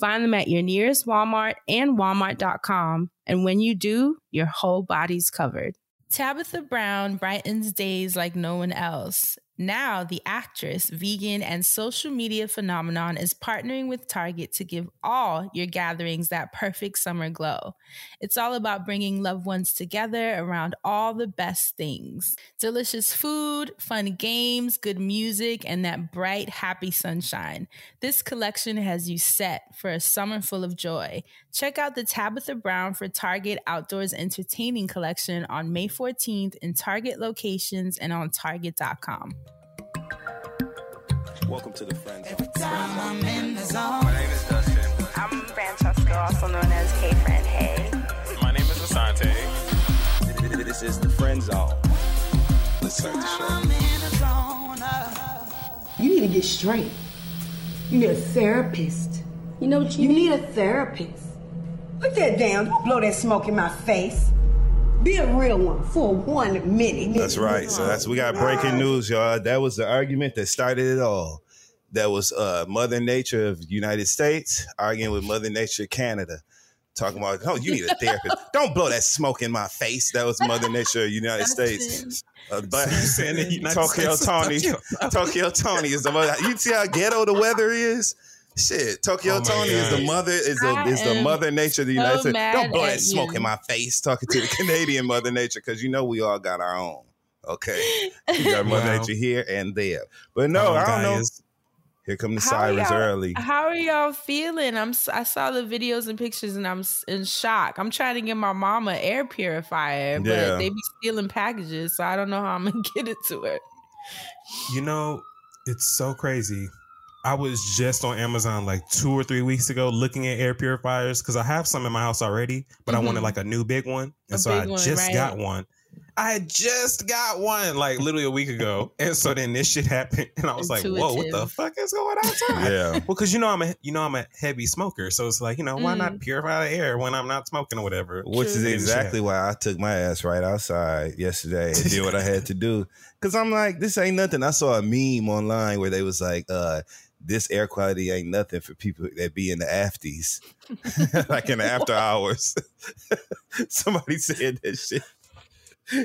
Find them at your nearest Walmart and walmart.com. And when you do, your whole body's covered. Tabitha Brown brightens days like no one else. Now, the actress, vegan, and social media phenomenon is partnering with Target to give all your gatherings that perfect summer glow. It's all about bringing loved ones together around all the best things delicious food, fun games, good music, and that bright, happy sunshine. This collection has you set for a summer full of joy. Check out the Tabitha Brown for Target Outdoors Entertaining Collection on May 14th in Target locations and on Target.com. Welcome to the Friends Zone. Every time I'm in the zone. My name is Dustin. I'm Francesca, also known as Hey Fran Hey. My name is Asante. This is the Friend Zone. Let's start the show. I'm in the zone. uh. You need to get straight. You need a therapist. You know what you, You need a therapist. Put that down. Don't blow that smoke in my face. Be a real one for one minute. That's right. So that's we got breaking news, y'all. That was the argument that started it all. That was uh, Mother Nature of United States arguing with Mother Nature of Canada, talking about, oh, you need a therapist. Don't blow that smoke in my face. That was Mother Nature of United States. Uh, but saying the Tokyo Toni, Tokyo Toni is the mother. You see how ghetto the weather is. Shit, Tokyo Oh my Tony is the mother is the is the mother nature of the so United States. Don't blow that smoke you. in my face. Talking to the Canadian mother nature because you know we all got our own. Okay, we got mother Wow. nature here and there. But no, Um, I don't know. Here come the How sirens early. How are y'all feeling? I'm. s- I saw the videos and pictures, and I'm in shock. I'm trying to get my mom an air purifier, but Yeah. they be stealing packages, so I don't know how I'm gonna get it to her. You know, it's so crazy. I was just on Amazon like two or three weeks ago looking at air purifiers because I have some in my house already, but I wanted Mhm. like a new big one. And A so I one, just right. got one. I had just got one like literally a week ago. And so then this shit happened and I was like, whoa, what the fuck is going on? Yeah, Well, because you know I'm a you know I'm a heavy smoker, so it's like you know why Mm. not purify the air when I'm not smoking or whatever. which is exactly why I took my ass right outside yesterday and did what I had to do. Cause I'm like, this ain't nothing. I saw a meme online where they was like, uh, this air quality ain't nothing for people that be in the afties, like in the after hours. Somebody said that shit.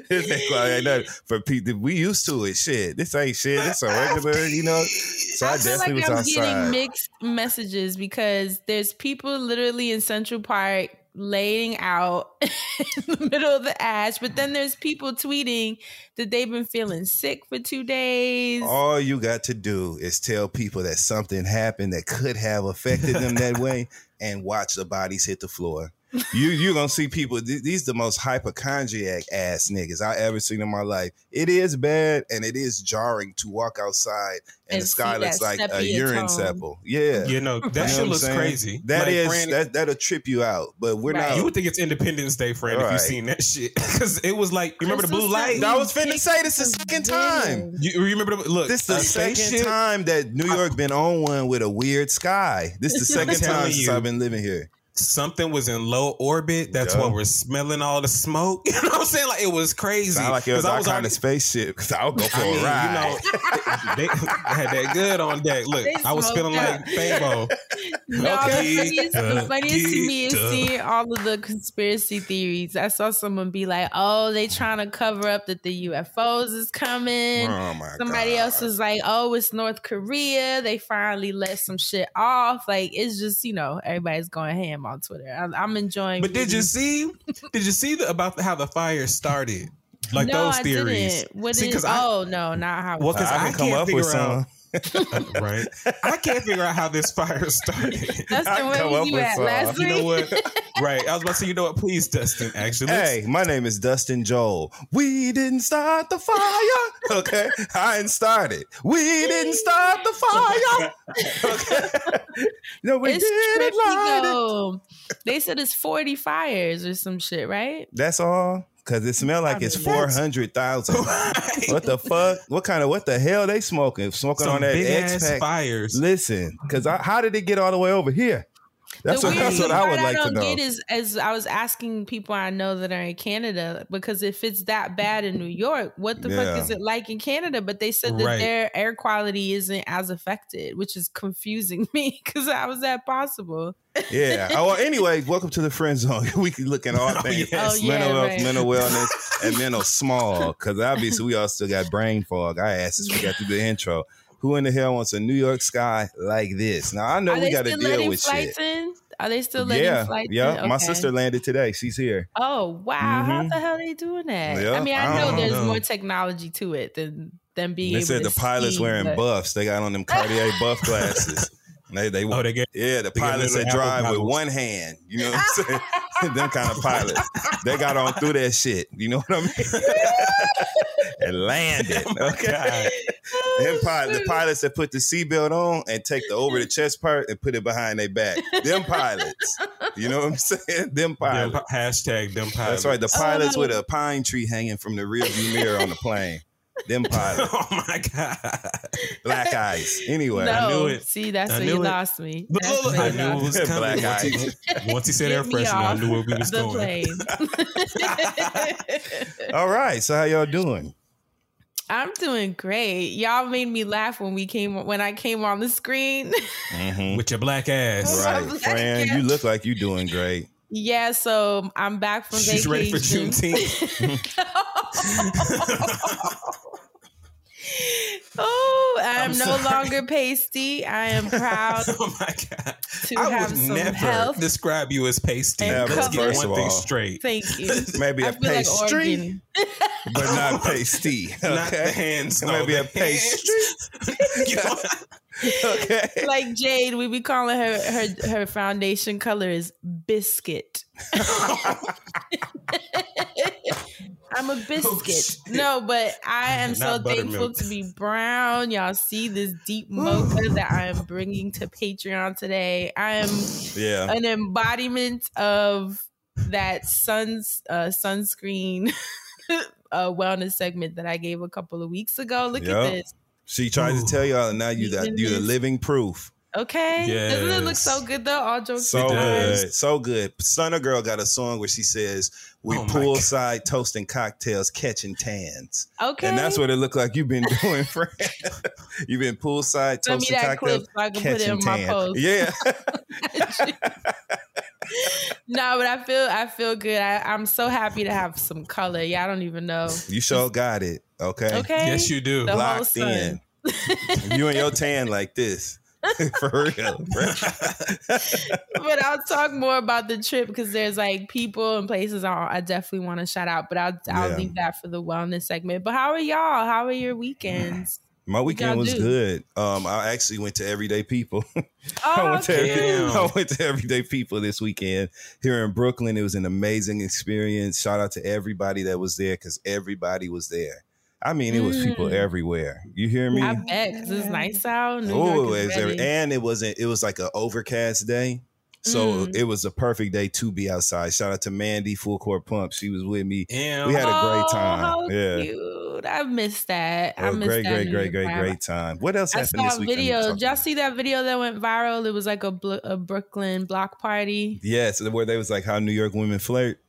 This air quality ain't nothing for people. We used to it. Shit, this ain't shit. This a regular, you know. So I, I definitely like I'm was getting mixed messages because there's people literally in Central Park laying out in the middle of the ash, but then there's people tweeting that they've been feeling sick for two days. All you got to do is tell people that something happened that could have affected them that way, and watch the bodies hit the floor. You you gonna see people. th- These the most hypochondriac ass niggas I ever seen in my life. It is bad and it is jarring to walk outside and, And the sky looks like a urine tone. sample. Yeah, You know that You know shit looks saying? crazy. That Like, is Fran, that that'll trip you out. But we're Right. not. You would think it's Independence Day, friend, if you seen that shit. Because it was like, you remember the blue light? I me was finna say this is the second time. Vision. You remember the look? This is the second spaceship- time that New York been on one with a weird sky. This is the second time since you. I've been living here. Something was in low orbit. That's Yeah. why we're smelling all the smoke. You know what I'm saying? Like it was crazy. Sound like it was I our kind already- of spaceship. Because I'll go for I mean, a ride. you know, they, they had that good on deck. Look, They I was feeling smoked like up. Fabo. No, Okay. the funniest, the funniest to me is seeing all of the conspiracy theories. I saw someone be like, "Oh, they trying to cover up that the UFOs is coming." oh my Somebody God. else was like, "Oh, it's North Korea. They finally let some shit off." Like it's just you know everybody's going ham them on Twitter. I, I'm enjoying. But did you see? Did you see the, about how the fire started? Like no, those I theories. Didn't. What See, is- 'cause I- oh no, not how. Well, because I I, can come can't up figure with out. some. right, I can't figure out how this fire started. Dustin, where come was up you at some. last You know week? what? right, I was about to say. You know what? Please, Dustin. Actually, Hey, my name is Dustin Joel. We didn't start the fire. Okay. I didn't start it. We didn't start the fire. Okay. No, we it's didn't light it. They said it's 40 fires or some shit, right? That's all. Cause it smelled like it's four hundred thousand. Right. What the fuck? What kind of what the hell they smoking? Smoking Some on that big X ass pack. fires. Listen, cause I, how did it get all the way over here? That's the what that's what I would like to don't know. get is as I was asking people I know that are in Canada because if it's that bad in New York, what the Yeah. fuck is it like in Canada? But they said that Right. their air quality isn't as affected, which is confusing me because how is that possible? Yeah. Oh, well, anyway, welcome to the friend zone. we can look at all Oh, things yes. Oh, yeah, mental health, right. mental wellness, and mental small. Because obviously we all still got brain fog. I asked this we got through the intro. Who in the hell wants a New York sky like this? Now I know Are we got to deal with shit. in? Are they still letting Yeah, flights yeah. in? My Okay. sister landed today. She's here. Oh wow! How Mhm. the hell are they doing that? I mean, I, I know there's know. more technology to it than than being. They said the pilots wearing buffs. They got on them Cartier buff glasses. They, they, Oh, they get yeah, the pilots little that drive with one hand. You know what I'm saying? them kind of pilots. They got on through that shit. You know what I mean? and landed. Oh Okay. Them oh, pilot, the pilots that put the seatbelt on and take the over the chest part and put it behind their back. Them pilots. You know what I'm saying? Them them, pilots. pi- hashtag them pilots. That's right. The pilots Oh. with a pine tree hanging from the rear view mirror on the plane. Them pilots. oh my god! Black eyes. Anyway. no, I knew it. see, that's I where you it. lost me. That's look, where I knew it was me. coming. Black Once he, once he said air freshener, I knew where we was the going. plane. All right. So how y'all doing? I'm doing great. Y'all made me laugh when we came when I came on the screen. Mm-hmm. With your black ass. Right, Black friend. ass. You look like you doing great. yeah, so I'm back from She's ready for vacation. Juneteenth. oh, I am I'm no longer pasty. I am proud oh my god! to I have would some never health. describe you as pasty. And Let's get covered. First one of thing all. straight. Thank you. Maybe I a feel like but not pasty. Okay. Not the hands. no, Maybe the a pastry. hands. You know- okay. Like Jade, we be calling her her her foundation color is biscuit. I'm a biscuit. shit. no, but I am so thankful to be brown. Y'all see this deep mocha that I am bringing to Patreon today. I am Yeah. an embodiment of that suns uh, sunscreen uh, wellness segment that I gave a couple of weeks ago. Look Yup. at this. She tried to tell y'all, and now you that you the living proof. Okay, doesn't it look so good though? All jokes So aside. does. good, so good. Stunner Girl got a song where she says, "We Oh poolside toasting cocktails, catching tans," Okay, and that's what it looked like you've been doing, friend. you've been poolside Send me toasting that clip cocktails, so I can put it catching in my tan. post. Yeah, no, but I feel I feel good. I, I'm so happy to have some color. Yeah, I don't even know. you sure got it. Okay, Okay, Yes, you do. The whole locked sun. in. you and your tan like this. For real. but I'll talk more about the trip because there's like people and places I, I definitely want to shout out. But I'll I'll Yeah. leave that for the wellness segment. But how are y'all? How are your weekends? My weekend was do? good. Um, I actually went to Everyday People. I Oh, went to every, I went to Everyday People this weekend here in Brooklyn. It was an amazing experience. Shout out to everybody that was there because everybody was there. I mean, it was people Mm. everywhere. You hear me? I bet because it's nice out. New Oh, York it is every- ready. and it wasn't. It was like an overcast day, so Mm. it was a perfect day to be outside. Shout out to Mandy Full Court Pump. She was with me. Damn. We had a great Oh, time. how Yeah. cute. I missed that. I Oh, missed great, that great, great, great, great time. What else I happened saw this a week? I need to video. talk Did y'all see that video that went viral? It was like a, Bl- a Brooklyn block party. Yes, where they was like how New York women flirt.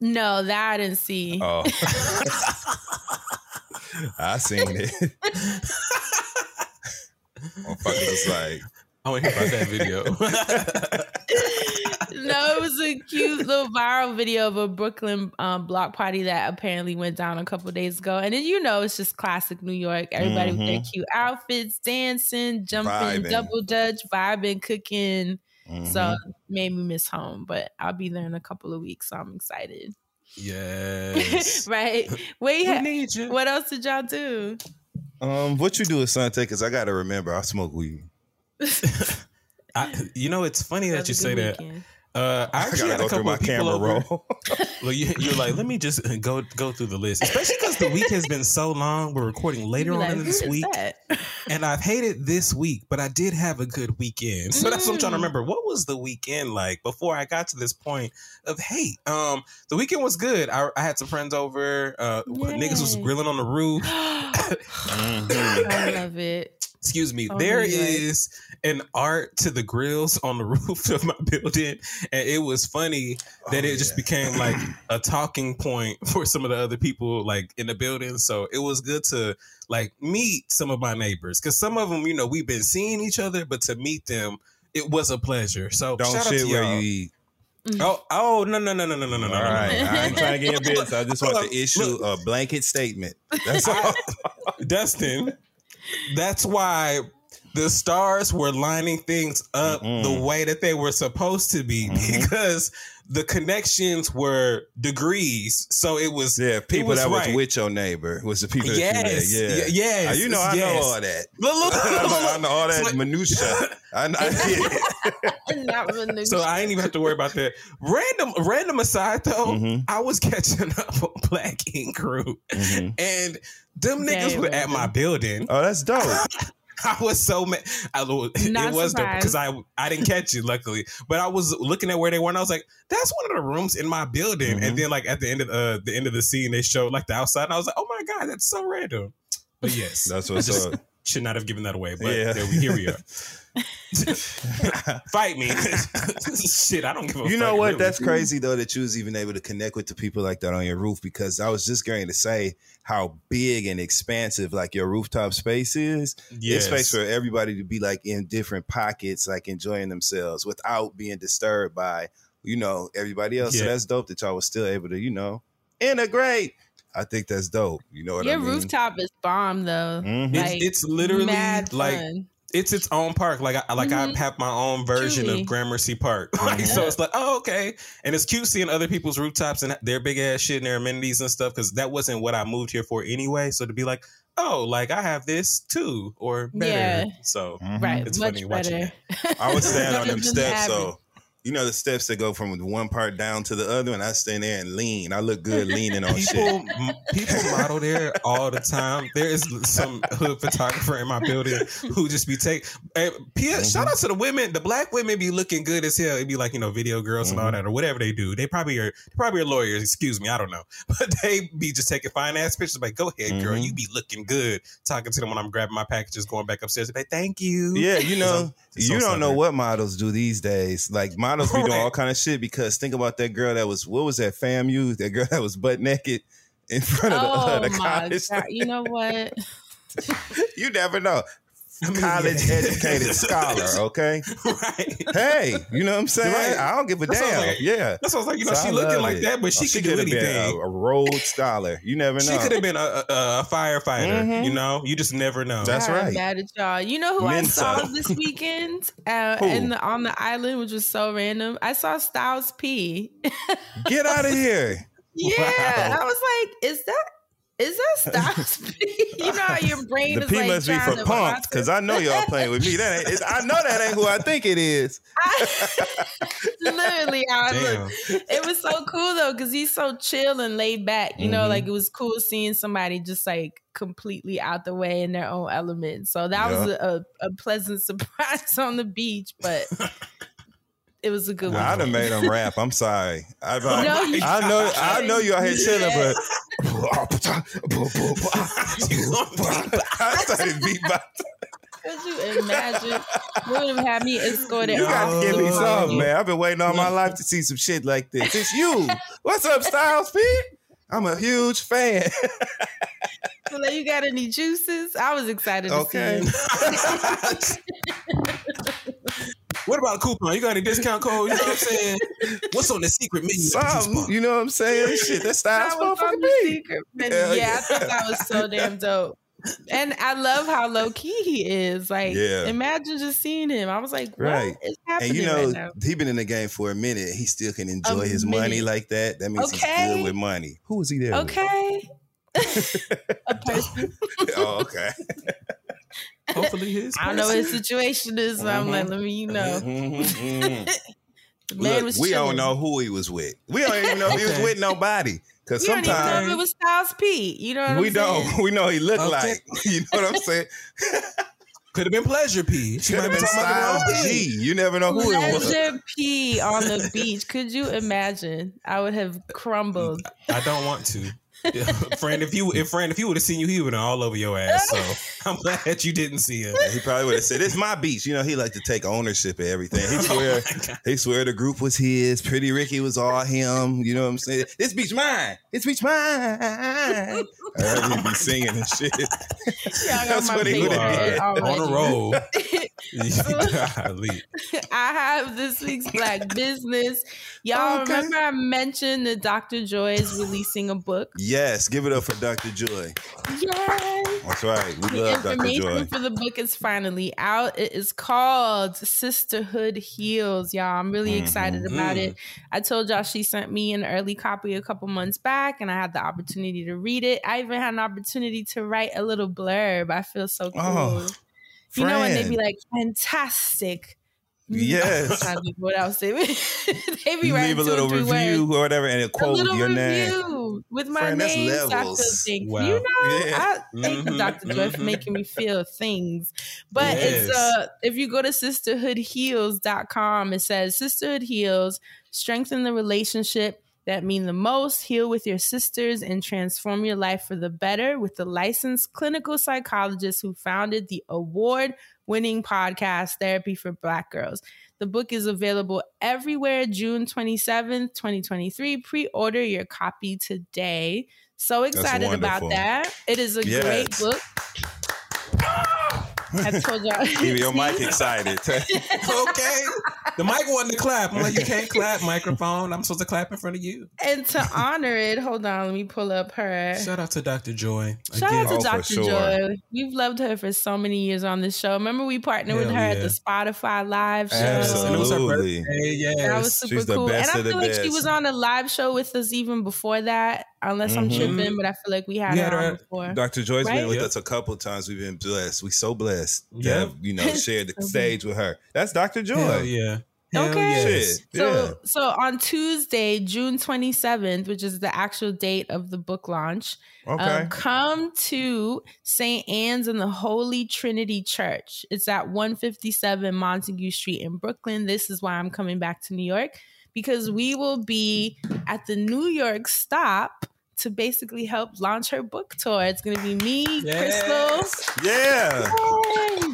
No, that I didn't see. Oh, I seen it. Motherfucker was like, I want to hear about that video. no, it was a cute little viral video of a Brooklyn um, block party that apparently went down a couple days ago. And then you know it's just classic New York. Everybody with their Mhm. cute outfits, dancing, jumping, Vibing. double dutch, vibing, cooking. So Mhm. made me miss home, but I'll be there in a couple of weeks, so I'm excited. Yes. right? Wait, We need you. what else did y'all do? Um, what you do with Sante? Because I gotta remember, I smoke weed. I, you know, it's funny that was you say good that. Weekend. Uh, I I actually gotta had go a through couple my of people camera over. roll. Well, you, you're like, let me just go go through the list, especially because the week has been so long. We're recording later on like, in this week, and I've hated this week, but I did have a good weekend. So that's what I'm trying to Mm. remember. What was the weekend like before I got to this point of hate? Um, the weekend was good. I, I had some friends over. Uh, niggas was grilling on the roof. Mhm. I love it excuse me, oh, There is an art to the grills on the roof of my building. And it was funny that oh, it yeah. just became like a talking point for some of the other people like in the building. So it was good to like meet some of my neighbors. Cause some of them, you know, we've been seeing each other, but to meet them, it was a pleasure. So don't shit where y'all. you eat. Mm. Oh, oh, no, no, no, no, no, no, no. All right. I ain't trying to get in business. I just want to issue a blanket statement. That's all. Dustin, that's why the stars were lining things up Mm-mm. the way that they were supposed to be Mhm. because the connections were degrees. So it was Yeah, people was that was with your neighbor was the people that yes, you met. Yeah, y- yes, Uh, you know, I know all that. Look, look, look, I look, know, I know all So- that minutia. I, I get it. Not really. So I ain't even have to worry about that. Random, random aside though, Mhm. I was catching up on Black Ink Crew, Mhm. and them Very niggas were at my building. Oh, that's dope. I was so mad. I, it Not was dope because I I didn't catch it luckily, but I was looking at where they were and I was like, "That's one of the rooms in my building." Mhm. And then like at the end of uh, the end of the scene, they showed like the outside, and I was like, "Oh my god, that's so random." But yes, That's I what's just up. Should not have given that away, but Yeah. there we, here we are. Fight me, shit! I don't give a. Fuck. You know what? really. That's crazy though that you was even able to connect with the people like that on your roof because I was just going to say how big and expansive like your rooftop space is. Yes. It's space for everybody to be like in different pockets, like enjoying themselves without being disturbed by, you know, everybody else. So that's dope that y'all was still able to, you know, integrate. I think that's dope. You know what Your I mean? rooftop is bomb though. Mhm. It's, Like, it's literally mad like fun. It's its own park. Like I like Mhm. I have my own version Truly. of Gramercy Park. Like, Mhm. so it's like, oh, okay. And it's cute seeing other people's rooftops and their big ass shit and their amenities and stuff because that wasn't what I moved here for anyway. So to be like, oh, like I have this too or better. Yeah. So Mhm. Right, It's much funny watching better. I was standing on them Better than the steps, so average. You know the steps that go from one part down to the other, and I stand there and lean. I look good leaning on shit. people m- people model there all the time. There is some hood photographer in my building who just be take. And P- Mm-hmm. Shout out to the women. The black women be looking good as hell. It'd be like you know video girls and all Mhm. that or whatever they do. They probably are they probably are lawyers. Excuse me, I don't know, but they be just taking fine ass pictures. Like go ahead, girl, Mhm. you be looking good. Talking to them when I'm grabbing my packages, going back upstairs. Like thank you. Yeah, you know, you don't know what models do these days. Like models be doing all kind of shit because think about that girl that was what was that FAMU? That girl that was butt naked in front of the, uh, Oh the my college. You know what? you never know. I mean, College yeah. educated scholar, okay? right. Hey, you know what I'm saying? Right. I don't give a That's what I was damn. like. yeah. That's what I was like. You know, So she I looking like it. that, but she Oh, could do could have been a, a Rhodes scholar. You never know. She could have been a, a, a firefighter. Mhm. You know, you just never know. That's God, I'm right. Mad at y'all. You know who Mensa. I saw this weekend uh, in the, on the island, which was so random. I saw Styles P. Get out of here. yeah, Wow. I was like, is that is that Styles P? you know how your brain The is P like must be for to because I know y'all playing with me. That ain't. I know that ain't who I think it is. Literally, I was it was so cool though because he's so chill and laid back. You know, Mhm. like it was cool seeing somebody just like completely out the way in their own element. So that was a, a pleasant surprise on the beach, but it was a good one. I'd have made him rap. I'm sorry. I, I, No, you- I know. I know you out here chilling, Yeah. but I started beatboxing. Could you imagine? You would have had me escorted. You got to give me the some, man. I've been waiting all my life to see some shit like this. It's you. What's up, Styles Pete? I'm a huge fan. So, you got any juices? I was excited to see. Okay. See. what about a coupon? You got any discount code? You know what I'm saying? What's on the secret menu? at the juice Something, bar? you know what I'm saying? Shit, that Styles That was on motherfucking the me. secret menu. Yeah, yeah. I thought that was so damn dope. and I love how low key he is. Like, Yeah. imagine just seeing him. I was like, what Right. is And happening you know, right now? he been in the game for a minute. He still can enjoy A his money like that. That means he's Okay. good with money. Who was he there? with? Okay. a person. oh, okay. Hopefully his. I don't know his situation is, so I'm like, let me, you know. Mhm, mhm. Man Look, was we don't know who he was with. We don't even know if he was with nobody. Because We don't even know if sometimes it was Styles P. You know what we I'm saying? don't. We know he looked Okay. like. You know what I'm saying? Could have been Pleasure P. She Could might have be been talking about the wrong Styles P. G. You never know who it was. Pleasure P on the beach. Could you imagine? I would have crumbled. I don't want to. Friend, if you if friend, if you would have seen you, he would have all over your ass. So I'm glad you didn't see it. He probably would have said, "It's my beach." You know, he like to take ownership of everything. He oh swear, Oh he swear the group was his. Pretty Ricky was all him. You know what I'm saying? This beach mine. This beach mine. I heard he be singing and shit. Y'all That's my what he would've did. on a roll. Golly. I have this week's Black Business. Y'all Okay. remember I mentioned that Dr. Joy is releasing a book? Yes, give it up for Dr. Joy. Yay! That's right. We The love Dr. information Joy. for the book is finally out. It is called Sisterhood Heals, y'all. I'm really excited Mm-hmm. about it. I told y'all she sent me an early copy a couple months back, and I had the opportunity to read it. I even had an opportunity to write a little blurb. I feel so cool. Oh, you know, and they'd be like, fantastic. Yes. To think what else they be, they be writing leave a little review words. or whatever, and a A quote your name. with my Friend, that's name. So I feel things. Wow. You know, Yeah. I thank you, Mhm, Dr. Joy, for mhm. making me feel things. But it's uh if you go to sisterhoodheals.com, it says Sisterhood Heals, strengthen the relationship that mean the most, heal with your sisters, and transform your life for the better with the licensed clinical psychologist who founded the award winning podcast Therapy for Black Girls. The book is available everywhere June 27th, 2023. Pre order your copy today. So excited about that. It is a great book. I told y'all. Give your mic excited. okay. The mic wanted to clap. I'm like, you can't clap, microphone. I'm supposed to clap in front of you. and to honor it, hold on, let me pull up her. Shout out to Dr. Joy. Shout out to Oh, Dr. sure. Joy. We've loved her for so many years on this show. Remember, we partnered with Hell her at the Spotify live show. And it was her Absolutely. birthday. Yes. That was super She's the cool. best and I of feel like she was on a live show with us even before that, unless I'm Mhm. tripping, but I feel like we had We had her on before. Dr. Joy's Right? been with Yep. us a couple times. We've been blessed. We so blessed to have, you know, shared the stage with her. That's Dr. Joy. Hell yeah. Hell Okay. yes. Shit. So, yeah. so on Tuesday, June 27th, which is the actual date of the book launch, Okay. um, come to St. Ann's in the Holy Trinity Church. It's at 157 Montague Street in Brooklyn. This is why I'm coming back to New York because we will be at the New York stop to basically help launch her book tour. It's going to be me, Crystal. yeah. Yay!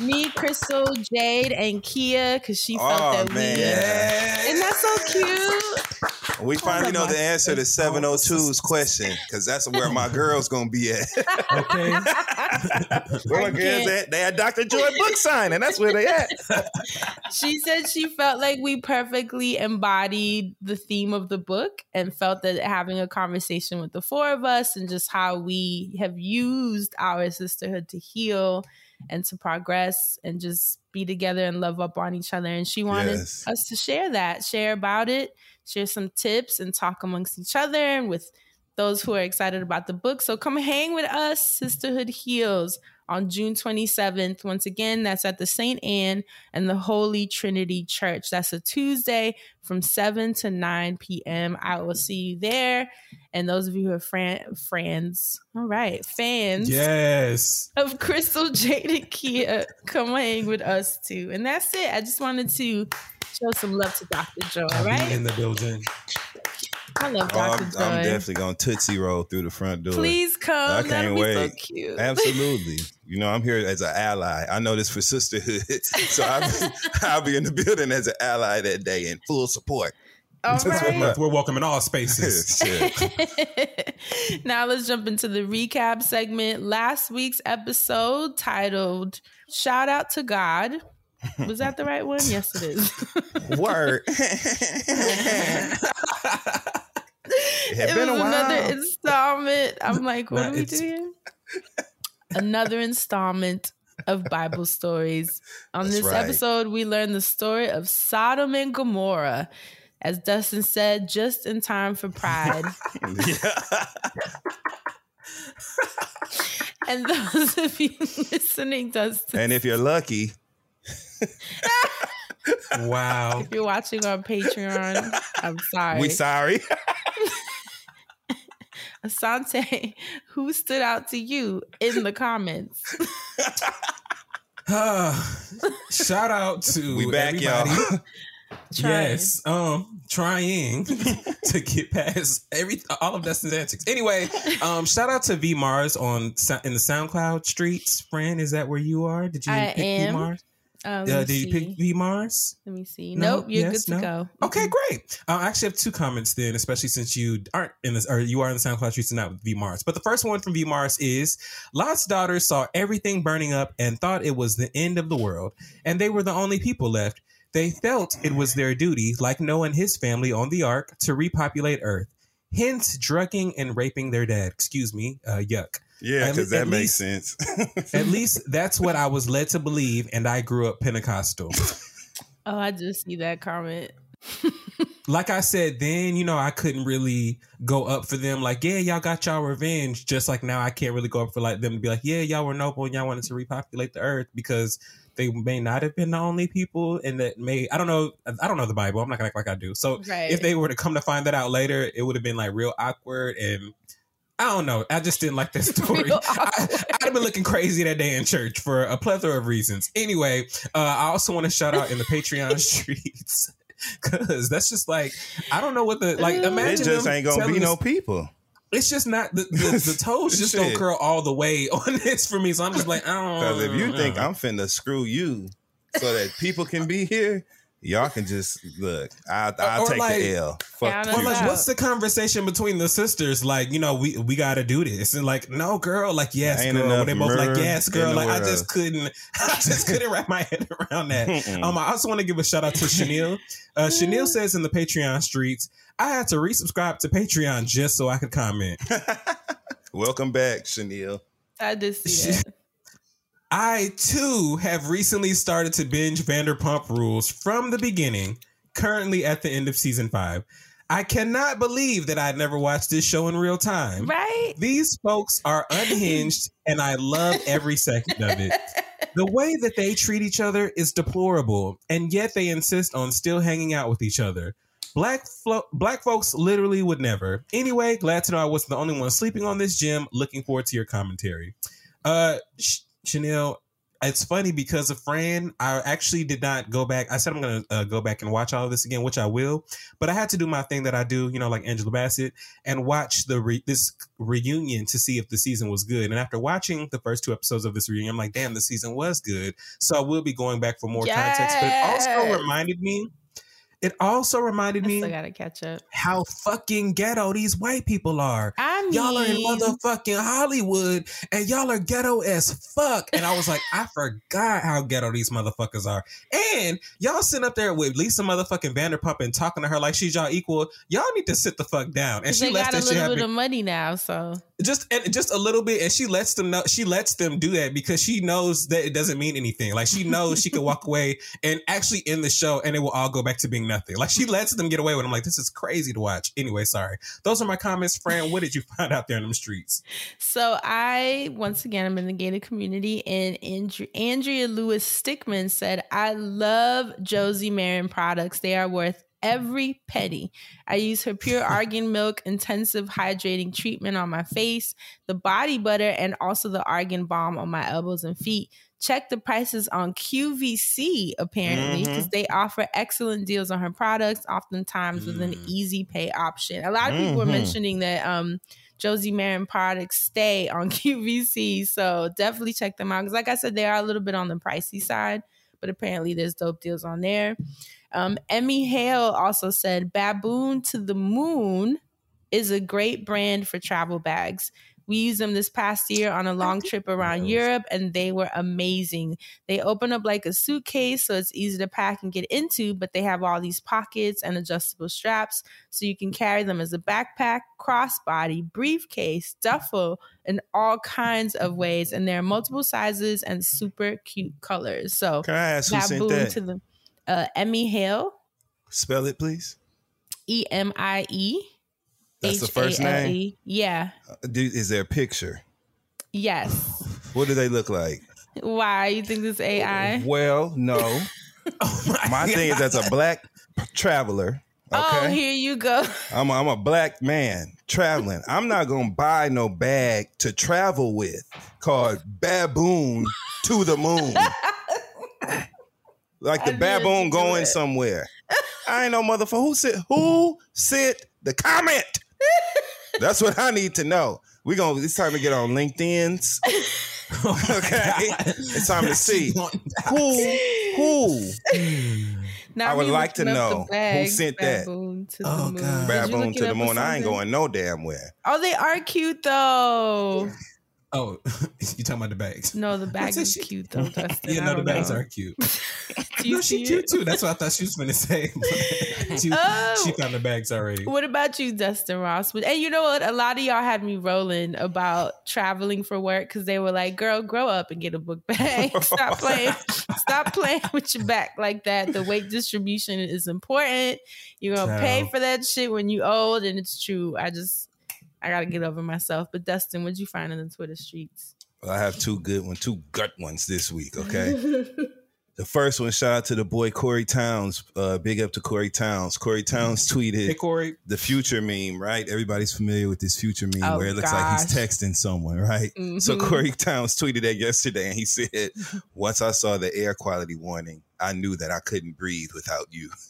Me, Crystal, Jade, and Kia, because she felt Oh, that man. we. Isn't that so cute? We finally know the answer to 702's question because that's where my girl's going to be at. Okay. where my girls at? They at Dr. Joy book signing. That's where they at. she said she felt like we perfectly embodied the theme of the book and felt that having a conversation with the four of us and just how we have used our sisterhood to heal and to progress and just be together and love up on each other. And she wanted Yes. us to share that, share about it, share some tips and talk amongst each other and with those who are excited about the book. So come hang with us, Sisterhood Heals, on June 27th. Once again, that's at the St. Ann and the Holy Trinity Church. That's a Tuesday from 7 to 9 p.m. I will see you there. And those of you who are fran- friends, all right, fans Yes. of Crystal Jade and Kia, come hang with us too. And that's it. I just wanted to show some love to Dr. Joe, I'll right? in the building. I love Oh, Dr. I'm, Joy. I'm definitely going to Tootsie Roll through the front door. Please come. I can't be wait. so cute. Absolutely. You know, I'm here as an ally. I know this for sisterhood. So I'll be, I'll be in the building as an ally that day in full support. All That's what right. my- We're welcome in all spaces. Now let's jump into the recap segment. Last week's episode titled Shout Out to God. Was that the right one? Yes, it is. Word. it had it been was a while. another installment. I'm like, what Nah, are we doing? another installment of Bible stories. On That's this right. episode, we learn the story of Sodom and Gomorrah. As Dustin said, just in time for Pride. and those of you listening, Dustin, and if you're lucky, Wow. if you're watching on Patreon, I'm sorry. we sorry. Asante, who stood out to you in the comments? Shout out to we back, everybody. y'all. Trying. Yes, um, trying to get past every all of Dustin's antics. Anyway, um, shout out to V Mars on in the SoundCloud streets. Friend, is that where you are? Did you I pick am. V Mars? Let Uh, did you pick V Mars? Let me see. No? Nope, you're Yes? good to No? go. Okay, great. Uh, I actually have two comments then, especially since you aren't in this, or you are in the SoundCloud streets and not with V Mars. But the first one from V Mars is Lot's daughters saw everything burning up and thought it was the end of the world, and they were the only people left. They felt it was their duty, like Noah and his family on the ark, to repopulate Earth. Hence, drugging and raping their dad. Excuse me. Uh, yuck. Yeah, because that makes least- sense. At least that's what I was led to believe, and I grew up Pentecostal. Oh, I just see that comment. like I said, then you know I couldn't really go up for them. Like, yeah, y'all got y'all revenge. Just like now, I can't really go up for like them to be like, yeah, y'all were noble and y'all wanted to repopulate the earth because they may not have been the only people, and that may I don't know. I don't know the Bible. I'm not gonna act like I do. So Right. if they were to come to find that out later, it would have been like real awkward and. I don't know. I just didn't like that story. I, I'd have been looking crazy that day in church for a plethora of reasons. Anyway, uh, I also want to shout out in the Patreon streets because that's just like I don't know what the like. It it Imagine just ain't gonna be no us- people. It's just not the the, the toes just don't curl all the way on this for me. So I'm just like, I don't. Because if you think. I'm finna screw you so that people can be here, y'all can just look. I, I'll Or take like- the L. Fuck Count the Or like, what's the conversation between the sisters? Like, you know, we we got to do this, and like, no, girl, like, yes, girl. enough They both like, yes, girl. Like, I just couldn't, I just couldn't wrap my head around that. Um, I also want to give a shout out to Chanel. Uh, Chanel says in the Patreon streets, I had to resubscribe to Patreon just so I could comment. Welcome back, Chanel. I did see that. I too have recently started to binge Vanderpump Rules from the beginning, currently at the end of season five. I cannot believe that I'd never watched this show in real time. Right? These folks are unhinged, and I love every second of it. The way that they treat each other is deplorable, and yet they insist on still hanging out with each other. Black flo- black folks literally would never. Anyway, glad to know I wasn't the only one sleeping on this gym. Looking forward to your commentary. Uh, Sh- Chanel, it's funny because of Fran, I actually did not go back. I said I'm going to uh, go back and watch all of this again, which I will. But I had to do my thing that I do, you know, like Angela Bassett, and watch the re- this reunion to see if the season was good. And after watching the first two episodes of this reunion, I'm like, damn, the season was good. So I will be going back for more context. But it also reminded me. It also reminded me still gotta catch up. how fucking ghetto these white people are. I mean, Y'all are in motherfucking Hollywood and y'all are ghetto as fuck. And I was like, I forgot how ghetto these motherfuckers are. And y'all sitting up there with Lisa motherfucking Vanderpump and talking to her like she's y'all equal. Y'all need to sit the fuck down. And she they lets got a shit little bit of money now, so just just a little bit and she lets them know she lets them do that because she knows that it doesn't mean anything. Like she knows she can walk away and actually end the show and it will all go back to being nothing. Like she lets them get away with it. i'm like this is crazy to watch. Anyway sorry. Those are my comments. Fran what did you find out there in them streets? So I once again I'm in the gated community and Andre- Andrea Lewis Stickman said, I love Josie Maran products. They are worth every penny. I use her pure argan milk intensive hydrating treatment on my face, the body butter, and also the argan balm on my elbows and feet. Check the prices on QVC apparently because they offer excellent deals on her products, oftentimes with an Mm. easy pay option. A lot of people were Mhm. mentioning that um Josie Maran products stay on QVC. So definitely check them out. Because, like I said, they are a little bit on the pricey side, but apparently there's dope deals on there. Um, Emie Hale also said Baboon to the Moon is a great brand for travel bags. We used them this past year on a long trip around Europe and they were amazing. They open up like a suitcase so it's easy to pack and get into, but they have all these pockets and adjustable straps so you can carry them as a backpack, crossbody, briefcase, duffel, in all kinds of ways. And there are multiple sizes and super cute colors. So Can I ask who sent Baboon that? to them. Uh, Emie Hale, Spell it, please. E M I E. That's the first name. Yeah. Uh, do- Is there a picture? Yes. What do they look like? Why you think this AI? Well, no. Oh My thing is, as a black traveler, Oh, okay, here you go. I'm a, I'm a black man traveling. I'm not gonna buy no bag to travel with called baboon to the moon. Like the I baboon going it. somewhere. I ain't no motherfucker. Who said who sent the comment? That's what I need to know. We gonna it's time to get on LinkedIn's. okay. Oh it's time to see who who Now I would like to looking up the know who bag, sent that. Baboon to Oh, the moon. God. Baboon to the moon. I ain't going no damn where. Oh, they are cute though. Oh, you talking about the bags? No, the bag What's that is shit? cute though, Dustin. I know the bags know. are cute. No, she cute it? too. That's what I thought she was gonna say. she, Oh. she found the bags already. What about you, Dustin Ross? And you know what? A lot of y'all had me rolling about traveling for work because they were like, "Girl, grow up and get a book bag. Stop playing. Stop playing with your back like that. The weight distribution is important. You're gonna pay for that shit when you old, and it's true. I just, I gotta get over myself. But Dustin, what'd you find in the Twitter streets? Well, I have two good ones, two gut ones this week. Okay. the first one, shout out to the boy Corey Towns. Uh, big up to Corey Towns. Corey Towns tweeted Hey Corey, the future meme, right? Everybody's familiar with this future meme Oh, where it looks like he's texting someone, right? So Mhm. Corey Towns tweeted that yesterday and he said, Once I saw the air quality warning, I knew that I couldn't breathe without you.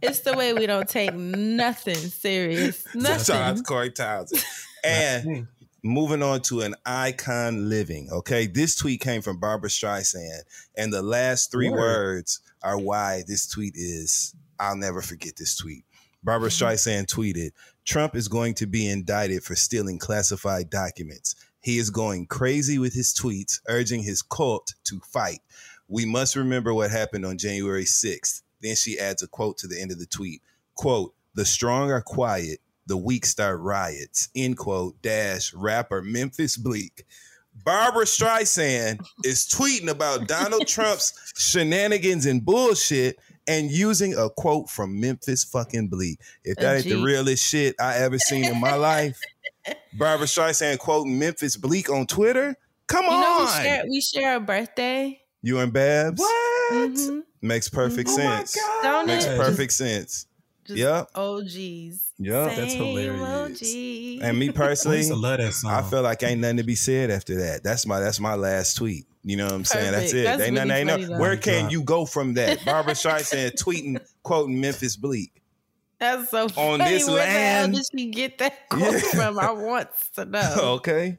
It's the way we don't take nothing serious. So shout out to Nothing. Corey Towns. And moving on to an icon living. Okay, this tweet came from Barbra Streisand, and the last three Word. words are why this tweet is. I'll never forget this tweet. Barbra mm-hmm. Streisand tweeted, "Trump is going to be indicted for stealing classified documents. He is going crazy with his tweets, urging his cult to fight. We must remember what happened on January 6th." Then she adds a quote to the end of the tweet. Quote, the strong are quiet, the weak start riots. End quote. Dash rapper Memphis Bleek. Barbra Streisand is tweeting about Donald Trump's shenanigans and bullshit and using a quote from Memphis fucking Bleek. If that ain't the realest shit I ever seen in my life, Barbra Streisand quoting Memphis Bleek on Twitter. Come You know, we on. share, we share a birthday. you and Babs? what? Mhm. Makes perfect Oh my sense. Don't Makes perfect sense. Just Yep. OGs. Yep. That's Same hilarious. OGs. And me personally, used to love that song. I feel like ain't nothing to be said after that. That's my that's my last tweet. You know what I'm saying? That's it. That's ain't nothing. Ain't no, though. where can Drop. you go from that? Barbra Streisand tweeting, quoting Memphis Bleek. That's so funny. On this Where land. the hell did she get that quote Yeah. from? I want to know. okay.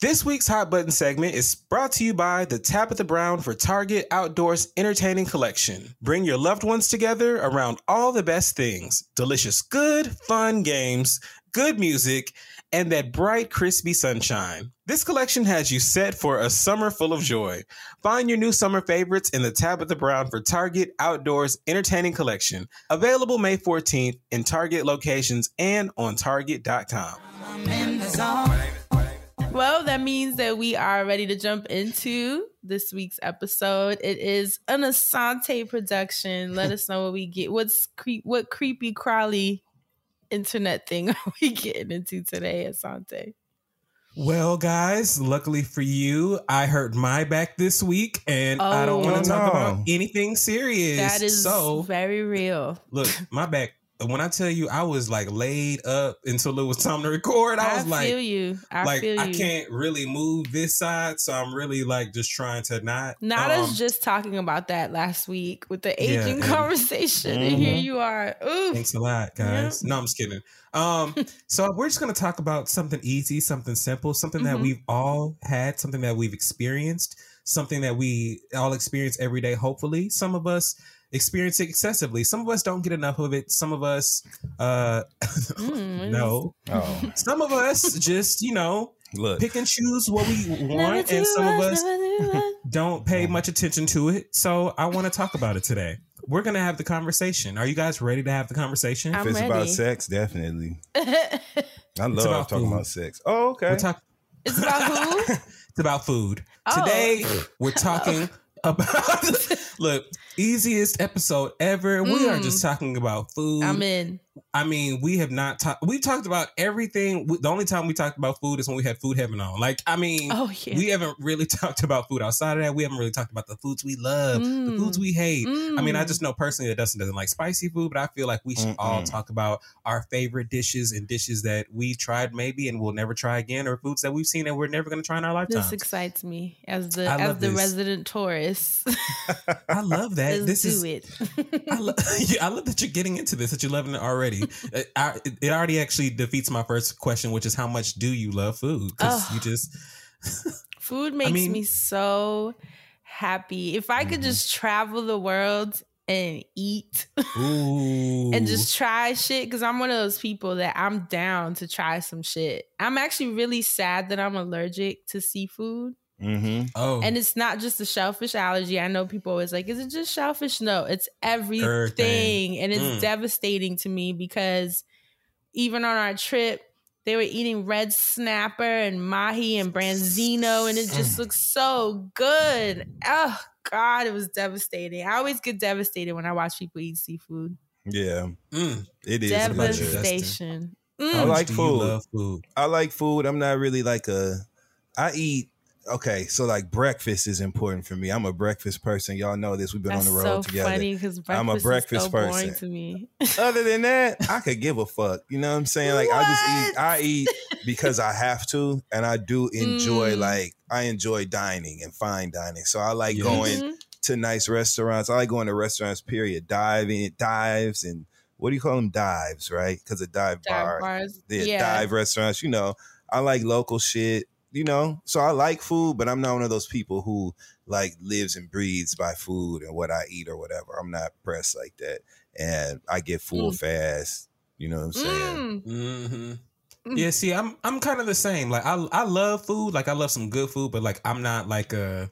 This week's Hot Button segment is brought to you by the Tabitha Brown for Target Outdoors Entertaining Collection. Bring your loved ones together around all the best things delicious, good, fun games, good music, and that bright, crispy sunshine. This collection has you set for a summer full of joy. Find your new summer favorites in the Tabitha Brown for Target Outdoors Entertaining Collection. Available May 14th in Target locations and on Target.com. Well, that means that we are ready to jump into this week's episode. It is an Asante production. Let us know what we get. What's creep? What creepy crawly internet thing are we getting into today, Asante? Well, guys, luckily for you, I hurt my back this week, and I don't want Oh, to talk about anything serious. That is so. very real. Look, my back. When I tell you, I was like laid up until it was time to record. I was like, feel you. I like feel you. I can't really move this side, so I'm really like just trying to not. Not um, just talking about that last week with the Yeah, aging and- conversation, and here Mhm. you are. Ooh, Thanks a lot, guys. No, I'm just kidding. Um, so we're just gonna talk about something easy, something simple, something that Mhm. we've all had, something that we've experienced, something that we all experience every day. Hopefully, some of us experience it excessively. Some of us don't get enough of it. Some of us, uh, Mm, no. Oh, Some of us just, you know, look. pick and choose what we want, and some of us never don't pay much attention to it. So I want to talk about it today. We're gonna have the conversation. Are you guys ready to have the conversation? I'm if it's about sex, definitely. I love about talking food. about sex. Oh, okay. We're talk- it's about who? it's about food. Oh. Today we're talking about look easiest episode ever. We are Mm. just talking about food. I'm in. I mean, we have not talked. We talked about everything. We- The only time we talked about food is when we had Food Heaven on. Like, I mean, Oh yeah. we haven't really talked about food outside of that. We haven't really talked about the foods we love, the Mm. foods we hate. I mean, I Mm. just know personally that Dustin doesn't like spicy food, but I feel like we should all Mm-mm. talk about our favorite dishes and dishes that we tried maybe and we'll never try again, or foods that we've seen and we're never going to try in our lifetime. This excites me as the I as the this. resident tourist. I love that. Let's this do is. it. I, lo- yeah, I love that you're getting into this. That you're loving it already. It, it already actually defeats my first question, which is how much do you love food? Because you just Food makes mean- me so happy. If I could Mhm. just travel the world and eat ooh and just try shit, because I'm one of those people that I'm down to try some shit. I'm actually really sad that I'm allergic to seafood. Mm-hmm. oh And it's not just a shellfish allergy. I know people always like, is it just shellfish? No, it's everything. Everything. And it's Mm. devastating to me because even on our trip, they were eating red snapper and mahi and branzino, and it just looks so good. Oh, God, it was devastating. I always get devastated when I watch people eat seafood. Yeah, Mm. it is. a about you, pleasure. Dustin? Devastation. I Mm. How much like do you food. love food. I like food. I'm not really like a. I eat. Okay, so like breakfast is important for me. I'm a breakfast person. Y'all know this. We've been That's on the so road together. funny because breakfast, I'm a breakfast is so boring person. to me. Other than that, I could give a fuck. You know what I'm saying? Like I just eat. I eat because I have to, and I do enjoy. Mm. Like I enjoy dining and fine dining. So I like Yeah. going Mhm. to nice restaurants. I like going to restaurants. Period. Diving, dives, and what do you call them? Dives, right? Because a dive, Dive bar, bars. yeah, Yeah. dive restaurants. You know, I like local shit. You know, so I like food, but I'm not one of those people who like lives and breathes by food and what I eat or whatever. I'm not pressed like that, and I get full Mm. fast. You know what I'm saying? Mm. hmm Mm. Yeah, see, I'm I'm kind of the same. Like I I love food. Like I love some good food, but like I'm not like a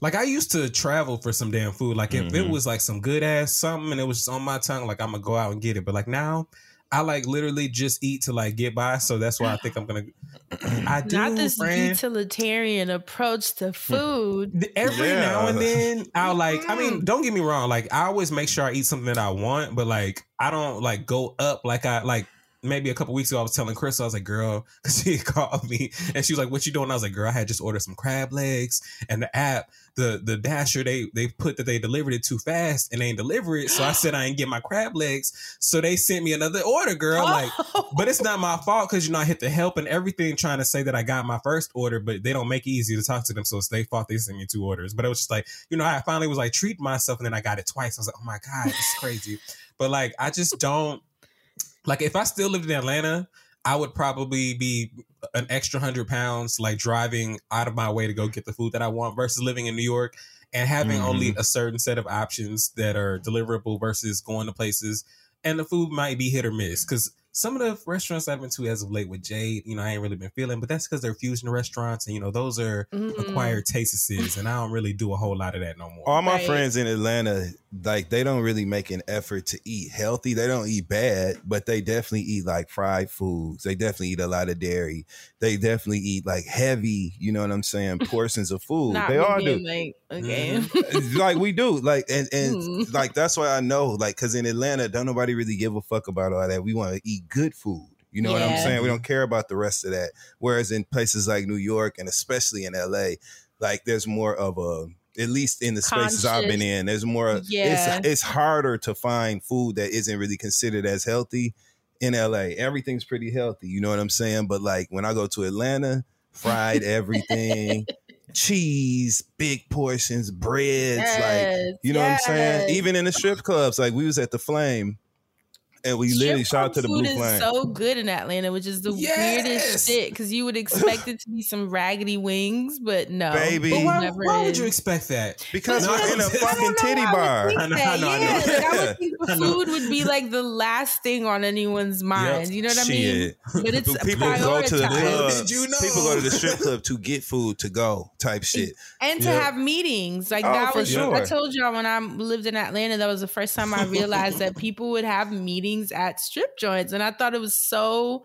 like I used to travel for some damn food. Like if it Mhm. was like some good ass something and it was just on my tongue, like I'm gonna go out and get it. But like now, I like literally just eat to like get by. So that's why I think I'm gonna. I do, Not this friend. utilitarian approach to food. Every Yeah. now and then, I'll like. I mean, mm-hmm. don't get me wrong. Like, I always make sure I eat something that I want, but like, I don't like go up like I like. Maybe a couple weeks ago, I was telling Chris, I was like, "Girl," because she called me and she was like, "What you doing?" I was like, "Girl, I had just ordered some crab legs, and the app, the the dasher, they they put that they delivered it too fast and they ain't deliver it. So I said I ain't get my crab legs, so they sent me another order, girl. Like, but it's not my fault because you know I hit the help and everything trying to say that I got my first order, but they don't make it easy to talk to them, so it's their fault they sent me two orders. But it was just like you know I finally was like treat myself, and then I got it twice. I was like, oh my god, it's crazy. but like I just don't like if I still lived in Atlanta. I would probably be an extra hundred pounds, like driving out of my way to go get the food that I want versus living in New York and having Mhm. only a certain set of options that are deliverable versus going to places and the food might be hit or miss. Because some of the restaurants I've been to as of late with Jade, you know, I ain't really been feeling, but that's because they're fusion restaurants, and you know, those are Mm. acquired tastes, and I don't really do a whole lot of that no more. All my Right. friends in Atlanta, like they don't really make an effort to eat healthy. They don't eat bad, but they definitely eat like fried foods. They definitely eat a lot of dairy. They definitely eat like heavy, you know what I'm saying, portions of food. Not they me all do. like, okay. Mm-hmm. like we do like and and Mm. like that's why i know like because in atlanta don't nobody really give a fuck about all that we want to eat good food you know what i'm saying we don't care about the rest of that whereas in places like new york and especially in la like there's more of a at least in the spaces i've been in there's more Yeah. it's it's harder to find food that isn't really considered as healthy in la everything's pretty healthy you know what i'm saying? But like when i go to atlanta fried everything cheese, big portions, breads, like you know what I'm saying? Even in the strip clubs, like we was at the Flame, and we literally Strip shout out to the Blue food Flame. is so good in Atlanta, which is the Yes! weirdest shit because you would expect it to be some raggedy wings, but no, Baby. But why, never why would you expect that? because we're in a fucking titty why I would bar. I know. I know, I know. Yeah, like, I would think the I know. food would be like the last thing on anyone's mind. You know what I mean? Shit. But it's people go to the prioritized. club. You know? People go to the strip club to get food to go type shit. and to Yeah. have meetings like Oh, that for was sure. i told y'all when i lived in atlanta that was the first time i realized that people would have meetings at strip joints and i thought it was so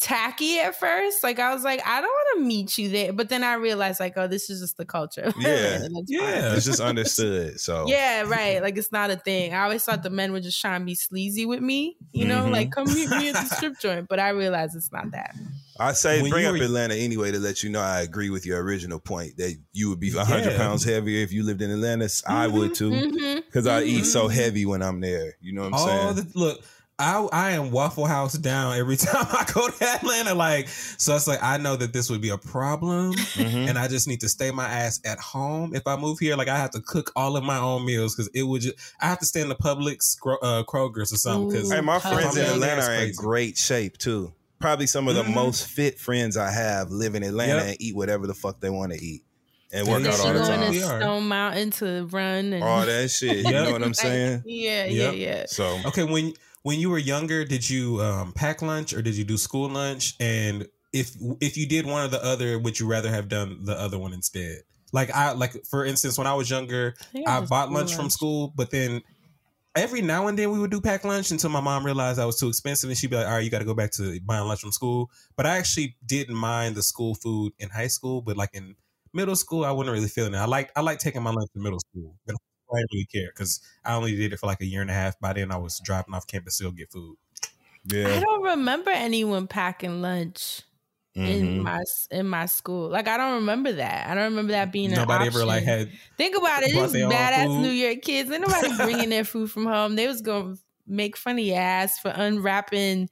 tacky at first like i was like i don't want to meet you there but then i realized like oh this is just the culture Yeah. Yeah. It's just understood. So yeah right like it's not a thing i always thought the men were just trying to be sleazy with me you know Mhm. like come meet me at the strip joint but i realized it's not that I say When bring up were- Atlanta anyway to let you know I agree with your original point that you would be 100 Yeah. pounds heavier if you lived in Atlanta. I would too. Mhm. Because I eat so Mhm. heavy when I'm there. You know what I'm All saying? the look, I I am Waffle House down every time I go to Atlanta. Like, so it's like I know that this would be a problem, Mhm. and I just need to stay my ass at home. If I move here, like I have to cook all of my own meals because it would just I have to stay in the Publix, uh, Kroger's or something. Because Hey, my friends in Atlanta are in great shape too. Probably some of the Mhm. most fit friends I have live in Atlanta Yep. and eat whatever the fuck they want to eat and work out all the sure going time. to We are. Stone Mountain to run and All that shit. You know what I'm saying? yeah, Yep. yeah, yeah. So okay, when when you were younger, did you um, pack lunch or did you do school lunch? And if if you did one or the other, would you rather have done the other one instead? Like I like for instance, when I was younger, I just bought school lunch from school, but then every now and then we would do pack lunch until my mom realized I was too expensive and she'd be like, all right, you got to go back to buying lunch from school. But I actually didn't mind the school food in high school, but like in middle school, I wasn't really feeling it. I like I like taking my lunch in middle school. I didn't really care because I only did it for like a year and a half. By then, I was driving off campus to go get food. Yeah. I don't remember anyone packing lunch in Mhm. my in my school. Like I don't remember that. I don't remember that being Nobody ever like had Think about it. These badass. New York kids. Ain't nobody bringing their food from home. They was gonna make funny ass for unwrapping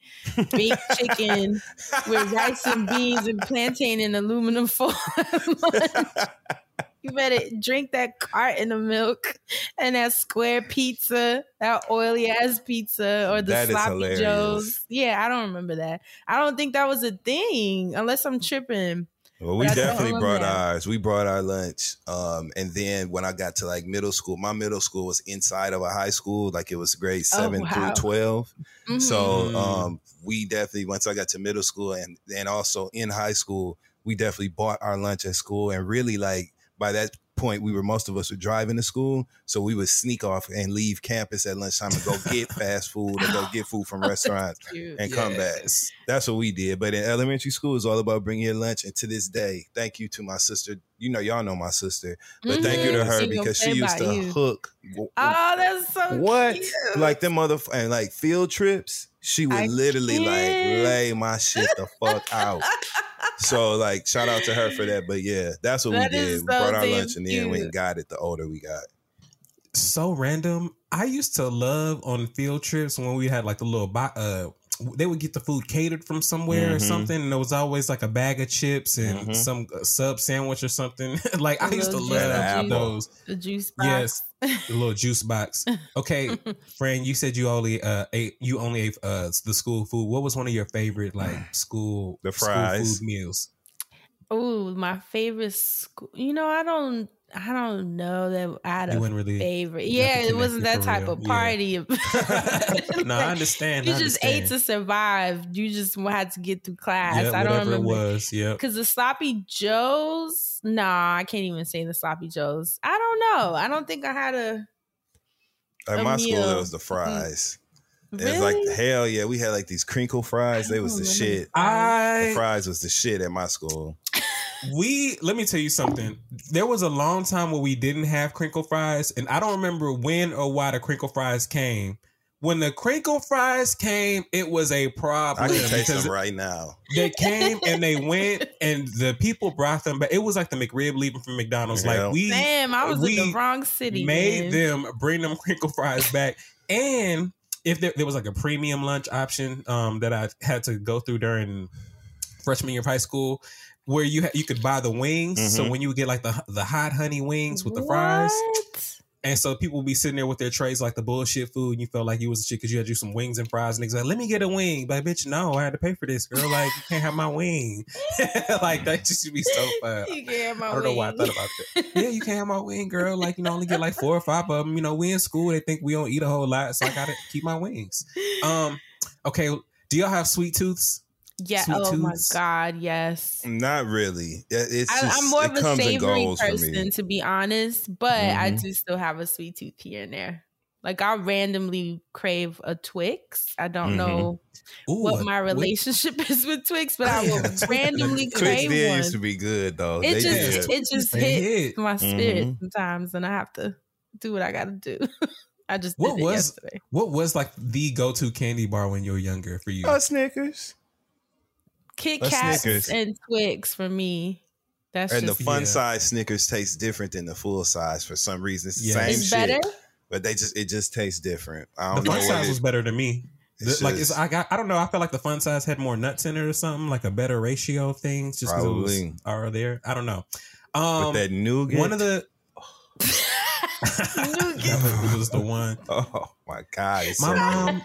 baked chicken with rice and beans and plantain in aluminum foil. you better drink that carton of milk and that square pizza, that oily ass pizza, or the That sloppy joes. Yeah, I don't remember that. I don't think that was a thing, unless I'm tripping. Well, we But I don't definitely brought that. ours. We brought our lunch. Um, and then when I got to like middle school, my middle school was inside of a high school, like it was grade Oh, seven wow. through 12 Mhm. So um, we definitely once I got to middle school and and also in high school, we definitely bought our lunch at school and really like by that point we were most of us were driving to school, so we would sneak off and leave campus at lunchtime and go get fast food or go oh, get food from restaurants and come back. That's what we did. But in elementary school, it's all about bringing your lunch. And to this day, thank you to my sister. You know, y'all know my sister, but thank you to Mhm. her Single because she used to you. hook. Oh, that's so what? cute. Like them mother and like field trips, she would I literally like can't. lay my shit the fuck out. So like, shout out to her for that. But yeah, that's what That we is did. We brought our lunch and then we got it. The older we got, so random. I used to love on field trips when we had like a little bo- uh they would get the food catered from somewhere or Mhm. something and there was always like a bag of chips and Mhm. some uh, sub sandwich or something. like I A used to love those. The juice box. Yes. The little juice box. Okay, friend, you said you only uh ate you only ate uh the school food. What was one of your favorite like school The school fries. food meals? Oh, my favorite school. You know, I don't. I don't know that I had You a wouldn't really- favorite. Yeah, it wasn't that type for of real. party. no, I understand. you I just ate to survive. You just had to get through class. Yeah, I don't whatever it remember. was. Yep. Because the sloppy joes, nah, I can't even say the sloppy joes. I don't know. I don't think I had a. At a my school, it was the fries. It's Really? like hell yeah, we had like these crinkle fries. They was the don't shit. I The fries was the shit at my school. We let me tell you something. There was a long time where we didn't have crinkle fries, and I don't remember when or why the crinkle fries came. When the crinkle fries came, it was a problem I can taste them right now. they came and they went, and the people brought them back. It was like the McRib leaving from McDonald's. Yeah. Like we Damn, I was in the wrong city. made man. them bring them crinkle fries back, and if there, there was like a premium lunch option um, that I had to go through during freshman year of high school, where you ha- you could buy the wings. So Mhm. when you would get like the the hot honey wings with the fries, and so people would be sitting there with their trays like the bullshit food, and you felt like you was a shit because you had you some wings and fries, and they like, "Let me get a wing," but bitch, no, I had to pay for this, girl. Like you can't have my wing. like that just should be so fun. You can't have my I don't know why I wing. thought about that. Yeah, you can't have my wing, girl. Like you know, only get like four or five of them. You know, we in school, they think we don't eat a whole lot, so I gotta keep my wings. Um, okay. Do y'all have sweet tooths? Yeah. Sweet oh my god. Yes. Not really. It's I, just, I'm more it of a comes savory person, to be honest, but I Mhm. do still have a sweet tooth here and there. Like I randomly crave a Twix. I don't Mhm. know Ooh, what a- my wait. relationship is with Twix, but I will Twix- randomly Twix crave did one. used to be good though. it They just did. it just They hits hit. my spirit Mhm. sometimes, and I have to do what I got to do. I just What did it was yesterday. what was like the go to candy bar when you were younger for you? Oh, Snickers. Kit Kats Snickers. and Twix for me. That's And the fun Yeah. size Snickers taste different than the full size for some reason. It's the Yeah. same it's shit, better. but they just it just tastes different. I the don't know fun size it- was better to me. It's The- like it's I got I don't know. I felt like the fun size had more nuts in it or something, like a better ratio of things. Just because it Probably. was are there. I don't know. with Um, that nougat. one of the that was the one. oh my god, My so good. mom,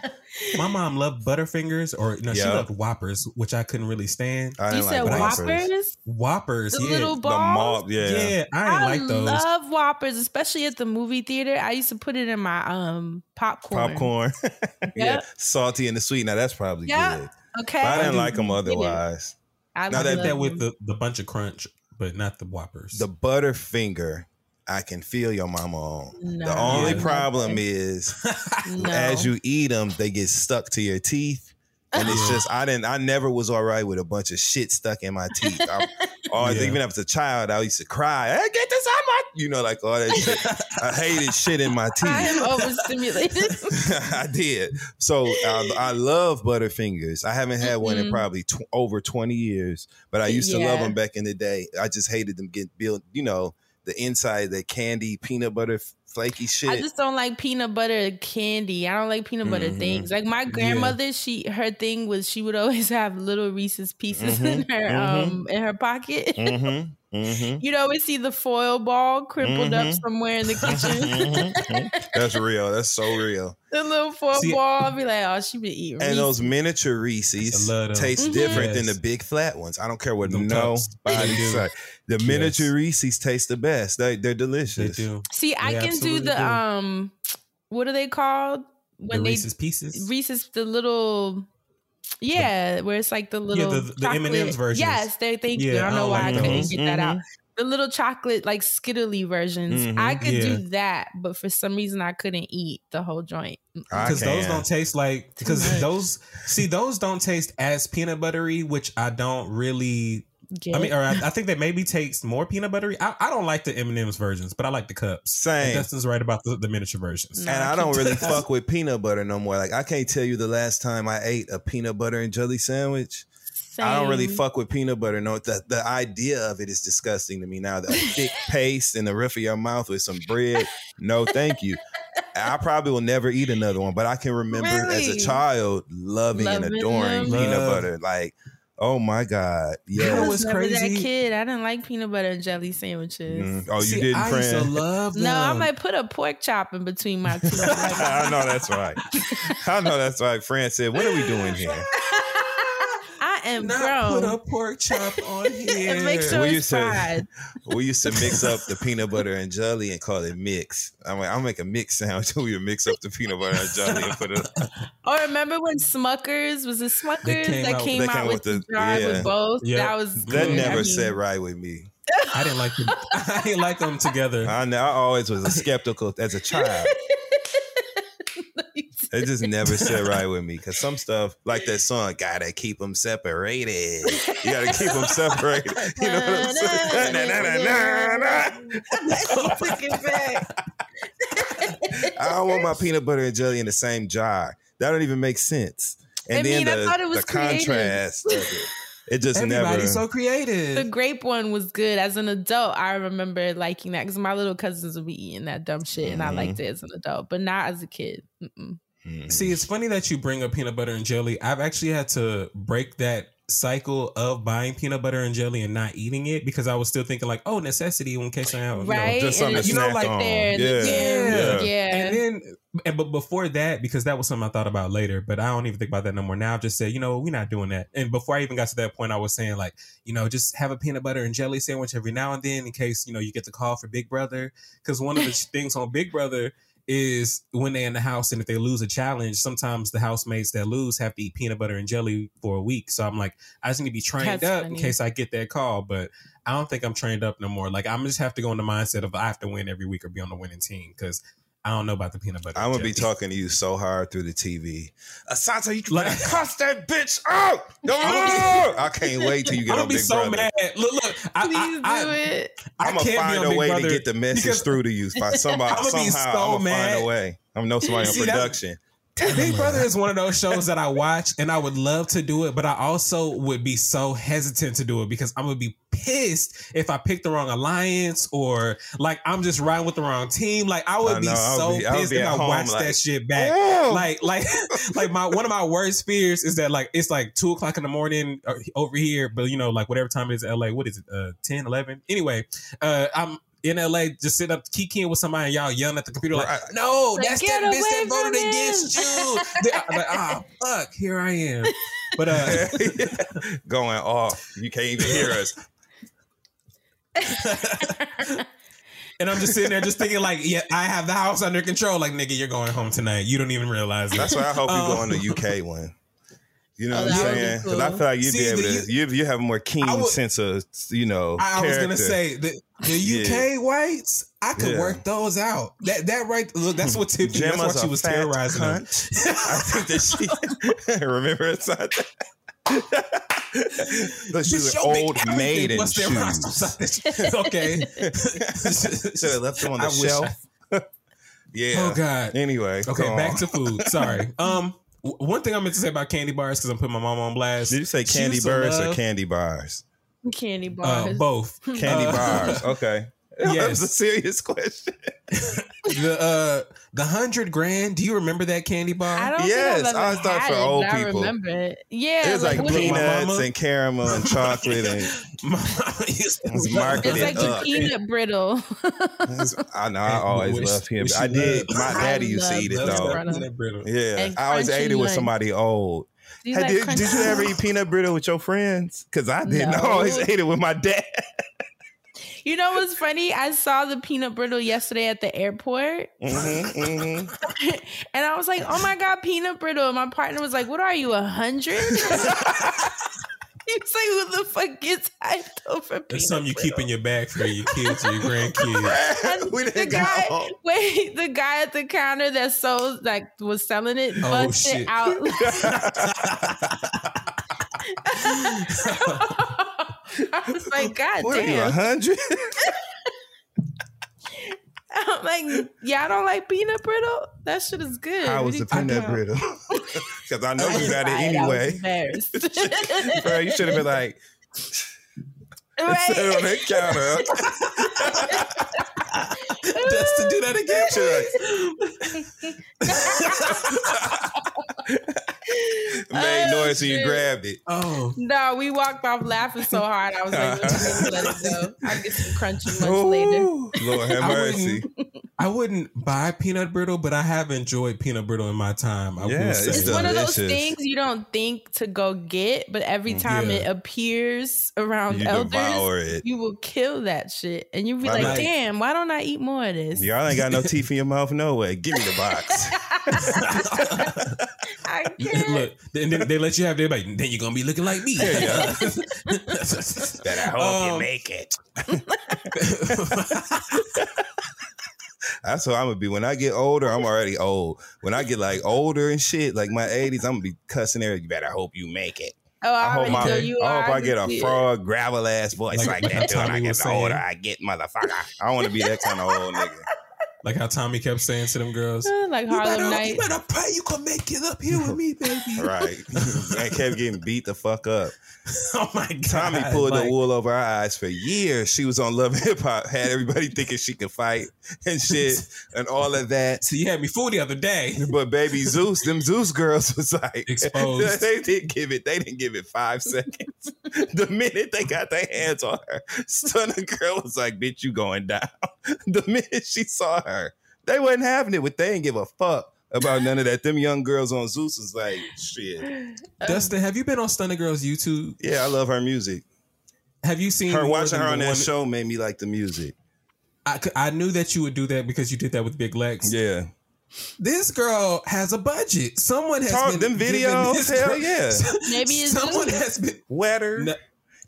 my mom loved Butterfingers, or no, she loved Whoppers, which I couldn't really stand. I You said like Whoppers. Whoppers, Whoppers, the yeah, little The balls. malt, yeah. yeah, I I, didn't like those. love Whoppers, especially at the movie theater. I used to put it in my um popcorn. Popcorn. yeah. Salty and the sweet. Now that's probably Yep. good. Okay, But I didn't do like them otherwise. I Now that- did that with the, the Buncha Crunch, but not the Whoppers. The Butterfinger, I can feel your mama on. No. the only Yeah. problem is no. as you eat them, they get stuck to your teeth. And it's just I didn't I never was all right with a bunch of shit stuck in my teeth. I, or Yeah. even as a child, I used to cry, hey, get this out my you know, like all that shit. I hated shit in my teeth. I teeth. am overstimulated. I did. So I, I love Butterfingers. I haven't had one in Mhm. probably tw- over 20 years, but I used to love them back in the day. I just hated them get built, you know, the inside, the candy, peanut butter, flaky shit. I just don't like peanut butter candy. I don't like peanut butter Mhm. things. Like my grandmother, she her thing was she would always have little Reese's pieces in Mhm, her mhm. um in her pocket. mm-hmm. Mm-hmm. You'd always see the foil ball crimpled up Mhm. somewhere in the kitchen. That's real. That's so real. the little foil See- ball, I'd be like, oh, she been eating. And those miniature Reese's I love them. taste different than the big flat ones. I don't care what Them cups. nobody They do. say. The Yes. miniature Reese's taste the best. They they're they delicious. do. See, I They can do the do. um, what are they called when the they Reese's Pieces. Reese's the little. Yeah, where it's like the little the- the chocolate- M&M's versions. Yes, they thank you. I don't I know don't why like I couldn't those. get that out. Mhm. The little chocolate like skittly versions. Mhm. I could Yeah. do that, but for some reason I couldn't eat the whole joint. Because those don't taste like because those see those don't taste as peanut buttery, which I don't really. Get I mean, or I, I think they maybe taste more peanut buttery. I, I don't like the M and M's versions, but I like the cups. Same. And Dustin's right about the, the miniature versions. No, And I I don't really fuck with peanut butter no more. Like I can't tell you the last time I ate a peanut butter and jelly sandwich. Same. I don't really fuck with peanut butter. No, the the idea of it is disgusting to me now. The thick paste in the roof of your mouth with some bread. No, thank you. I probably will never eat another one, but I can remember as a child loving, and adoring them? peanut butter. Like, oh my god, I You was what's never crazy? that kid. I didn't like peanut butter and jelly sandwiches. Mm. Oh, you See, didn't, I used to love them. No, I might put a pork chop in between my two. I know that's right. I know that's right. Fran said, "What are we doing here?" I and Not bro, put a pork chop on here. and make sure We it's used to- we used to mix up the peanut butter and jelly and call it mix. I'm like, I'll make a mix sandwich. We would mix up the peanut butter and jelly and put it. Or oh, remember when Smuckers was it Smuckers came that out- came out came with with the the- jar yeah. with both? Yep. That was That good. I never mean, sat right with me. I didn't like them. I didn't like them together. I know. I always was a skeptical as a child. It just never sat right with me because some stuff like that song, gotta keep them separated. You gotta keep them separated. You know what I'm saying? Na, na, na, na, na. Took it back. I don't want my peanut butter and jelly in the same jar. That don't even make sense. And I then mean, I the, thought it was the contrast of it, it just never. Everybody's so creative. The grape one was good. As an adult, I remember liking that because my little cousins would be eating that dumb shit, and I Mhm. liked it as an adult, but not as a kid. Mm-mm. Mhm. See, it's funny that you bring up peanut butter and jelly. I've actually had to break that cycle of buying peanut butter and jelly and not eating it because I was still thinking like, oh, necessity in case I have, you know, just something you know, like on. there, the Yeah. Yeah. yeah. And then, and, but before that, because that was something I thought about later, but I don't even think about that no more. Now I've just said, you know, we're not doing that. And before I even got to that point, I was saying like, you know, just have a peanut butter and jelly sandwich every now and then in case you know you get the call for Big Brother. Because one of the things on Big Brother is when they're in the house and if they lose a challenge, sometimes the housemates that lose have to eat peanut butter and jelly for a week. So I'm like, I just need to be trained That's up in case I get that call, but. I don't think I'm trained up no more. Like I'm just have to go in the mindset of I have to win every week or be on the winning team because I don't know about the peanut butter. I'm gonna be talking to you so hard through the TV. Asante, you Like- better cuss that bitch out. No, I can't wait till you get I'm on gonna be Big so Brother. mad. Look, look. I, Please I, do I, it. I I'm gonna can't be find a Big way Brother to get the message through to you. By somebody, I'ma be somehow, so I'm gonna mad. find a way. I'm know somebody on See, that- production. Big Brother is one of those shows that I watch and I would love to do it, but I also would be so hesitant to do it because I'm gonna be pissed if I pick the wrong alliance or like I'm just riding with the wrong team. Like I would I be know, would so be- pissed if I watched like, that shit back. "Oh." Like, like, like my one of my worst fears is that like it's like two o'clock in the morning uh, over here, but you know, like whatever time it is in LA, what is it, uh 10, 11? Anyway, uh I'm in LA, just sit up kikiing with somebody and y'all yelling at the computer like, no, Like, that's that bitch that voted him." against you. They- I'm like, oh fuck, here I am. But uh going off. You can't even hear us. and I'm just sitting there just thinking like, yeah, I have the house under control. Like, nigga, you're going home tonight. You don't even realize it. That's why I hope you go Um, on the UK one. You know Oh, what I'm that saying? Because I feel like you'd See, be able to. You, you have a more keen I would- sense of you know. I was gonna say the, the UK whites, I could Yeah. work those out. That that right look, that's what Tiffany that's why she was terrorizing them. cunt. I think that she remember it. Look, she's an old maid in shoes. okay. Should have left them on the I shelf. yeah. Oh God. Anyway. Okay, back on. to food. Sorry. Um, one thing I meant to say about candy bars because I'm putting my mom on blast. Did you say candy bars to or candy bars? Candy Uh, bars. both. Candy Uh, bars. Okay. That Yes. was a serious question. The uh the hundred grand. Do you remember that candy bar? I don't Yes, think I've ever I thought had for it, old but I remember it. Yeah, It was like, what is it? My peanuts and caramel and chocolate and My mama used to It's love It's like up. peanut brittle. I know I always Wish- loved peanut. wish I did. loved- My daddy used to eat it though. brittle. Yeah, And I always crunchy ate it with somebody old. Hey, like did, did you ever eat peanut brittle with your friends? Because I didn't. I always ate it with my dad. You know what's funny? I saw the peanut brittle yesterday at the airport, hmm hmm and I was like, "Oh my god, peanut brittle!" And my partner was like, "What are you, a hundred? He was like, "Who the fuck gets hyped over peanut It's something you brittle? keep in your bag for your kids or your grandkids. And we the didn't guy, go. wait, the guy at the counter that sold, like, was selling it, Oh, busted shit. out. I was like, God What damn. hundred? I'm like, y'all don't like peanut brittle? That shit is good. I was a peanut brittle? Because I know you got it right, I was anyway. Bro, you should have been like, sit on right? that counter. Just to do that again. Made Oh, noise when you grabbed it. Oh, No, we walked off laughing so hard. I was like, let, me let it go. I'll get some crunchy lunch later. Lord have I mercy. wouldn't- I wouldn't buy peanut brittle, but I have enjoyed peanut brittle in my time. I Yeah, it's. It's one of those things you don't think to go get, but every mm. time Yeah. it appears around You elders, devour it. you will kill that shit, and you'll be Right. like, "Damn, why don't I eat more of this?" Y'all ain't got no teeth in your mouth, no way. Give me the box. I can't. Look, then they, they let you have their like, then you're gonna be looking like me. There you that I hope you um, make it. That's what I'm gonna be. When I get older, I'm already old. When I get like older and shit, like my 80s, I'm gonna be cussing there. You better hope you make it. Oh, I, I hope, my, you I, hope I get can see a it. frog, gravel ass voice Like- like, like that. Till I get older. I get motherfucker. I don't want to be that kind of old nigga. Like how Tommie kept saying to them girls, Uh, like you Harlem better, Night. you better pray you can make it up here with me, baby. Right. I kept getting beat the fuck up. oh my god. Tommie pulled like, the wool over her eyes for years. She was on Love Hip Hop, had everybody thinking she could fight and shit and all of that. So you had me fooled the other day. But baby Zeus, them Zeus girls was like Exposed. They didn't give it. They didn't give it five seconds. The minute they got their hands on her, Stunna girl was like, "Bitch, you going down." The minute she saw her, they wasn't having it. With they didn't give a fuck about none of that. Them young girls on Zeus is like, "Shit." Dustin, have you been on Stunna Girls YouTube? Yeah, I love her music. Have you seen Her watching her on that one- show made me like the music. I, I knew that you would do that because you did that with Big Lex. Yeah. This girl has a budget. Someone has Talk- been them videos, this hell girl- yeah. Maybe it's someone has been. Wetter. No,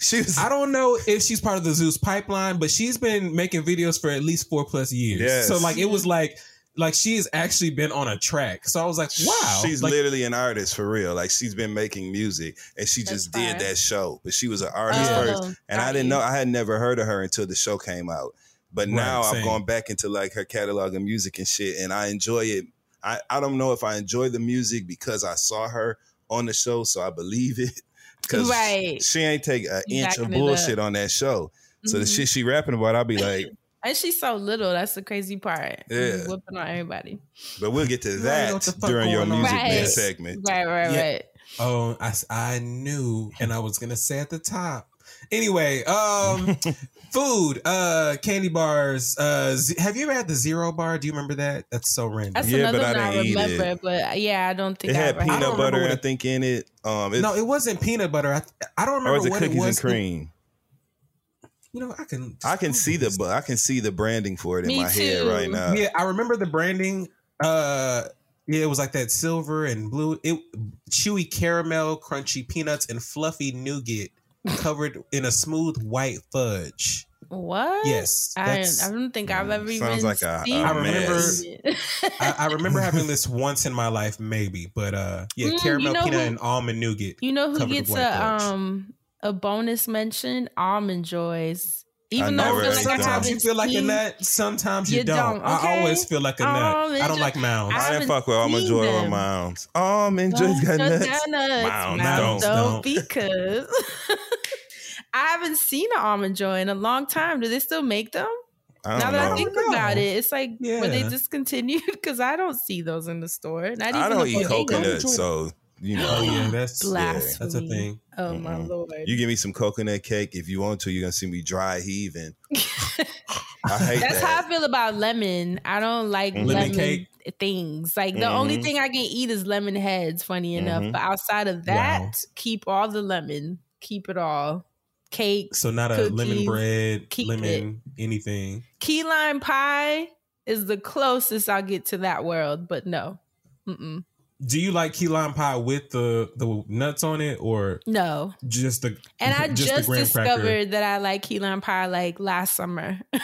She was I don't know if she's part of the Zeus pipeline, but she's been making videos for at least four plus years. Yes. So like it was like like she has actually been on a track. So I was like, wow, She's like, literally an artist for real. Like she's been making music and she just did fire. that show. But she was an artist Oh, first. And I got didn't know I had never heard of her until the show came out. But Right, now I've same. gone back into like her catalog of music and shit and I enjoy it. I, I don't know if I enjoy the music because I saw her on the show, so I believe it. Because Right. she ain't take an You inch of backing it bullshit on that show. So the Mhm. shit she rapping about, I'll be like, And she's so little. That's the crazy part. Yeah. She's whipping on everybody. but we'll get to that know what the fuck during your music Right. man segment. Right, right, Yeah. right. Oh, I knew, and I was gonna say at the top. Anyway, um, food, uh, candy bars. Uh, z- have you ever had the zero bar? Do you remember that? That's so random. That's Yeah, another but I one I, didn't eat remember. it. But uh, yeah, I don't think It I had ever had I peanut butter, what I think, in it. Um, it no, it wasn't peanut butter. I, I don't remember or remember was it what cookies it was. and cream? You know, I can. I can see the But I can see the branding for it in Me my head right now. Yeah, I remember the branding. Uh, yeah, it was like that silver and blue. It chewy caramel, crunchy peanuts, and fluffy nougat covered in a smooth white fudge. What? Yes, I, I don't think I've ever Sounds even like a- seen a I remember- I, I remember having this once in my life, maybe, but uh, yeah, Mm, you caramel, know peanut, who- and almond nougat. You know who gets a fudge. um a bonus mention? Almond joys. Even though never I feel ate like I. Sometimes you feel like a nut. Sometimes you, You don't. don't, I always feel like a nut. Almond I don't Joy- like mounds. I I didn't fuck with almond seen joy or them. mounds. Um, almond joy's got nuts. nuts. Mounds Mounds don't. don't because I haven't seen an almond joy in a long time. Do they still make them? I now don't that I think know. about it, it's like were they discontinued? Because I don't see those in the store. Not even I don't eat bodega. coconut, so you know. Oh yeah, that's Blasphemy. that's a thing. Oh my Mhm. lord! You give me some coconut cake if you want to. You're gonna see me dry heaving. I hate That's that. how I feel about lemon. I don't like Mhm. lemon, Lemon cake? things. Like the only Mhm. thing I can eat is lemon heads. Funny enough, Mhm. but outside of that, Wow. keep all the lemon. Keep it all. Cake. So not a lemon bread, Keep lemon anything. Key lime pie is the closest I'll get to that world, but no. Mm-mm. Do you like key lime pie with the the nuts on it, or No. just the And I just, just, discovered cracker? that I like key lime pie like last summer.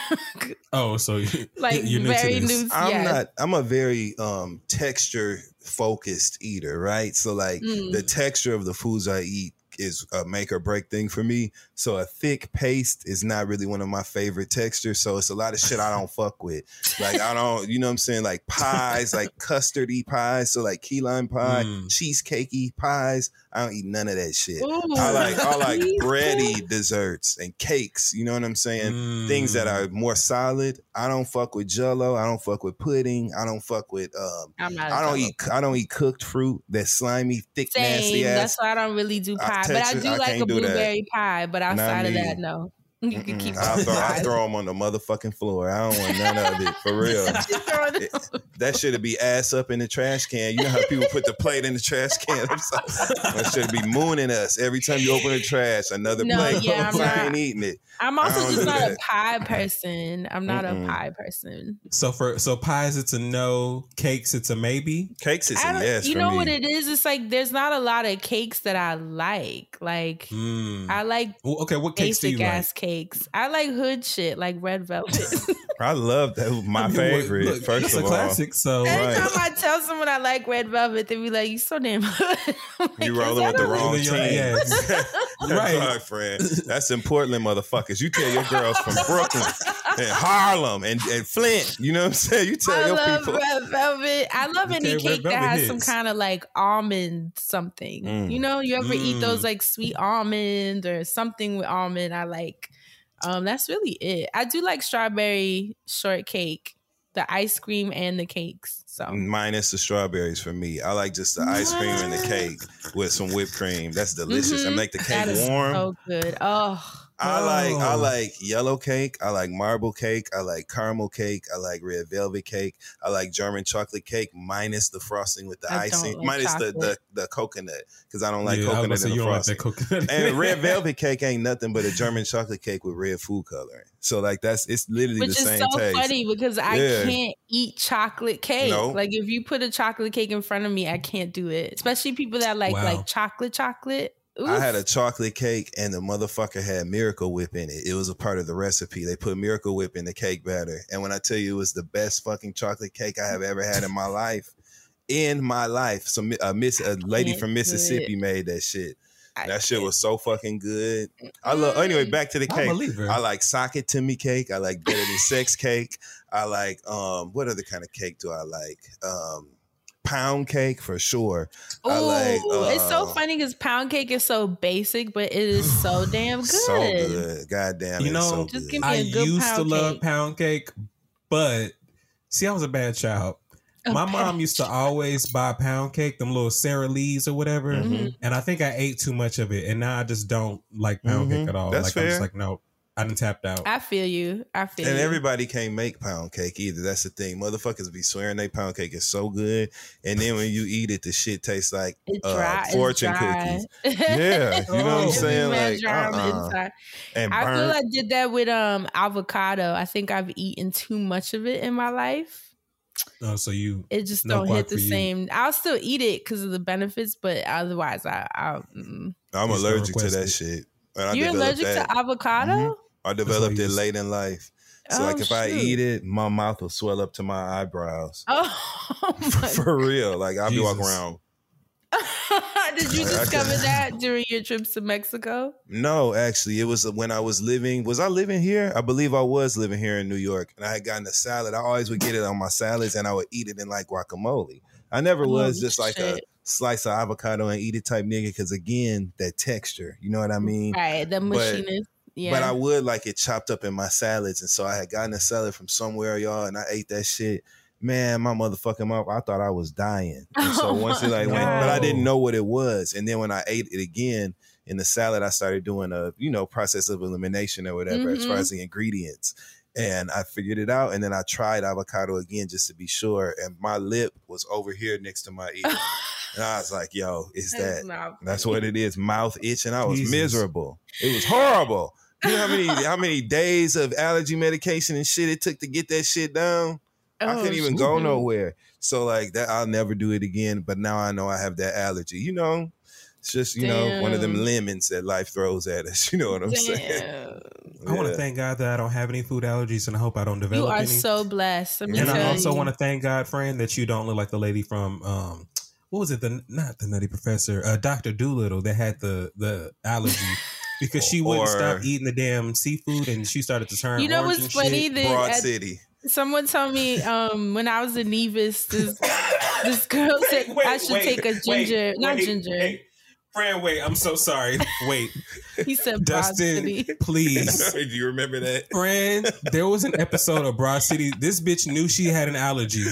Oh, so like you're new very to this. new. I'm yes. not. I'm a very um texture focused eater, right? So like Mm. the texture of the foods I eat is a make or break thing for me. So a thick paste is not really one of my favorite textures. So it's a lot of shit I don't fuck with. Like I don't, you know what I'm saying? Like pies, like custardy pies. So like key lime pie, Mm. cheesecakey pies. I don't eat none of that shit. Ooh. I like I like bready desserts and cakes. You know what I'm saying? Things that Mm. are more solid. I don't fuck with Jello. I don't fuck with pudding. I don't fuck with. Um, I'm not. a I don't eat. I don't eat cooked fruit. That slimy, thick, Same. nasty ass. That's why I don't really do I pie. But I do I like a do that. blueberry pie. But outside of that, no. You can keep I'll those throw, I'll throw them on the motherfucking floor. I don't want none of it for real. It- that should be ass up in the trash can. You know how people put the plate in the trash can? I'm. That should be mooning us every time you open the trash. Another No, plate. yeah, I'm I ain't eating it. I'm also don't just not a pie person. I'm not Mm-mm. a pie person. So for so pies, it's a no. Cakes, it's a maybe. Cakes, it's I a don't- yes you for know me. what it is? It's like there's not a lot of cakes that I like. Like Mm. I like Well, okay, what cakes do basic you like? ass cakes. I like hood shit, like red velvet. I love that. My I mean, favorite. look, first it's of a all, classic. So Anytime I tell someone I like red velvet, they be like, "You so damn hood." Like, you "Yes, rolling with the wrong Rolling team. your ass. Right, Right. friend. That's in Portland, motherfuckers. You tell your girls from Brooklyn and Harlem and, and Flint. You know what I'm saying? You tell I your love people. red velvet. I love any cake that has some kind of like almond something. Mm. You know, you ever eat those Mm. like sweet almond or something with almond? I like. Um, that's really it. I do like strawberry shortcake, the ice cream and the cakes. So Minus the strawberries for me. I like just the ice cream and the cake with some whipped cream. That's delicious. And Mhm. make the cake warm. so good. Oh, I like I Oh. like yellow cake. I like marble cake. I like caramel cake. I like red velvet cake. I like German chocolate cake minus the frosting with the I icing, like minus the, the the coconut because I don't like Yeah, coconut about to say in the don't like frosting. coconut. and red velvet cake ain't nothing but a German chocolate cake with red food coloring. So like that's it's literally which the is same so taste. funny because I Yeah. can't eat chocolate cake. No. Like if you put a chocolate cake in front of me, I can't do it. Especially people that like Wow. like chocolate chocolate. I had a chocolate cake and the motherfucker had Miracle Whip in it. It was a part of the recipe. They put Miracle Whip in the cake batter. And when I tell you it was the best fucking chocolate cake I have ever had in my life, in my life. So a miss a lady from Mississippi made that shit. I That shit was so fucking good. I love anyway, back to the I cake. believe her. I like sock it to me cake. I like better than sex cake. I like um what other kind of cake do I like? Um pound cake for sure. I like Ooh, it's so uh, funny because pound cake is so basic, but it is so damn good. So good. God damn You know, so Just give me I a good used to pound love cake. pound cake, but see, I was a bad child. A My mom pound used to always buy pound cake, them little Sara Lee's or whatever, Mhm. and I think I ate too much of it, and now I just don't like pound Mhm. cake at all. That's like I'm just fair. like, no, I done tapped out. I feel you. I feel you. And you. everybody can't make pound cake either. That's the thing. Motherfuckers be swearing they pound cake is so good, and then when you eat it, the shit tastes like It's uh, dry. it's fortune dry. cookies. Yeah, you know what I'm saying? Like, dry on the uh-uh. and I feel burnt. I did that with um avocado. I think I've eaten too much of it in my life. oh, so you It just No don't hit the for you. same. I'll still eat it because of the benefits, but otherwise, I. I mm. I'm Just allergic to that it. shit. And You're allergic that. to avocado? Mhm. I developed it late in life. So Oh, like if I eat it, my mouth will swell up to my eyebrows. Oh, my For real. Like I'll be walking around. Did you discover that during your trips to Mexico? No, actually, it was when I was living. Was I living here? I believe I was living here in New York, and I had gotten a salad. I always would get it on my salads, and I would eat it in like guacamole. I never oh, was Oh, just like a slice of avocado and eat it type nigga, because again, that texture. You know what I mean? Right, the But- mushiness. Yeah. But I would like it chopped up in my salads, and so I had gotten a salad from somewhere, y'all, and I ate that shit. Man, my motherfucking mouth, I thought I was dying. And so Oh once it my like went, but I didn't know what it was. And then when I ate it again in the salad, I started doing a, you know, process of elimination or whatever as far Mhm. as the ingredients. And I figured it out. And then I tried avocado again just to be sure. And my lip was over here next to my ear. and I was like, yo, is that that's what it is. Mouth itching. I was Jesus. miserable. It was horrible. You know how many how many days of allergy medication and shit it took to get that shit down? I Oh, couldn't even go shoot. nowhere. So like that, I'll never do it again. But now I know I have that allergy. You know, it's just you know one of them lemons that life throws at us. You know what I'm saying? Damn. I want to thank God that I don't have any food allergies, and I hope I don't develop You are any. so blessed. Let me and tell I also want to thank God, friend, that you don't look like the lady from um, what was it? The not the Nutty Professor, uh, Doctor Dolittle that had the the allergy because she wouldn't Or- stop eating the damn seafood and she started to turn. You know orange what's funny? shit. The- Broad at- City. Someone told me um, when I was in Nevis, this this girl said I should take a ginger, not ginger. Fran, wait, I'm so sorry. Wait, He said Dustin, City. please. Do you remember that? Fran, there was an episode of Broad City. This bitch knew she had an allergy,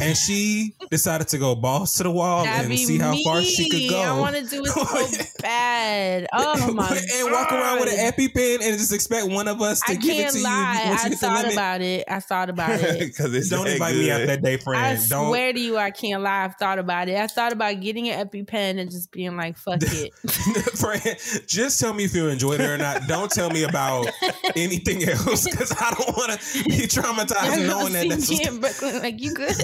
and she decided to go balls to the wall That'd and see how me. far she could go. I want to do it so bad. Oh my and walk around with an God. EpiPen and just expect one of us to I give it can't to lie. you. once you I hit the thought about it. I thought about it. Because it's Don't that invite me out that day, friend. I Don't. swear to you, I can't lie. I've thought about it. I thought about getting an EpiPen and just being like, "Fuck it." friend, just tell me if you enjoyed it or not. Don't tell me about anything else because I don't want to be traumatized knowing that that's See me in Brooklyn, like you good?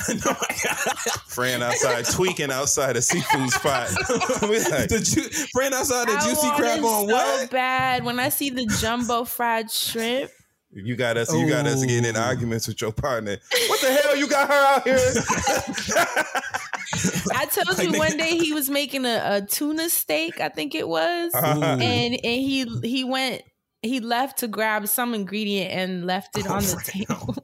Fran outside tweaking outside a seafood spot. we like, the ju- friend outside the juicy want crab it on so what? bad when I see the jumbo fried shrimp. you got us. You got us getting in oh. arguments with your partner. What the hell? You got her out here? I told Like, you one day he was making a, a tuna steak, I think it was, Uh-huh. and and he he went he left to grab some ingredient and left it Oh, on the Fran, table.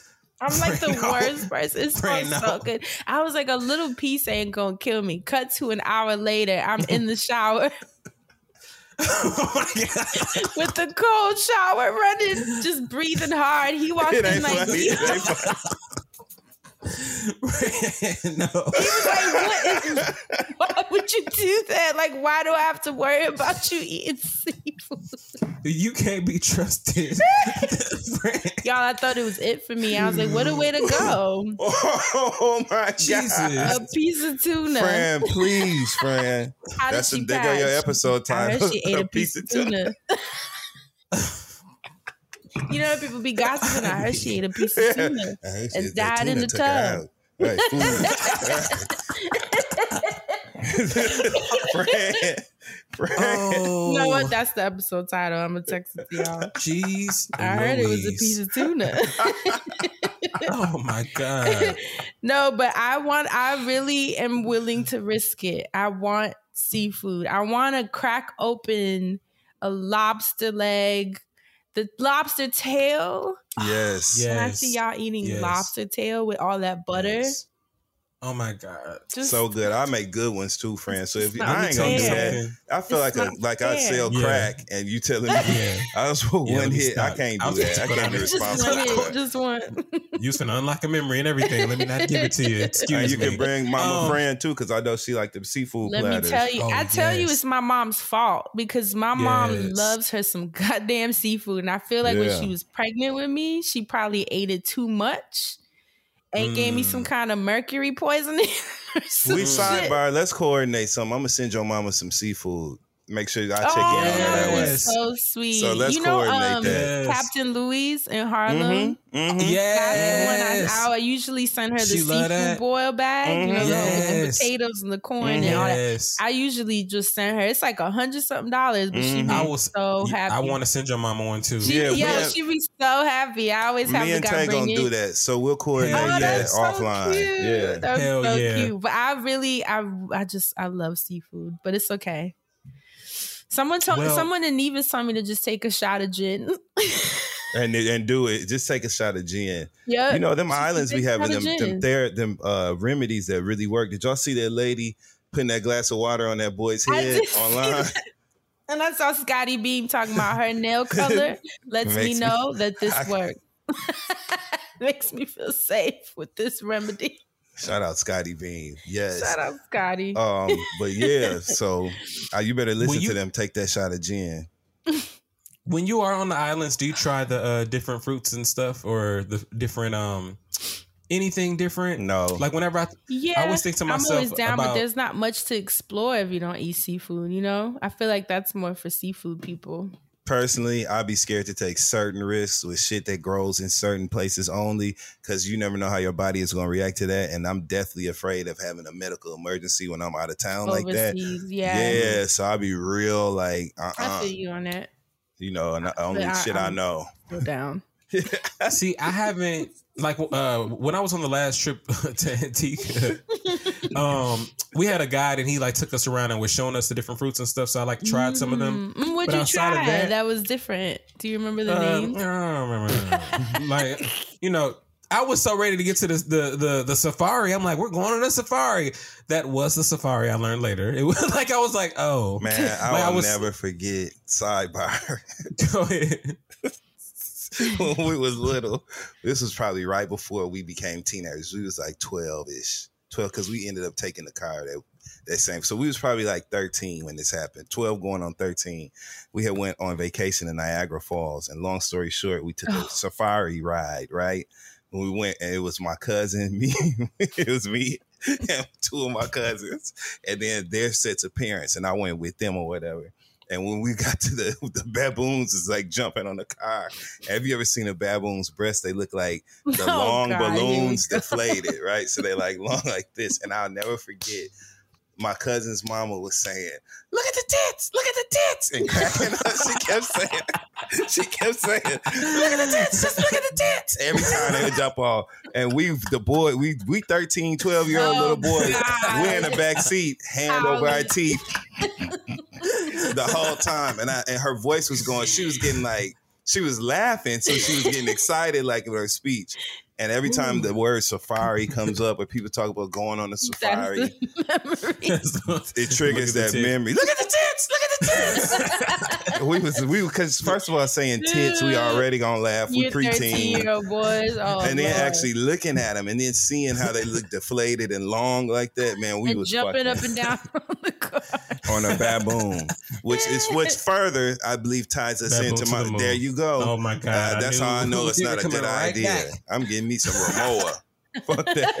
I'm like the Fran, no. worst person. It Fran, smells no. so good. I was like, a little piece ain't gonna kill me. Cut to an hour later, I'm in the shower oh my god! with the cold shower running, just breathing hard. He walked it in ain't like, funny. he It ain't funny. no. was like, what is why would you do that? Like, why do I have to worry about you eating seafood? You can't be trusted. Friend, Y'all, I thought it was it for me. I was like, what a way to go. Oh my Jesus. god. A piece of tuna. Fran, please, Fran. How did That's she the there go your episode I title. she ate a piece of tuna. You know, people be gossiping. I heard she ate a piece of tuna. I and ate that died in the tub. out. Right, food. Fran, Fran. oh, You know what? That's the episode title. I'm gonna text it to y'all. Jeez, I heard it was a piece of tuna. Oh my god! no, but I want. I really am willing to risk it. I want seafood. I want to crack open a lobster leg, the lobster tail. Yes. Yeah. When I Yes. see y'all eating Yes. lobster tail with all that butter, Yes. Oh my god! just so good. I make good ones too, Fran. So if you, I ain't gonna do that. I feel It's like a not like I fair. sell Yeah. crack, and you telling me Yeah. I was for Yeah, one me hit. I can't do was that. I can't be put just responsible. want for it. it. Just want. You finna unlock a memory and everything. Let me not give it to you. Excuse And you me. can bring Mama Um, Fran too, because I know she like the seafood Let platters. me tell you, Oh, I tell you, it's my mom's fault because my mom loves her some goddamn seafood, and I feel like Yeah. when she was pregnant with me, she probably ate it too much and gave me Mm. some kind of mercury poisoning. or some We shit. sidebar. Let's coordinate something. I'm gonna send your mama some seafood. Make sure I check Oh, in on her that that way. so sweet. So let's you know, coordinate um, that. Yes. Captain Louise in Harlem. Mm-hmm. Mm-hmm. Yes. when I, I usually send her the She seafood boil bag, you know, Mhm. the- with the potatoes and the corn and all that. I usually just send her. It's like a hundred something dollars, but she Mhm. be I was so happy. I want to send your mama one too. She, Yeah, yeah, we have- she be so happy. I always have Me the and guy Tay bring gonna it. do that. So we'll coordinate Hell Oh, that that's so offline. cute. Yeah. That's Hell so yeah. cute. But I really, I, I just, I love seafood, but it's okay. Someone told, Well- someone in Nevis told me to just take a shot of gin. And and do it. Just take a shot of gin. yeah, You know them Just islands we have them them there them uh remedies that really work. Did y'all see that lady putting that glass of water on that boy's head online? And I saw Scotty Beam talking about her nail color. Lets me Makes me- know that this I- worked. Makes me feel safe with this remedy. Shout out Scotty Beam. Yes. Shout out Scotty. Um, but yeah, so uh, you better listen you- to them. Take that shot of gin. When you are on the islands, do you try the uh, different fruits and stuff, or the different um anything different? No, Like whenever I Yeah, I always think to I'm always myself down, but about- there's not much to explore if you don't eat seafood. You know, I feel like that's more for seafood people. Personally, I'd be scared to take certain risks with shit that grows in certain places only because you never know how your body is going to react to that. And I'm deathly afraid of having a medical emergency when I'm out of town like that. Yeah. Yeah, so I'll be real like, uh, I uh feel you on that. you know, and the only I- shit I I'm- know. Go down. see, I haven't like uh when I was on the last trip to Antigua, um, we had a guide and he like took us around and was showing us the different fruits and stuff. So I like tried some of them. Mm, what'd But you outside of try? that- That, was different. Do you remember the Uh, names? I don't remember. like you know, I was so ready to get to the, the the the safari. I'm like, we're going on the safari. That was the safari. I learned later. It was like I was like, oh Man, I Like, will was- never forget sidebar. Go ahead. when we was little, this was probably right before we became teenagers. We was like 12 ish. 12 because we ended up taking the car that that same. So we was probably like 13 when this happened. 12 going on 13. We had went on vacation in Niagara Falls. And long story short, we took a oh. safari ride, right? When we went, and it was my cousin, me, it was me and two of my cousins, and then their sets of parents, and I went with them or whatever. And when we got to the the baboons, is like jumping on the car. Have you ever seen a baboon's breast? They look like the Oh, long God, balloons deflated, right? So they're like long like this. And I'll never forget my cousin's mama was saying, "Look at the tits! Look at the tits!" and cracking up. She kept saying, she kept saying, "Look at the tits! Just look at the tits!" Every time they would jump off, and we, the boy, we, we 13, 12 year old Oh, little boys, God. we in the back seat, hand over our teeth the whole time, and I, and her voice was going. She was getting like she was laughing, so she was getting excited, like with her speech. And every time the word safari comes up, or people talk about going on a safari, the it triggers that tits. memory. Look at the tits! Look at the tits! we was we because first of all, saying tits, we already gonna laugh. We You preteen. 13 year old boys. Oh, and then Lord. actually looking at them, and then seeing how they look deflated and long like that, man, we and was jumping fucking up and down on the car. on a baboon, which is which further I believe ties us Baboon into to my. the. There you go. Oh my god! Uh, that's knew- how I know it's not a good right idea. back. I'm getting me some Ramoa. Fuck that.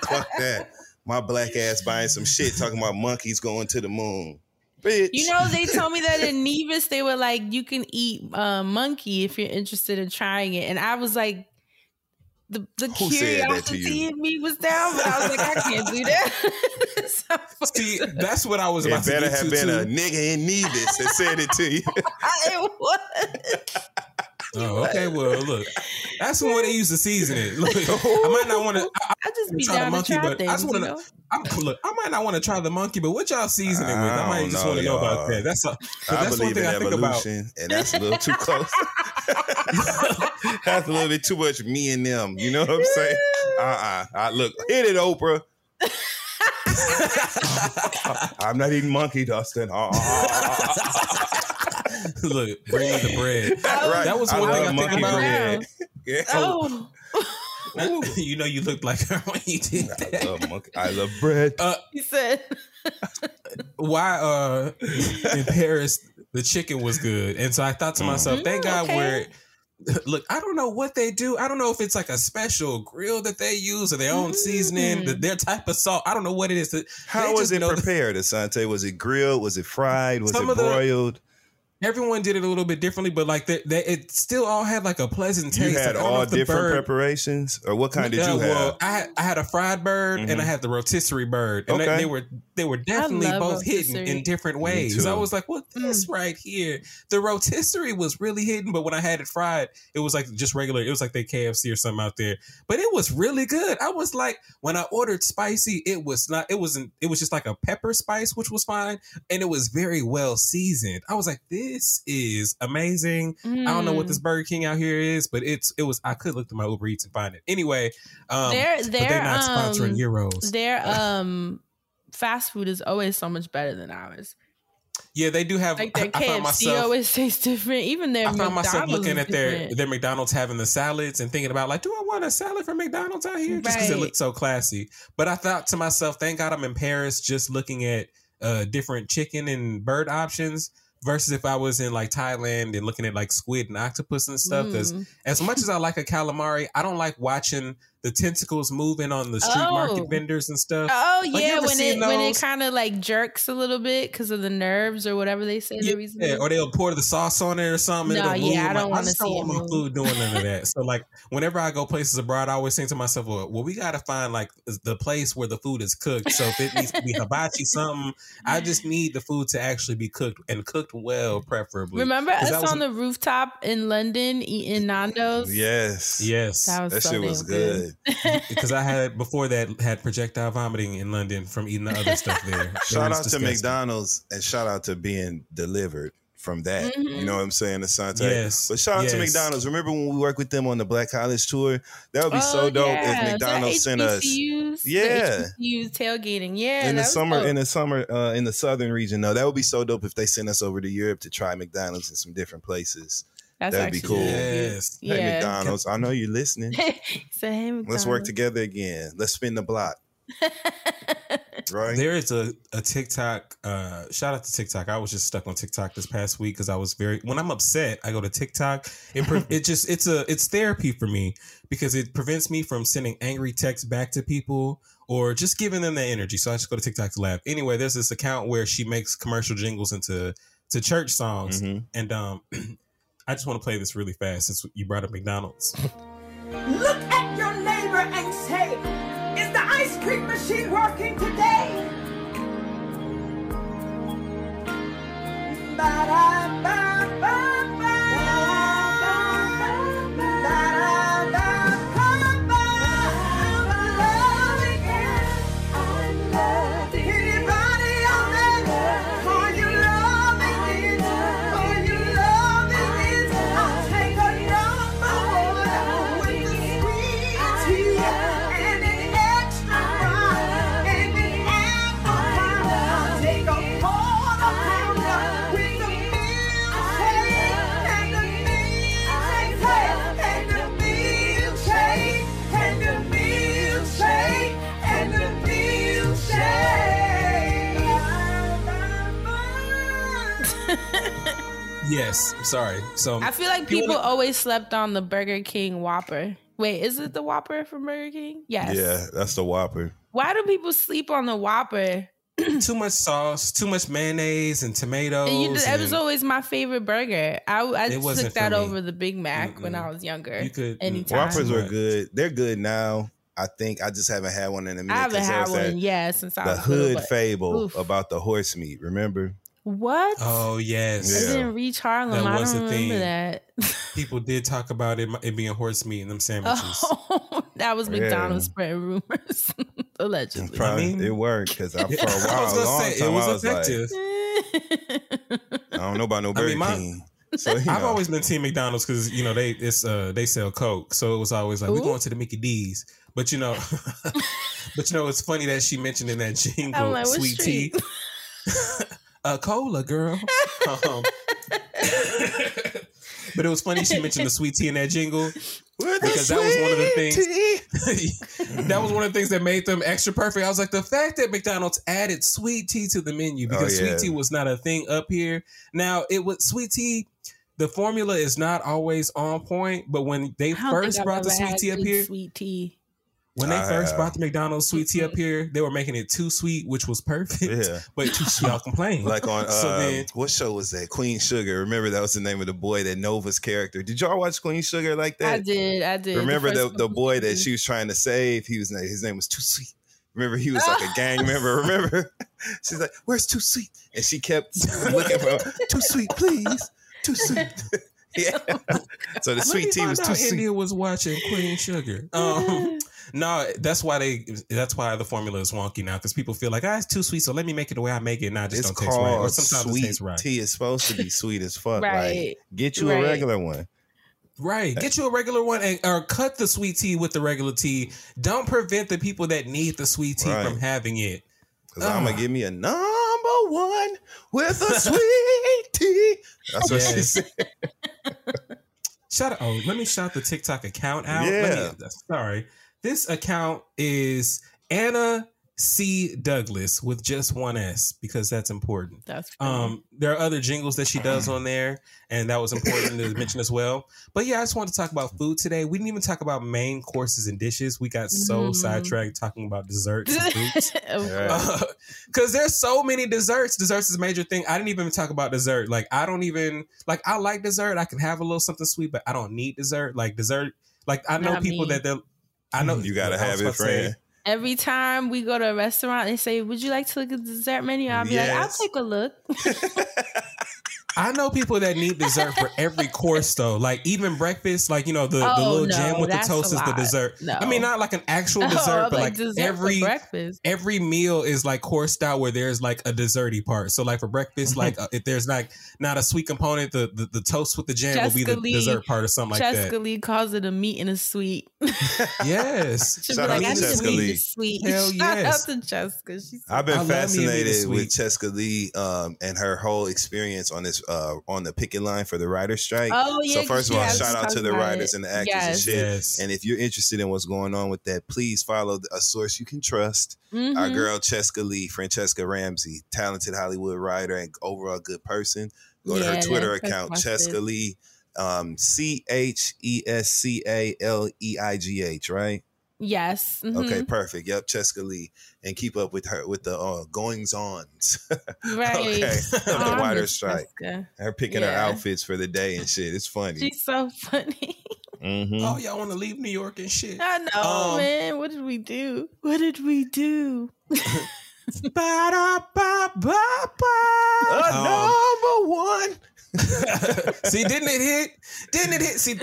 Fuck that. My black ass buying some shit talking about monkeys going to the moon. Bitch. You know, they told me that in Nevis, they were like, you can eat uh, monkey if you're interested in trying it. And I was like, the, the Who said that to curiosity in me was down, but I was like, I can't do that. So, See, that's what I was about it to better get have been too. a nigga in Nevis that said it to you. it was. Oh, okay. Well, look, that's the one they used to season it. Look, I might not want to. I, I just be try the monkey, to try but I things, just you want know? to. I'm, look, I might not want to try the monkey, but what y'all season it with? I, I might don't just want to know about that. That's a, 'cause I that's one believe in thing I think about. evolution, and that's a little too close. that's a little bit too much me and them. You know what I'm saying? Uh uh Look, hit it, Oprah. I'm not eating monkey, Dustin. Uh-uh. Look, bring me the bread. right. That was I one thing I think monkey about. bread. Yeah. Oh, you know, you looked like her when you did I that. love monkey. I love bread. Uh, he said. why uh in Paris the chicken was good. And so I thought to myself, thank Mm, God okay. we're look, I don't know what they do. I don't know if it's like a special grill that they use or their own seasoning, Mm. the, their type of salt. I don't know what it is. How They was it know that- prepared, Asante? Was it grilled? Was it fried? Was Some it of the- broiled? Everyone did it a little bit differently, but like they, they, it still all had like a pleasant taste. You had Like, I don't know all different bird- preparations, or what kind did Yeah, you have? Well, I had, I had a fried bird and Mhm. I had the rotisserie bird, and they, Okay. they were they were definitely love both hidden in different ways. too. I was like, "Well, Mm. this right here, the rotisserie was really hidden, but when I had it fried, it was like just regular. It was like they KFC or something out there, but it was really good. I was like, when I ordered spicy, it was not. It wasn't. It was just like a pepper spice, which was fine, and it was very well seasoned. I was like, this is amazing. I don't know what Mm. this Burger King out here is, but it's it was. I could look through my Uber Eats and find it. Anyway, um, They're- but they're, they're not sponsoring um, Euros. Their um fast food is always so much better than ours. Yeah, they do have. Like their I KFC myself. always tastes different. Even their I found myself looking at their different. their McDonald's having the salads and thinking about like, do I want a salad from McDonald's out here? Just because it Right. looked so classy. But I thought to myself, thank God I'm in Paris, just looking at uh, different chicken and bird options. Versus if I was in like Thailand and looking at like squid and octopus and stuff. Because Mm. as much as I like a calamari, I don't like watching the tentacles moving on the street Oh. market vendors and stuff. Oh yeah, ever when seen it when it kind of like jerks a little bit because of the nerves or whatever they say the reason. Yeah, or they'll pour the sauce on it or something. No, yeah, move. I don't Like, wanna just don't see want my food doing none of that. So like, whenever I go places abroad, I always think to myself, well, well, we got to find like the place where the food is cooked. So if it needs to be hibachi something, I just need the food to actually be cooked and cooked well, preferably. Remember us was- on the rooftop in London eating Nando's? Yes. Yes, That was That so shit was good. good. because I had before that had projectile vomiting in London from eating the other stuff there. Shout was out to. McDonald's and shout out to being delivered. from that. Mm-hmm. You know what I'm saying? Asante. Yes, But shout out to. McDonald's. Remember when we worked with them on the Black College tour? That would be Oh, so dope yeah. if McDonald's sent us. Yeah. HBCUs tailgating. Yeah, in the summer, dope. in the summer, uh, in the southern region, though, that would be so dope if they sent us over to Europe to try McDonald's in some different places. That's That'd be cool. Yes. Hey, Yeah. McDonald's, I know you're listening. Say, hey, Let's work together again. Let's spin the block. right? There is a, a TikTok. Uh, shout out to TikTok. I was just stuck on TikTok this past week because I was very. When I'm upset, I go to TikTok. It pre- it just it's a it's therapy for me because it prevents me from sending angry texts back to people or just giving them the energy. So I just go to TikTok to laugh. Anyway, there's this account where she makes commercial jingles into to church songs, Mhm. and um, I just want to play this really fast since you brought up McDonald's. Look at your neighbor and say, Is the ice cream machine working today? Anybody yes, sorry. So I feel like people wanna- always slept on the Burger King Whopper. Wait, is it the Whopper from Burger King? Yes. Yeah, that's the Whopper. Why do people sleep on the Whopper? too much sauce, too much mayonnaise and tomatoes. And you, that was always my favorite burger. I, I took that over the Big Mac when Mm-mm. I was younger. You could- mm. anytime. Whoppers were good. They're good now. I think I just haven't had one in a minute. I haven't 'cause there had one, yeah, since I The was little, hood but- fable Oof. about the horse meat. Remember? What? Oh yes, I Yeah. didn't reach Harlem. That I was don't a remember thing. that. people did talk about it, it being horse meat in them sandwiches. Oh, that was Yeah. McDonald's spreading rumors, allegedly. Probably mean- it worked because for a I was while, a gonna long say time, it was I was effective. like, I don't know about no I mean, my- King. So, you I've always been Team McDonald's because you know they it's uh they sell Coke, so it was always like we're going to the Mickey D's. But you know, but you know it's funny that she mentioned in that jingle like, sweet tea, street? A cola girl. Um, but it was funny she mentioned the sweet tea in that jingle because that was one of the things- that was one of the things that made them extra perfect. I was like, the fact that McDonald's added sweet tea to the menu because Oh, yeah. sweet tea was not a thing up here. Now it was sweet tea. The formula is not always on point, but when they first brought the sweet tea up here, Sweet tea. When they I first have. brought the McDonald's sweet tea up here, they were making it too sweet, which was perfect. Yeah. But y'all complain. Like on so um, then what show was that? Queen Sugar. Remember that was the name of the boy that Nova's character. Did y'all watch Queen Sugar like that? I did. I did. Remember the, first the boy that she was trying to save? He was his name was Too Sweet. Remember he was like a gang member. Remember? She's like, "Where's Too Sweet?" And she kept looking for Too Sweet, please. Too sweet. yeah. So the Let sweet me tea was out too sweet. India was watching Queen Sugar. Um, no, that's why they. That's why the formula is wonky now because people feel like ah, it's too sweet, so let me make it the way I make it. Now it just It's don't taste right, or sometimes sweet it tastes right. tea. is supposed to be sweet as fuck. Right. Like, get you Right. a regular one. Right. Get you a regular one and or cut the sweet tea with the regular tea. Don't prevent the people that need the sweet tea Right. from having it. Cause I'm Ah. gonna give me a number one with a sweet tea. That's what she said. Shout out. Oh, let me shout the TikTok account out. Let me- sorry. This account is Anna C. Douglas with just one S because that's important. That's. Um, there are other jingles that she does on there, and that was important to mention as well. But yeah, I just wanted to talk about food today. We didn't even talk about main courses and dishes. We got so Mhm. sidetracked talking about desserts and fruits. Of Yeah. Because there's so many desserts. Desserts is a major thing. I didn't even talk about dessert. Like I don't even like. I like dessert. I can have a little something sweet, but I don't need dessert. Like dessert. Like I know Not people me. that they. I know mm-hmm. You gotta have it, about say, friend. Every time we go to a restaurant, they say, "Would you like to look at the dessert menu?" I'll be like, "I'll take a look." I know people that need dessert for every course though. Like even breakfast, like you know the, the Oh, little no, jam with the toast is the dessert. No. I mean not like an actual Oh, dessert, but like like, dessert for every breakfast. every meal is like coursed out where there's like a desserty part. So like for breakfast, like uh, if there's like not a sweet component, the the, the toast with the jam will be the Lee- dessert part or something like Jessica that. Lee calls it a meat and a sweet. Yes. She'll Shout be out like, to I just Jessica Lee. the sweet. Hell Shout yes. out to Jessica. She's I've been I love me a meat fascinated with Chescaleigh um, and her whole experience on this uh, on the picket line for the writers' strike. Oh, yeah, So first of all, shout out to the writers it. and the actors Yes. and shit. Yes. And if you're interested in what's going on with that, please follow a source you can trust. Our Mhm. girl Chescaleigh, Francesca Ramsey, talented Hollywood writer and overall good person. Go to Yeah, her Twitter account, that's Cheska. Lee, um, C H E S C A L E I G H, right? Yes. Okay, mhm. perfect. Yep, Chescaleigh, and keep up with her with the uh, goings ons. Right. okay, of Oh, the wider writer strike. Jessica. Her picking her outfits for the day and shit. It's funny. She's so funny. Mhm. Oh, y'all want to leave New York and shit. I know, Um, man. What did we do? What did we do? number one. See, didn't it hit? Didn't it hit? See,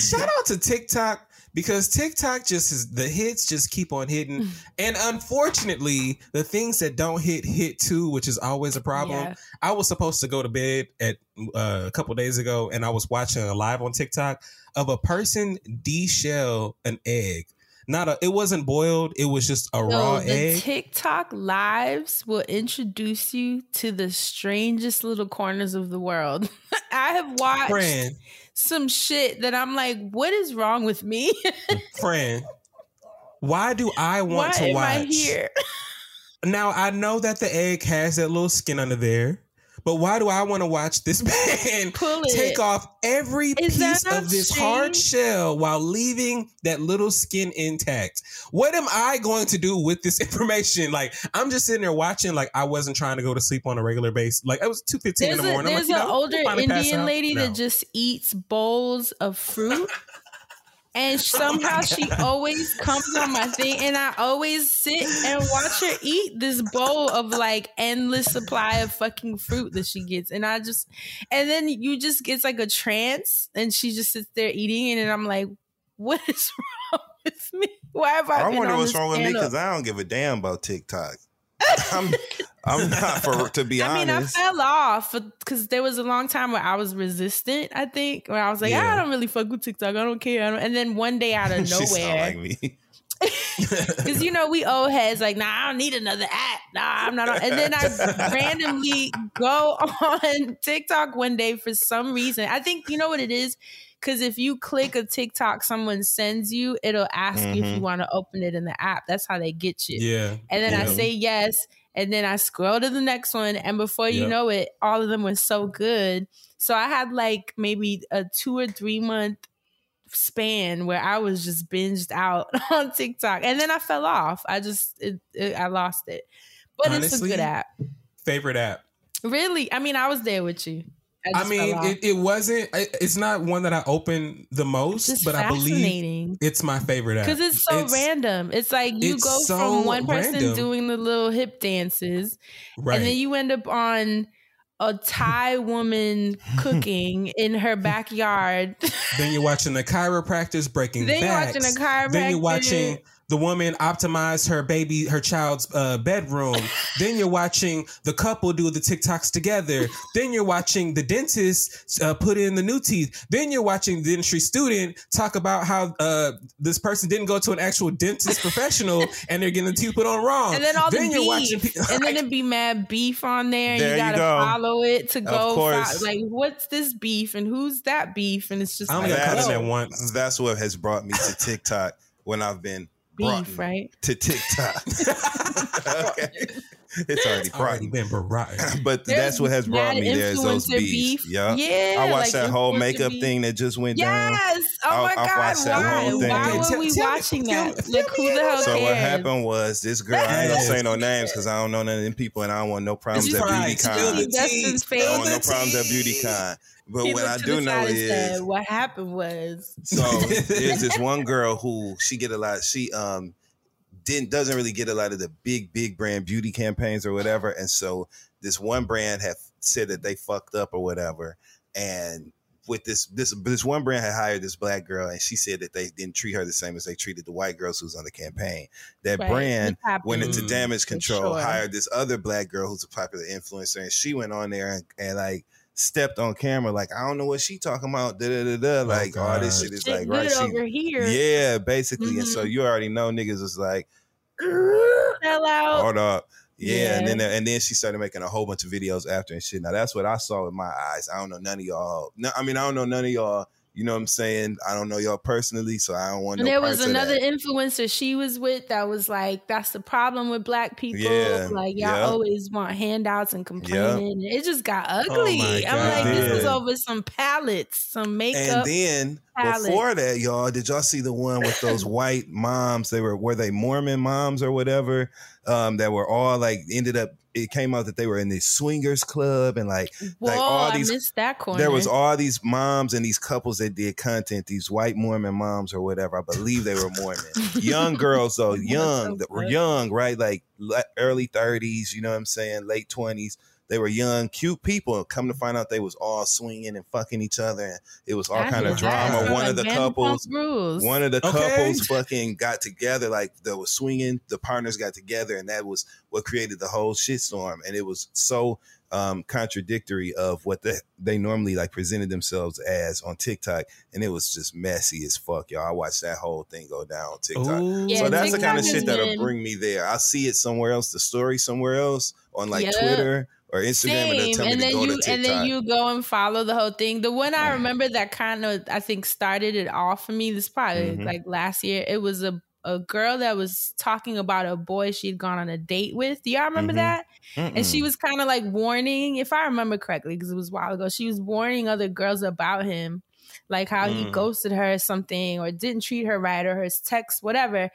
shout out to TikTok because TikTok just is the hits just keep on hitting. And unfortunately, the things that don't hit hit too, which is always a problem. Yeah. I was supposed to go to bed at uh, a couple days ago and I was watching a live on TikTok of a person de-shell an egg. Not a it wasn't boiled, it was just a raw So egg. TikTok lives will introduce you to the strangest little corners of the world. I have watched Friend, some shit that I'm like, what is wrong with me? friend. Why do I want Why to watch here? Now I know that the egg has that little skin under there, but why do I want to watch this man take off every Is piece of this hard shell while leaving that little skin intact? What am I going to do with this information? Like I'm just sitting there watching. Like I wasn't trying to go to sleep on a regular basis. Like it was two fifteen in the a, morning. I'm there's like, an know, older I'll finally pass Indian lady No. that just eats bowls of fruit. And somehow she always comes on my thing, and I always sit and watch her eat this bowl of like endless supply of fucking fruit that she gets. And I just, and then you just get like a trance, and she just sits there eating it, and I'm like, what is wrong with me? Why have I? I wonder on what's wrong with me because I don't give a damn about TikTok. I'm, I'm not for to be honest. I mean, I fell off because there was a long time where I was resistant. I think where I was like, ah, Yeah. I don't really fuck with TikTok. I don't care. I don't. And then one day out of she sound like nowhere, me. because you know we old heads like, nah, I don't need another app. Nah, I'm not. On. And then I randomly go on TikTok one day for some reason. I think you know what it is. Because if you click a TikTok someone sends you, it'll ask you if you Mhm. want to open it in the app. That's how they get you. Yeah, And then I say yes. And then I scroll to the next one. And before you Yep. know it, all of them were so good. So I had like maybe a two or three month span where I was just binged out on TikTok. And then I fell off. I just, it, it, I lost it. But it's a good app. favorite app. Really? I mean, I was there with you. I just mean, it, it wasn't. it- It's not one that I open the most, but I believe it's my favorite app Because it's so random. It's like you it's go so from one person random. doing the little hip dances Right. And then you end up on a Thai woman cooking in her backyard. Then you're watching the chiropractors breaking Then you're watching a Then you're watching the woman optimize her baby, her child's uh, bedroom. then you're watching the couple do the TikToks together. then you're watching the dentist uh, put in the new teeth. Then you're watching the dentistry student talk about how uh, this person didn't go to an actual dentist professional and they're getting the teeth put on wrong. and then all the you're watching beef, pe- and then it'd be mad beef on there, and There you you gotta go. follow it to Of go. course. fo- like, what's this beef, and who's that beef? And it's just I only like, got caught in whoa, that once. That's what has brought me to TikTok when I've been brought beef, right? to TikTok. okay. It's already It's already been brought. But There's that's what has brought me there is those influencer beefs. beef. Yeah. Yeah, I watched like that whole makeup beef. thing that just went down. Yes. Oh I- my I god. watched that Why? whole thing. Why were we watching that? me- Like, who the hell about So what happened was this girl, I ain't gonna say no names because I don't know none of them people and I don't want no problems at fine. BeautyCon. Spill the Justin's tea. I don't want no problems at tea. BeautyCon. But He what I do know is said, what happened was so there's this one girl who she get a lot. She um didn't doesn't really get a lot of the big big brand beauty campaigns or whatever. And so this one brand have said that they fucked up or whatever. And with this this this one brand had hired this black girl and she said that they didn't treat her the same as they treated the white girls who was on the campaign. That Right. brand went into damage control, sure. hired this other black girl who's a popular influencer, and she went on there and, and like stepped on camera like I don't know what she talking about. Da da da da. Like all this shit is Shit like right. She, over here. yeah, basically. And so Mhm. you already know niggas is like, Fell out. hold up. Yeah, Yeah. and then and then she started making a whole bunch of videos after and shit. Now that's what I saw with my eyes. I don't know none of y'all. No, I mean I don't know none of y'all. You know what I'm saying? I don't know y'all personally, so I don't want And no there was another influencer she was with that was like, "That's the problem with black people. Yeah, Like y'all yeah. always want handouts and complaining. It just got ugly. my I'm like, this was Yeah. over some palettes, some makeup. And then palette. before that, y'all, did y'all see the one with those white moms? They were were they Mormon moms or whatever? Um, that were all like ended up. It came out that they were in this swingers club and like Whoa, like all I these missed that corner. There was all these moms and these couples that did content, these white Mormon moms or whatever. I believe they were Mormon. young girls though, young, were young, right? Like early 30s, you know what I'm saying? Late 20s. They were young, cute people. Come to find out they was all swinging and fucking each other. And it was all That kind of drama. sounds One of the couples, one of the Okay. couples fucking got together, like they was swinging. The partners got together, and that was what created the whole shitstorm. And it was so um, contradictory of what the, they normally like presented themselves as on TikTok, and it was just messy as fuck, y'all. I watched that whole thing go down on TikTok. Ooh. Yeah, so that's the kind of has shit that'll bring me there. I see it somewhere else, the story somewhere else on like Yep. Twitter or Instagram, and Same. tell me And then you and then you go and follow the whole thing. The one I remember that kind of I think started it off for me. This probably Mhm. like last year. It was a a girl that was talking about a boy she'd gone on a date with. Do y'all remember Mhm. that? And she was kind of like warning, if I remember correctly, because it was a while ago. She was warning other girls about him, like how he Mm. ghosted her or something, or didn't treat her right, or her text, whatever.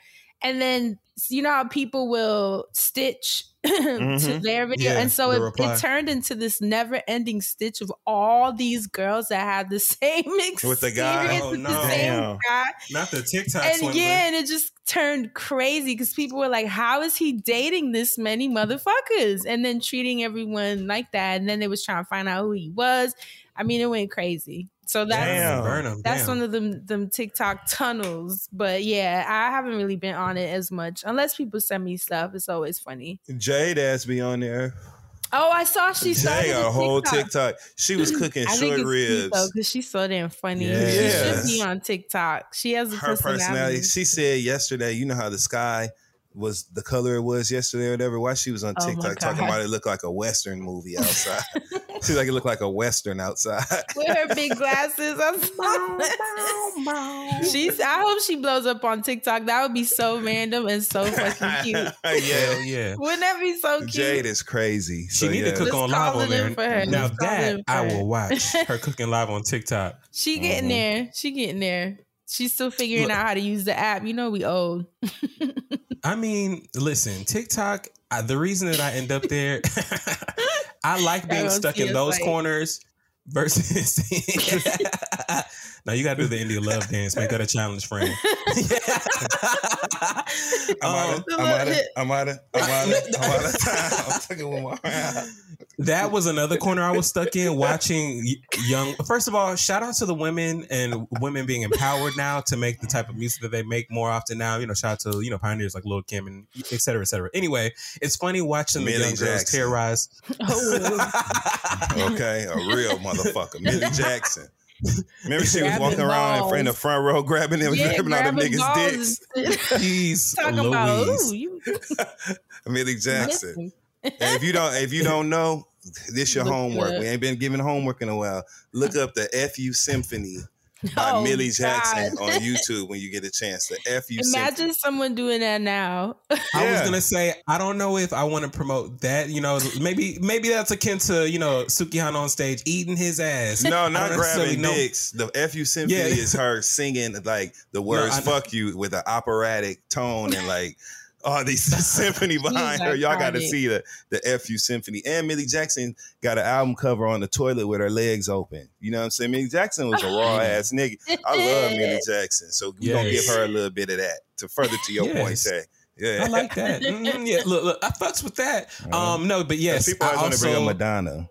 And then you know how people will stitch to Mhm. their video, Yeah, and so it, it turned into this never-ending stitch of all these girls that had the same experience With the guy? Oh, with no. the same guy Not the TikTok and swindler. yeah, and it just turned crazy because people were like, "How is he dating this many motherfuckers?" And then treating everyone like that. And then they was trying to find out who he was. I mean, it went crazy. So that's Damn. That's damn. one of them them TikTok tunnels. But yeah, I haven't really been on it as much unless people send me stuff. It's always funny. Jade asked me on there. Oh, I saw she started Jade got a whole TikTok. TikTok. She was cooking I think short it's ribs. because she's so damn funny. Yeah. She should be on TikTok. She has a her personality. She said yesterday, you know how the sky was the color it was yesterday or whatever. Why she was on Oh TikTok talking about it looked like a Western movie outside. She's like it looked like a Western outside. with her big glasses. I saw that. She's. I hope she blows up on TikTok. That would be so random and so fucking cute. Hell yeah. yeah. Wouldn't that be so cute? Jade is crazy. She need yeah. to cook Let's on live on in for her. there. Now Let's that for I will watch her cooking live on TikTok. She getting Mhm. there. She getting there. She's still figuring Look. out how to use the app. You know we old. I mean, listen, TikTok. I, the reason that I end up there, I like being don't stuck in those like- corners versus. now you got to do the India love dance. Make that a challenge, friend. I'm out of, I'm out of, I'm out of, I'm out of, I'm out of time. I'm taking one more round. That was another corner I was stuck in watching young. First of all, shout out to the women and women being empowered now to make the type of music that they make more often now. You know, shout out to you know pioneers like Lil Kim and et cetera, et cetera. Anyway, it's funny watching the Millie young girls terrorize. Oh, Okay, a real motherfucker, Millie Jackson. Remember she was Grabbing walking around in balls. front the front row, grabbing them, yeah, grabbing all them niggas' dicks. and shit. Jeez, Talking about Louise. ooh, you Millie Jackson. Missing. And if you don't, if you don't know, this your Look homework. good. We ain't been giving homework in a while. Look up the FU Symphony by Oh, Millie Jackson God. on YouTube when you get a chance. The FU Imagine Symphony. someone doing that now. I was gonna say I don't know if I want to promote that. You know, maybe maybe that's akin to you know Sukihana on stage eating his ass. No, not don't necessarily grabbing know- dicks. The FU Symphony Yeah. is her singing like the words I know. "fuck you" with an operatic tone and like all these symphony behind her. Y'all got to see the the FU Symphony. And Millie Jackson got an album cover on the toilet with her legs open. You know what I'm saying? Millie Jackson was a raw ass nigga. I love Millie Jackson, so we gonna give her a little bit of that to further to your point. Yes. Say, yeah, I like that. Mhm, yeah, look, look, I fucks with that. Um, no, but yes, people I always want to also, bring up Madonna.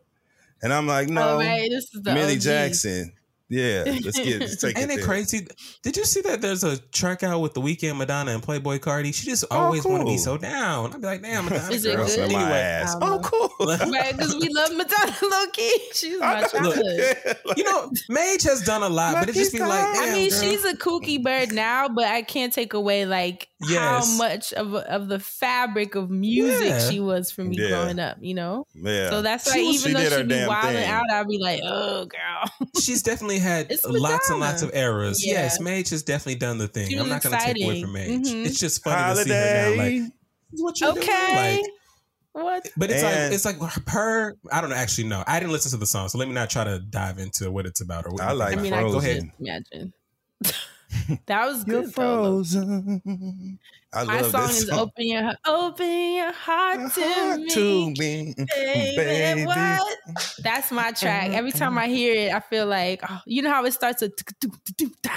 And I'm like, no, Oh, right, this is the Millie OG. Jackson. Yeah, let's get let's take Ain't it it there. crazy? Did you see that there's a track out with the Weeknd Madonna and Playboi Carti? She just oh, always want to be so down. I'd be like, damn, Madonna. Is it girl. good? My Anyway, ass. Oh, cool. Right, because we love Madonna low key. She's my Look, childhood. you know, Madge has done a lot, but it just be like, I mean, girl. she's a kooky bird now, but I can't take away like Yes. how much of of the fabric of music Yeah. she was for me Yeah. growing up. You know, yeah. so that's why She- even she though did her she be wilding thing. out, I'd be like, oh girl, she's definitely had It's lots and lots of errors. Yeah. Yes, Madge has definitely done the thing. She I'm not going to take away from Madge. Mhm. It's just funny to see her now. Like, what you okay, Like, what? but it's And- like it's like her. I don't actually know. I didn't listen to the song, so let me not try to dive into what it's about or what I like think I mean. I Go ahead. imagine. that was You're good. though. frozen. I My love song is song. "Open Your Open Your Heart to Heart Me." to me, Baby, baby. what? That's my track. Every time I hear it, I feel like oh, you know how it starts with da.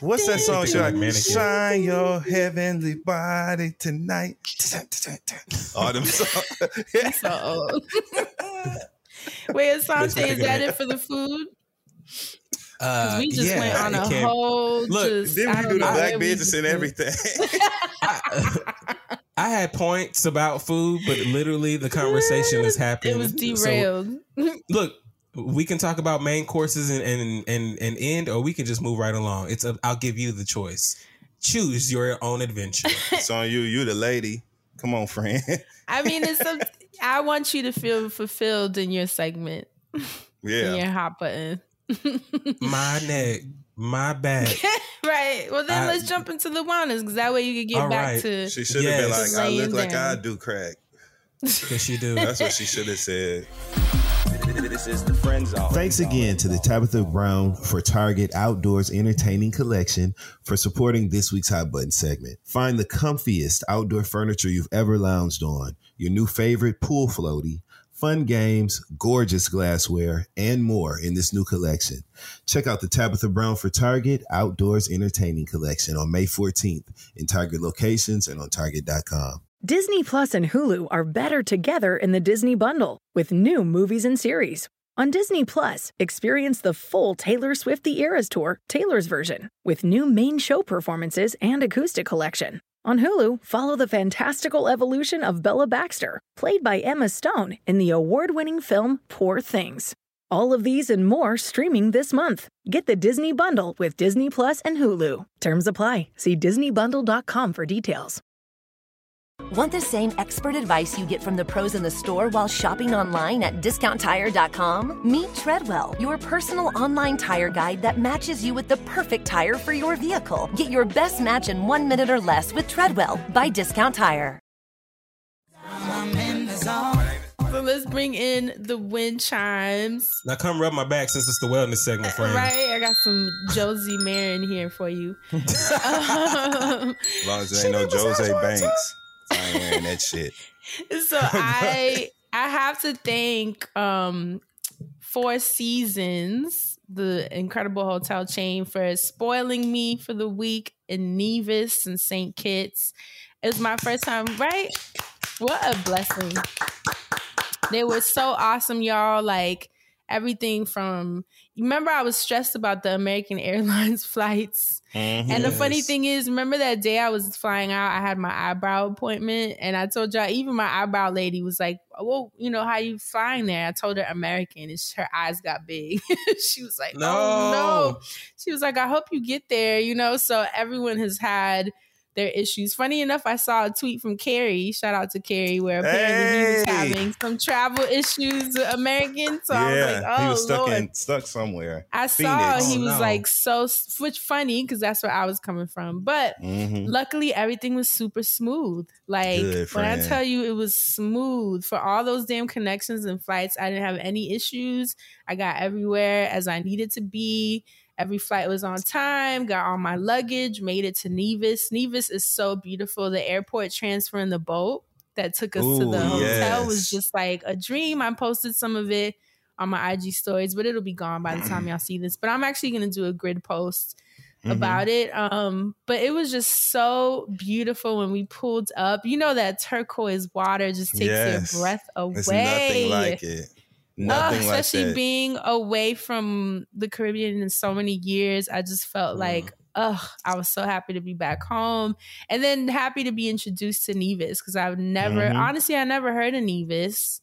What's that song? She like, Mannequin. shine your heavenly body tonight. All them songs. Yeah. So old. Wait, Asante, is that it for the food? Because Uh, we just yeah, went on a can't- whole. Look, just, Then we don't the black where business and everything. I had points about food, but literally the conversation has happened. It was So, derailed. look, we can talk about main courses and and and, and end, or we can just move right along. It's a, I'll give you the choice. Choose your own adventure. it's on you. You the lady. Come on, friend. I mean, it's some. I want you to feel fulfilled in your segment. In Yeah. your hot button. My neck, my back. right. Well, then I- let's jump into the wellness because that way you can get back right. to. She should have been like, I look Laying like I do crack. Yes, you do. That's what she should have said. This is the friend zone. Thanks again to the Tabitha Brown for Target Outdoors Entertaining Collection for supporting this week's Hot Button segment. Find the comfiest outdoor furniture you've ever lounged on, your new favorite pool floaty, fun games, gorgeous glassware, and more in this new collection. Check out the Tabitha Brown for Target Outdoors Entertaining Collection on May 14th in Target locations and on Target.com. Disney Plus and Hulu are better together in the Disney bundle with new movies and series. On Disney Plus, experience the full Taylor Swift The Eras Tour, Taylor's version, with new main show performances and acoustic collection. On Hulu, follow the fantastical evolution of Bella Baxter, played by Emma Stone in the award winning film Poor Things. All of these and more streaming this month. Get the Disney bundle with Disney Plus and Hulu. Terms apply. See DisneyBundle.com for details. Want the same expert advice you get from the pros in the store while shopping online at discounttire.com? Meet Treadwell, your personal online tire guide that matches you with the perfect tire for your vehicle. Get your best match in one minute or less with Treadwell by Discount Tire. So let's bring in the wind chimes. Now come rub my back since it's the wellness segment, friend. Right, I got some Josie Maran here for you. Um, As long as there ain't no Jose Banks. I ain't wearing that shit. so I I have to thank um Four Seasons, the incredible hotel chain, for spoiling me for the week in Nevis and St. Kitts. It was my first time, right? What a blessing. They were so awesome, y'all. Like everything from remember I was stressed about the American Airlines flights. Mm-hmm. And the funny thing is, remember that day I was flying out, I had my eyebrow appointment, and I told y'all, even my eyebrow lady was like, Well, you know, how you flying there? I told her American, and her eyes got big. she was like, Oh No. no. She was like, I hope you get there, you know. So everyone has had their issues. Funny enough, I saw a tweet from Carrie. Shout out to Carrie, where apparently he was having some travel issues with American. So I was like, Oh he was stuck Lord. in stuck somewhere. I saw he Oh, was no. like so which funny because that's where I was coming from. But Mhm. luckily everything was super smooth. Like Good, when I tell you it was smooth for all those damn connections and flights, I didn't have any issues. I got everywhere as I needed to be. Every flight was on time, got all my luggage, made it to Nevis. Nevis is so beautiful. The airport transfer in the boat that took us to Ooh, the hotel was just like a dream. I posted some of it on my IG stories, but it'll be gone by the time y'all see this. But I'm actually gonna do a grid post Mhm. about it. Um, but it was just so beautiful when we pulled up. You know that turquoise water just takes Yes. your breath away. It's nothing like it. Nothing like especially that. being away from the Caribbean in so many years, I just felt Mm. like, ugh, I was so happy to be back home, and then happy to be introduced to Nevis because I've never, Mhm. honestly, I never heard of Nevis.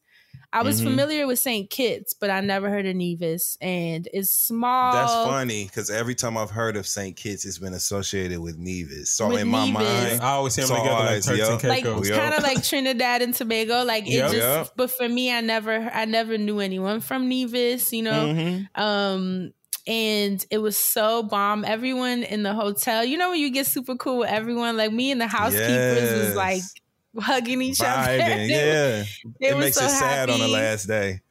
I was Mhm. familiar with St. Kitts, but I never heard of Nevis, and it's small. That's funny because every time I've heard of St. Kitts, it's been associated with Nevis. So With in my Nevis. mind, I always see them it's together like always, Turks and like Caicos. Kind of like Trinidad and Tobago. Like it Yep. just, Yep. but for me, I never, I never knew anyone from Nevis. You know, Mhm. um, and it was so bomb. Everyone in the hotel, you know, when you get super cool with everyone, like me and the housekeepers was like hugging each other. Yeah. They it were makes so it sad on the last day.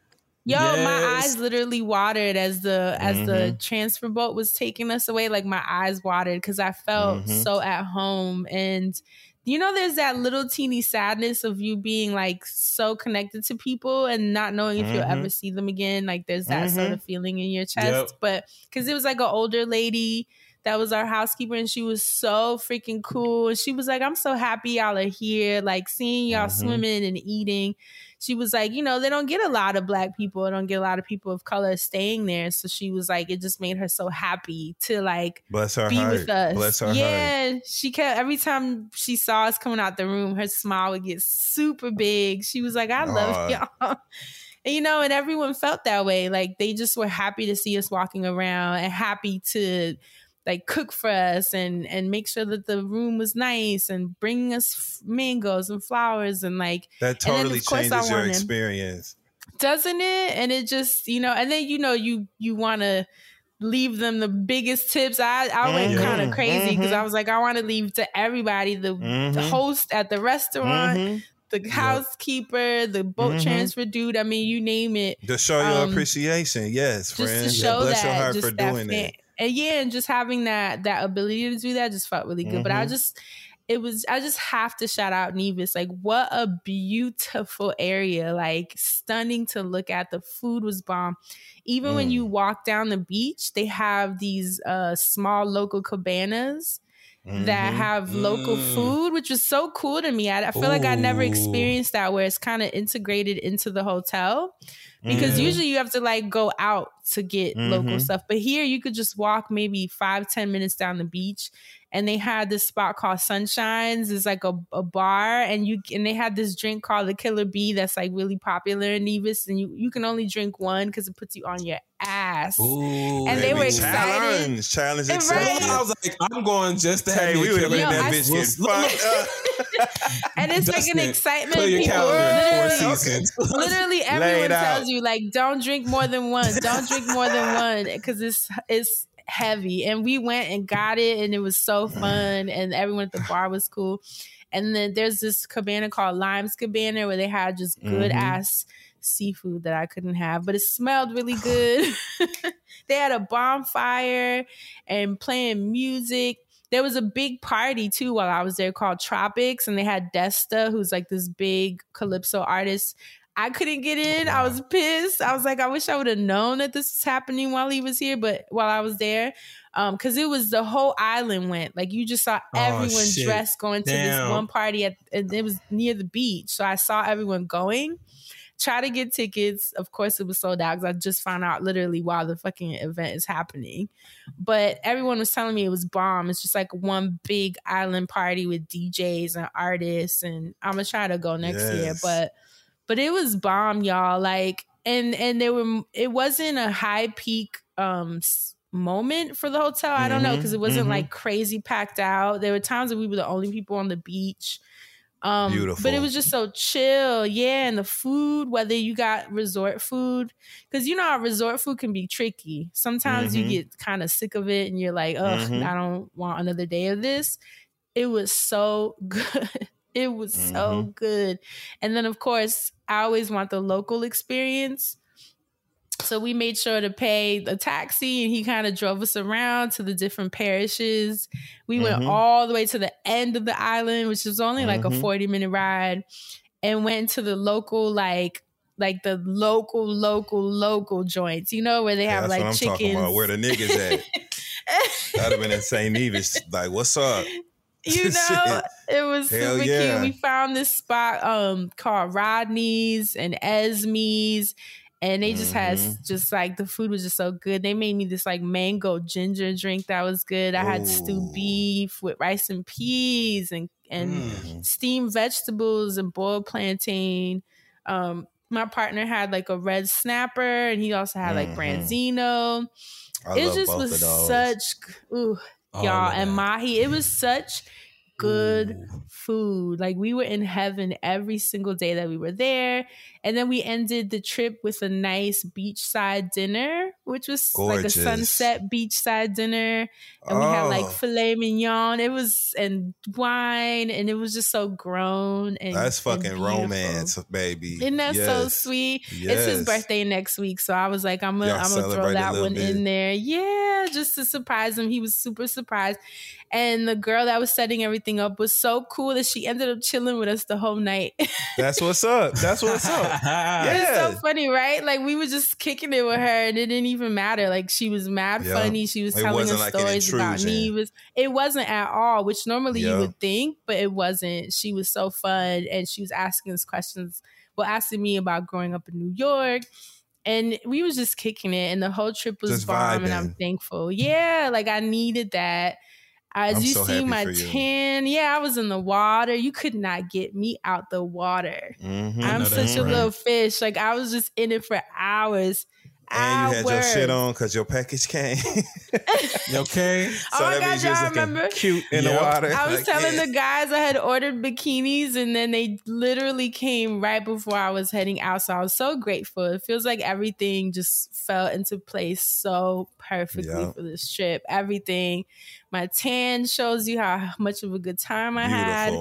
Yo, my eyes literally watered as the as the Mhm. transfer boat was taking us away. Like my eyes watered because I felt Mhm. so at home. And you know, there's that little teeny sadness of you being like so connected to people and not knowing if you'll Mhm. ever see them again. Like there's that sort Mhm. of feeling in your chest. Yep. But because it was like an older lady that was our housekeeper and she was so freaking cool. And she was like, I'm so happy y'all are here, like seeing y'all Mhm. swimming and eating she was like, you know, they don't get a lot of black people, they don't get a lot of people of color staying there. So she was like, it just made her so happy to like Bless her be heart. with us. Bless her heart. yeah, she kept every time she saw us coming out the room, her smile would get super big. She was like, I love y'all. And, you know, and everyone felt that way. Like they just were happy to see us walking around and happy to like cook for us and and make sure that the room was nice and bringing us f- mangoes and flowers and like That and then, totally of course, I changes your wanted- experience. doesn't it and it just you know and then you know you you want to leave them the biggest tips i i went Mhm. kind of crazy because Mhm. i was like i want to leave to everybody the, the Mhm. host at the restaurant Mhm. the housekeeper the boat Mhm. transfer dude i mean you name it To show your Um, appreciation. Yes, friends. just to show Bless that your heart just for that doing fan- that. And yeah and just having that that ability to do that just felt really good but i Mhm. just it was i just have to shout out nevis like what a beautiful area like stunning to look at the food was bomb even when Mm. you walk down the beach they have these uh small local cabanas that Mhm. have local Mm. food, which was so cool to me. I, I feel like I never experienced that where it's kind of integrated into the hotel because Mhm. usually you have to like go out to get local Mhm. stuff. But here you could just walk maybe five, ten minutes down the beach. And they had this spot called Sunshines. It's like a, a bar, and you and they had this drink called the Killer Bee that's like really popular in Nevis, and you you can only drink one because it puts you on your ass. Ooh, And they Baby, were excited. Challenge, challenge accepted. right. I was like, I'm going just to have Hey, me we a would have killer that I- bitch getting Look- fucked and it's like an Dustin, excitement. Clear your People calendar literally- four seasons. literally everyone tells you like don't drink more than one don't drink more than one because it's it's heavy. And we went and got it and it was so fun and everyone at the bar was cool. And then there's this cabana called limes cabana where they had just good Mhm. ass seafood that i couldn't have but it smelled really good. They had a bonfire and playing music. There was a big party too while I was there called Tropics, and they had Desta, who's like this big calypso artist. I couldn't get in. I was pissed. I was like, I wish I would have known that this was happening while he was here, but while I was there, um, because it was the whole island went like you just saw Oh, everyone shit. dressed going to Damn. this one party at, and it was near the beach. So I saw everyone going. Try to get tickets. Of course, it was sold out because I just found out literally while the fucking event is happening. But everyone was telling me it was bomb. It's just like one big island party with DJs and artists, and I'm gonna try to go next year. But but it was bomb, y'all. Like and and there were it wasn't a high peak um moment for the hotel. I don't know because it wasn't mhm. like crazy packed out. There were times that we were the only people on the beach. Um, But it was just so chill, yeah. And the food, whether you got resort food, because you know how resort food can be tricky. Sometimes Mhm. you get kind of sick of it, and you're like, "Ugh, Mhm. I don't want another day of this." It was so good. It was so Mhm. good. And then, of course, I always want the local experience. So we made sure to pay the taxi and he kind of drove us around to the different parishes. We went Mhm. all the way to the end of the island, which was only like a Mhm. 40 minute ride, and went to the local, like, like the local, local, local joints, you know, where they have like chicken. I'm chickens. talking. Where the niggas at? I'd have been in St. Nevis. Like, what's up? you know it was Hell super yeah. cute we found this spot um called rodney's and esme's And they just had Mhm. just like the food was just so good. They made me this like mango ginger drink that was good. I had stewed beef with rice and peas and and Mm. steamed vegetables and boiled plantain. Um, my partner had like a red snapper, and he also had like Mhm. branzino. I it just was such ooh, All y'all and that. mahi. It was such good food. Like we were in heaven every single day that we were there. And then we ended the trip with a nice beachside dinner, which was like a sunset beachside dinner. And we had like Oh. filet mignon. It was and wine, and it was just so grown and That's fucking beautiful. romance, baby. Isn't that so Yes. sweet? It's his birthday next week, so I was like, I'm gonna, Y'all I'm gonna throw that one bit. in there. Yeah, just to surprise him. He was super surprised, and the girl that was setting everything up was so cool that she ended up chilling with us the whole night. That's what's up. That's what's up. It's Yeah. so funny, right? Like we were just kicking it with her, and it didn't even matter. Like she was mad Yeah. funny. She was It telling us like stories about me. It was it wasn't at all, which normally Yeah. you would think, but it wasn't. She was so fun, and she was asking us questions. Well, asking me about growing up in New York. And we was just kicking it, and the whole trip was Just bomb, and I'm thankful. Yeah, like I needed that. As I'm you so see happy my for you. tan, yeah, I was in the water. You could not get me out the water. Mhm. I'm know such a right. little fish. Like I was just in it for hours. And you had your shit on because your package came. Okay. Oh my that God, you was y'all remember? cute in the water. I was Like, telling yeah. the guys I had ordered bikinis and then they literally came right before I was heading out. So I was so grateful. It feels like everything just fell into place so perfectly Yeah. for this trip. Everything. My tan shows you how much of a good time I had.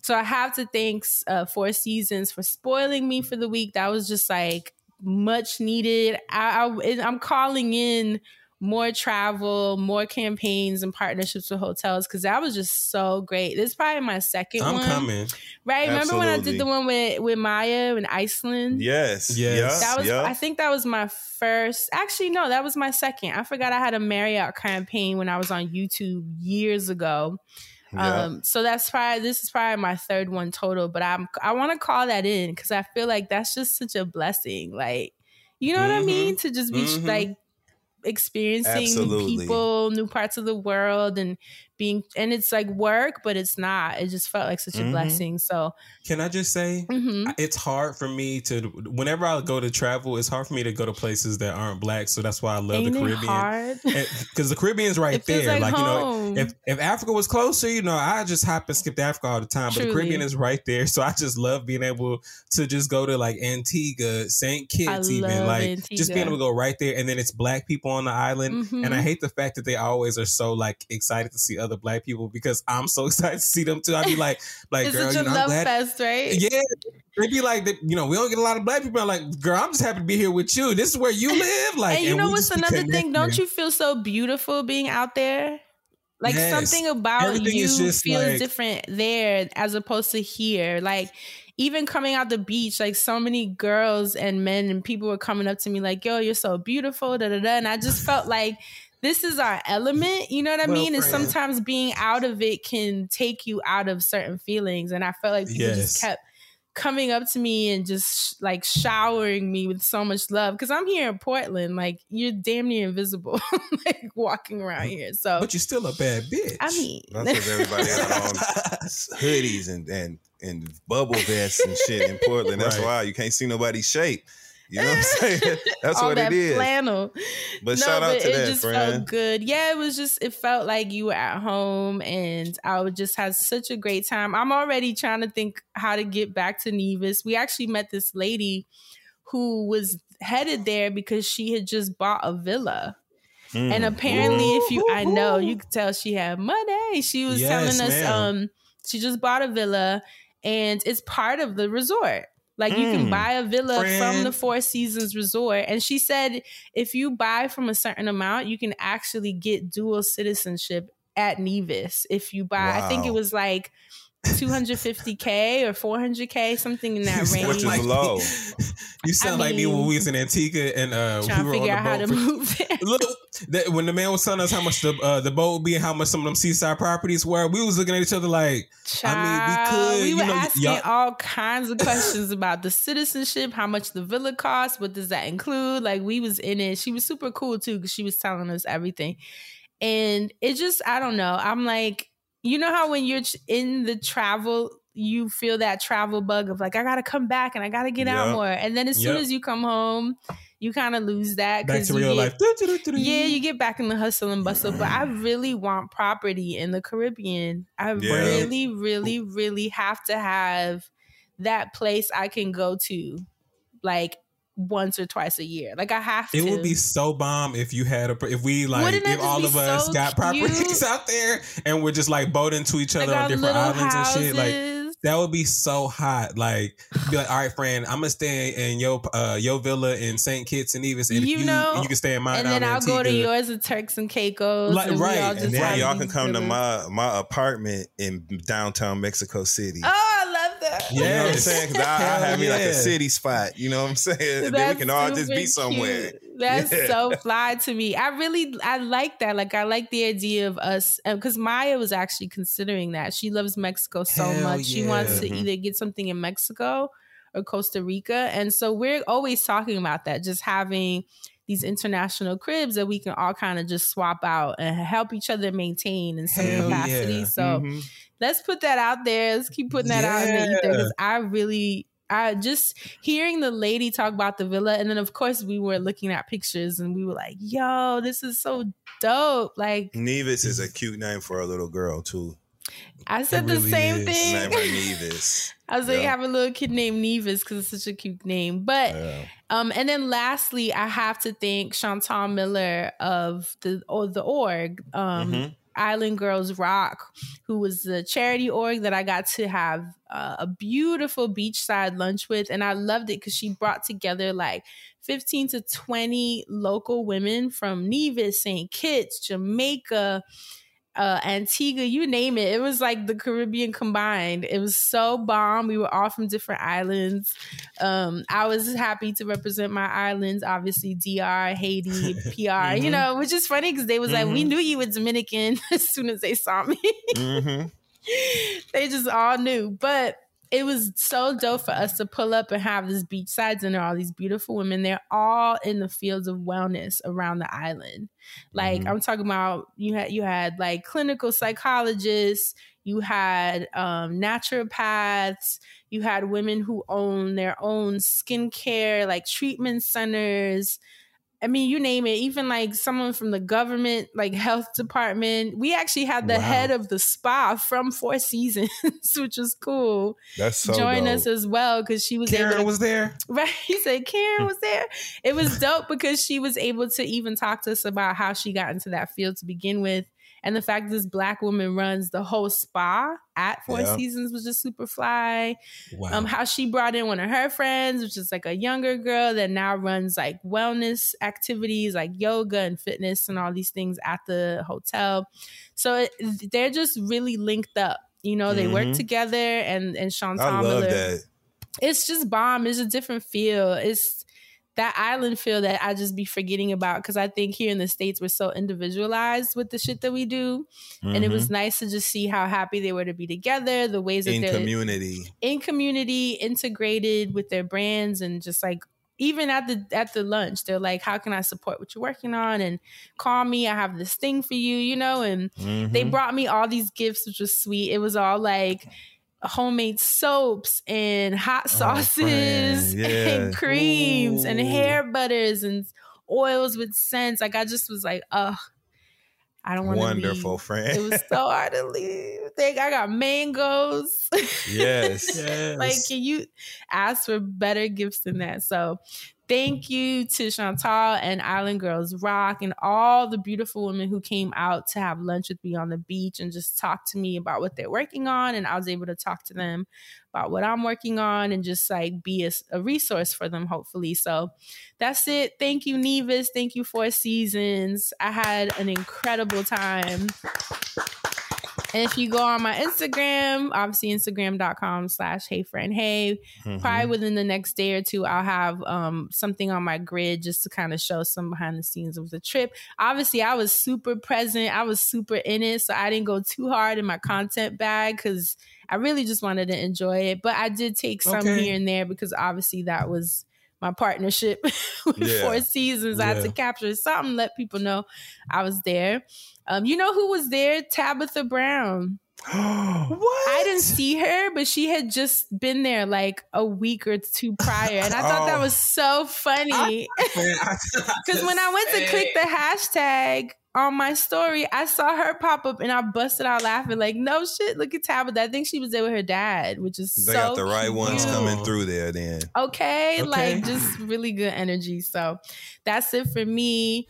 So I have to thank uh, Four Seasons for spoiling me for the week. That was just like much needed. I, I I'm calling in more travel, more campaigns and partnerships with hotels because that was just so great. This is probably my 2nd I'm one. coming. Right? Remember when I did the one with with Maya in Iceland? Yes. Yes. Yes. That was yeah. I think that was my first actually no, that was my second. I forgot I had a Marriott campaign when I was on YouTube years ago. Yeah. Um, so that's probably this is probably my third one total, but I'm I want to call that in because I feel like that's just such a blessing. Like, you know what I Mm-hmm. mean? To just be Mhm. like experiencing new Absolutely. people, new parts of the world, and being and it's like work, but it's not. It just felt like such a Mhm. blessing. So, Can I just say mhm. it's hard for me to whenever I go to travel, it's hard for me to go to places that aren't black. So that's why I love ain't the Caribbean. Because the Caribbean's right It there. like Like, you know, if if Africa was closer, you know, I just hop and skip to Africa all the time. But the Caribbean is right there. So I just love being able to just go to like Antigua, St. Kitts, even like just being able to go right there. And then it's black people on the island. Mhm. And I hate the fact that they always are so like excited to see other black people because I'm so excited to see them too. I'd be like, like it's girl, you know, I'm love glad fest, right? yeah, they'd be like, they- you know, we don't get a lot of black people. I'm like, girl, I'm just happy to be here with you. This is where you live. Like, and you know what's another thing? Don't you feel so beautiful being out there? Like Yes. something about Everything you feels like- different there as opposed to here. Like even coming out the beach, like so many girls and men and people were coming up to me like, "Yo, you're so beautiful," da da da, and I just felt like this is our element. You know what I Well, mean? And friend. sometimes being out of it can take you out of certain feelings, and I felt like people Yes. just kept coming up to me and just like showering me with so much love because I'm here in Portland. Like you're damn near invisible, like walking around here. So But you're still a bad bitch. I mean, That's because everybody had on hoodies and, and and bubble vests and shit in Portland. That's Right. why you can't see nobody's shape. You know what I'm saying? That's what that it is. flannel. But shout out to it that, just friend. felt good. Yeah, it was just it felt like you were at home, and I would just had such a great time. I'm already trying to think how to get back to Nevis. We actually met this lady who was headed there because she had just bought a villa. Mm. And apparently, if you, I know you could tell she had money. She was Yes, telling us, ma'am. um, she just bought a villa, and it's part of the resort. Like you can Mm. buy a villa from the Four Seasons Resort, and she said if you buy from a certain amount, you can actually get dual citizenship at Nevis. If you buy, I think it was like 250k or 400k, something in that You range. Which is low. You sound like me when we was in Antigua and uh, we were on the how boat. to for- move there. Look, that, when the man was telling us how much the uh, the boat would be and how much some of them seaside properties were, we was looking at each other like, I mean, we could. we you were know, asking y'all- all kinds of questions about the citizenship, how much the villa costs, what does that include? Like we was in it. She was super cool too because she was telling us everything, and it just I don't know. I'm like, you know how when you're in the travel. You feel that travel bug of like I gotta come back and I gotta get out more, and then as soon Yep. as you come home, you kind of lose that back to real get- life. yeah, you get back in the hustle and bustle, but I really want property in the Caribbean. I Yeah. really, really, really have to have that place I can go to like once or twice a year. Like I have to. It would be so bomb if you had a if we like Wouldn't if all of be us so got properties cute? out there and we're just like boating to each other our on different little islands and shit. Like that would be so hot. Like be like, all right, friend, I'm gonna stay in your uh your villa in St. Kitts and Nevis, and if You you know, you can stay in mine. and then I'll go to yours at Turks and Caicos. Like, and right, and then y'all can come to my my apartment in downtown Mexico City. Oh, I love that. You know what I'm saying? saying? 'Cause I, I have me like a city spot. You know what I'm saying? then we can all just be somewhere. cute. That's Yeah. so fly to me. I really, I like that. Like, I like the idea of us because Maya was actually considering that. She loves Mexico so Hell much. She wants to yeah. either get something in Mexico or Costa Rica, and so we're always talking about that. Just having these international cribs that we can all kind of just swap out and help each other maintain in some Hell capacity. yeah. So Mhm. Let's put that out there. Let's keep putting that out in the ether because I really, I just hearing the lady talk about the villa, and then of course we were looking at pictures and we were like, "Yo, this is so dope!" Like Nevis is a cute name for a little girl too. I said It the same is. Thing. Nevis. I was like, Yeah. have a little kid named Nevis because it's such a cute name. But Yeah. um, and then lastly, I have to thank Chantal Miller of the or the org. Um, Mhm. Island Girls Rock, who was the charity org that I got to have uh, a beautiful beachside lunch with. And I loved it because she brought together like 15 to 20 local women from Nevis, St. Kitts, Jamaica, uh, Antigua, you name it. It was like the Caribbean combined. It was so bomb. We were all from different islands. Um, I was happy to represent my islands, obviously DR, Haiti, PR. You Mhm. know, which is funny because they was like, "We Mhm. knew you were Dominican" as soon as they saw me. Mhm. they just all knew. But it was so dope for us to pull up and have this beachside dinner. All these beautiful women. They're all in the fields of wellness around the island. Like Mhm. I'm talking about, you had you had like clinical psychologists. You had um, naturopaths. You had women who own their own skincare, like treatment centers. I mean, you name it, even like someone from the government, like health department. We actually had the Wow. head of the spa from Four Seasons, which was cool. That's so Join dope. us as well because she was able Karen to was there. Right. He said Karen was there. It was dope because she was able to even talk to us about how she got into that field to begin with. And the fact this black woman runs the whole spa at Four Yeah. Seasons was just super fly. Wow. Um, how she brought in one of her friends, which is like a younger girl that now runs like wellness activities like yoga and fitness and all these things at the hotel. So it, they're just really linked up. You know, they work Mhm. together and and Chantal I love Miller that. it's just bomb. It's a different feel. It's that island feel that I just be forgetting about because I think here in the States we're so individualized with the shit that we do. And it was nice to just see how happy they were to be together, the ways that Mm-hmm. in they're community. in community, integrated with their brands and just like even at the at the lunch, they're like, How can I support what you're working on? And call me, I have this thing for you, you know, and they Mhm. brought me all these gifts, which was sweet. It was all like homemade soaps and hot oh, sauces friend, yeah. and creams and hair butters and oils with scents. Like I just was like, oh, I don't want to wonderful leave. friend. It was so hard to leave. Think I got mangoes. yes. Yes. like, can you ask for better gifts than that? So, thank you to Chantal and Island Girls Rock and all the beautiful women who came out to have lunch with me on the beach and just talk to me about what they're working on. And I was able to talk to them about what I'm working on and just like be a, a resource for them, hopefully. So, that's it. Thank you, Nevis. Thank you, Four Seasons. I had an incredible time. And if you go on my Instagram, obviously Instagram.com slash hey friend hey, Mhm. probably within the next day or two, I'll have um something on my grid just to kind of show some behind the scenes of the trip. Obviously, I was super present, I was super in it, so I didn't go too hard in my content bag because I really just wanted to enjoy it. But I did take some Okay. here and there because obviously that was my partnership with Yeah. Four Seasons. I had to capture something, let people know I was there. Um, you know who was there? Tabitha Brown. what? I didn't see her, but she had just been there like a week or two prior. And I thought that Oh. was so funny. Because when I went to click the hashtag on my story, I saw her pop up and I busted out laughing, like, no shit, look at Tabitha. I think she was there with her dad, which is They so got the right ones coming through there then. Okay, Okay. like just really good energy. So that's it for me.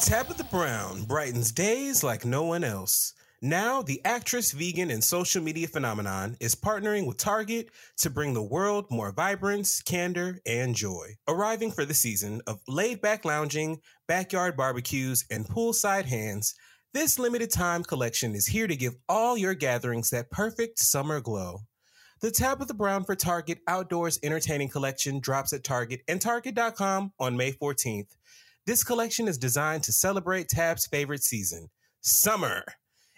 Tabitha Brown brightens days like no one else. Now, the actress, vegan, and social media phenomenon is partnering with Target to bring the world more vibrance, candor, and joy. Arriving for the season of laid back lounging, backyard barbecues, and poolside hands, this limited time collection is here to give all your gatherings that perfect summer glow. The Tabitha Brown for Target Outdoors Entertaining Collection drops at Target and Target.com on May 14th. This collection is designed to celebrate Tab's favorite season, summer.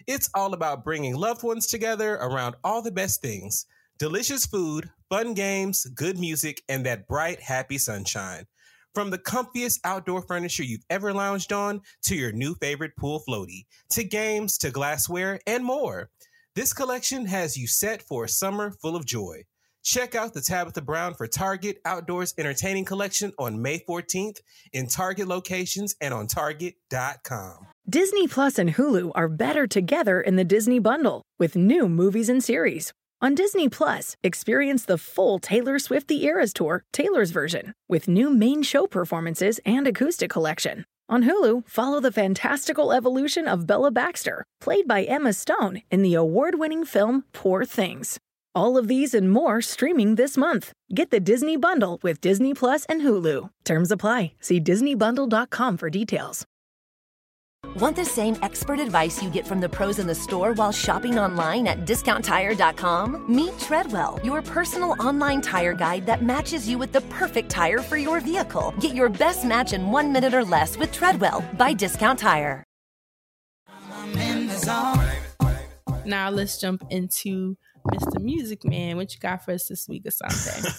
It's all about bringing loved ones together around all the best things delicious food, fun games, good music, and that bright, happy sunshine. From the comfiest outdoor furniture you've ever lounged on to your new favorite pool floaty, to games, to glassware, and more. This collection has you set for a summer full of joy. Check out the Tabitha Brown for Target Outdoors Entertaining Collection on May 14th in Target locations and on Target.com. Disney Plus and Hulu are better together in the Disney bundle with new movies and series. On Disney Plus, experience the full Taylor Swift The Eras Tour, Taylor's version, with new main show performances and acoustic collection. On Hulu, follow the fantastical evolution of Bella Baxter, played by Emma Stone in the award winning film Poor Things. All of these and more streaming this month. Get the Disney Bundle with Disney Plus and Hulu. Terms apply. See DisneyBundle.com for details. Want the same expert advice you get from the pros in the store while shopping online at discounttire.com? Meet Treadwell, your personal online tire guide that matches you with the perfect tire for your vehicle. Get your best match in one minute or less with Treadwell by Discount Tire. Now let's jump into Mr. Music Man. What you got for us this week, Asante?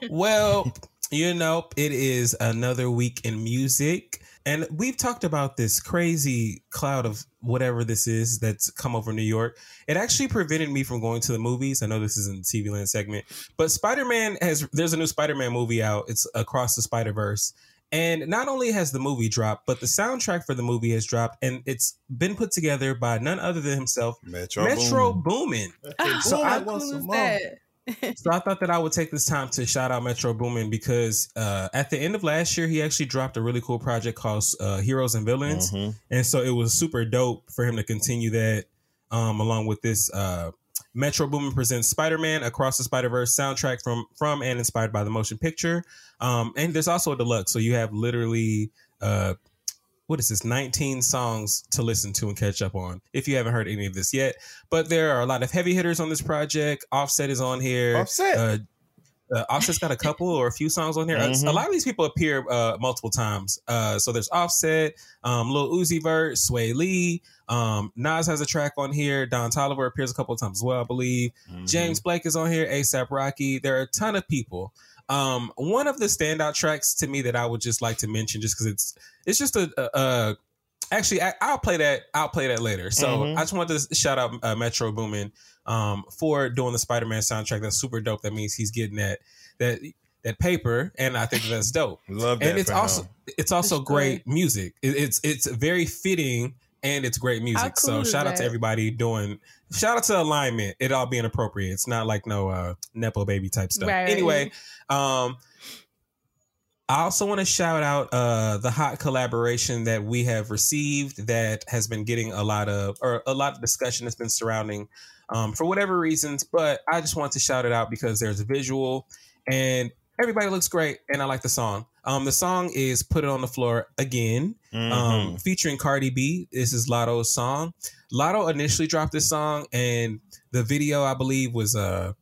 well, you know, it is another week in music. And we've talked about this crazy cloud of whatever this is that's come over New York. It actually prevented me from going to the movies. I know this is in the TV Land segment, but Spider Man has, there's a new Spider Man movie out. It's Across the Spider Verse. And not only has the movie dropped, but the soundtrack for the movie has dropped, and it's been put together by none other than himself, Metro, Metro Boomin. So I, How cool is so I thought that I would take this time to shout out Metro Boomin because uh, at the end of last year, he actually dropped a really cool project called uh, Heroes and Villains, Mhm. and so it was super dope for him to continue that um, along with this. Uh, Metro Boomin presents Spider-Man Across the Spider-Verse soundtrack from from and inspired by the motion picture, um, and there's also a deluxe, so you have literally. Uh, what is this 19 songs to listen to and catch up on if you haven't heard any of this yet but there are a lot of heavy hitters on this project offset is on here Offset. uh, uh, Offset's got a couple or a few songs on here. Mhm. A lot of these people appear uh, multiple times. Uh, so there's Offset, um, Lil Uzi Vert, Swae Lee. Um, Nas has a track on here. Don Toliver appears a couple of times as well, I believe. Mm-hmm. James Blake is on here. ASAP Rocky. There are a ton of people. Um, one of the standout tracks to me that I would just like to mention, just because it's it's just a, a, a actually I, I'll play that I'll play that later. So Mhm. I just wanted to shout out uh, Metro Boomin um, for doing the Spider-Man soundtrack. That's super dope. That means he's getting that that that paper, and I think that's dope. Love that and it's also him. it's also For great music. It, it's it's very fitting and it's great music. cool so shout out to everybody doing. Shout out to alignment. It all being appropriate. It's not like no uh nepo baby type stuff. Right. Anyway, um. I also want to shout out uh, the hot collaboration that we have received that has been getting a lot of or a lot of discussion that's been surrounding um, for whatever reasons. But I just want to shout it out because there's a visual and everybody looks great and I like the song. Um, the song is "Put It on the Floor Again," um, Mhm. featuring Cardi B. This is Latto's song. Latto initially dropped this song, and the video I believe was uh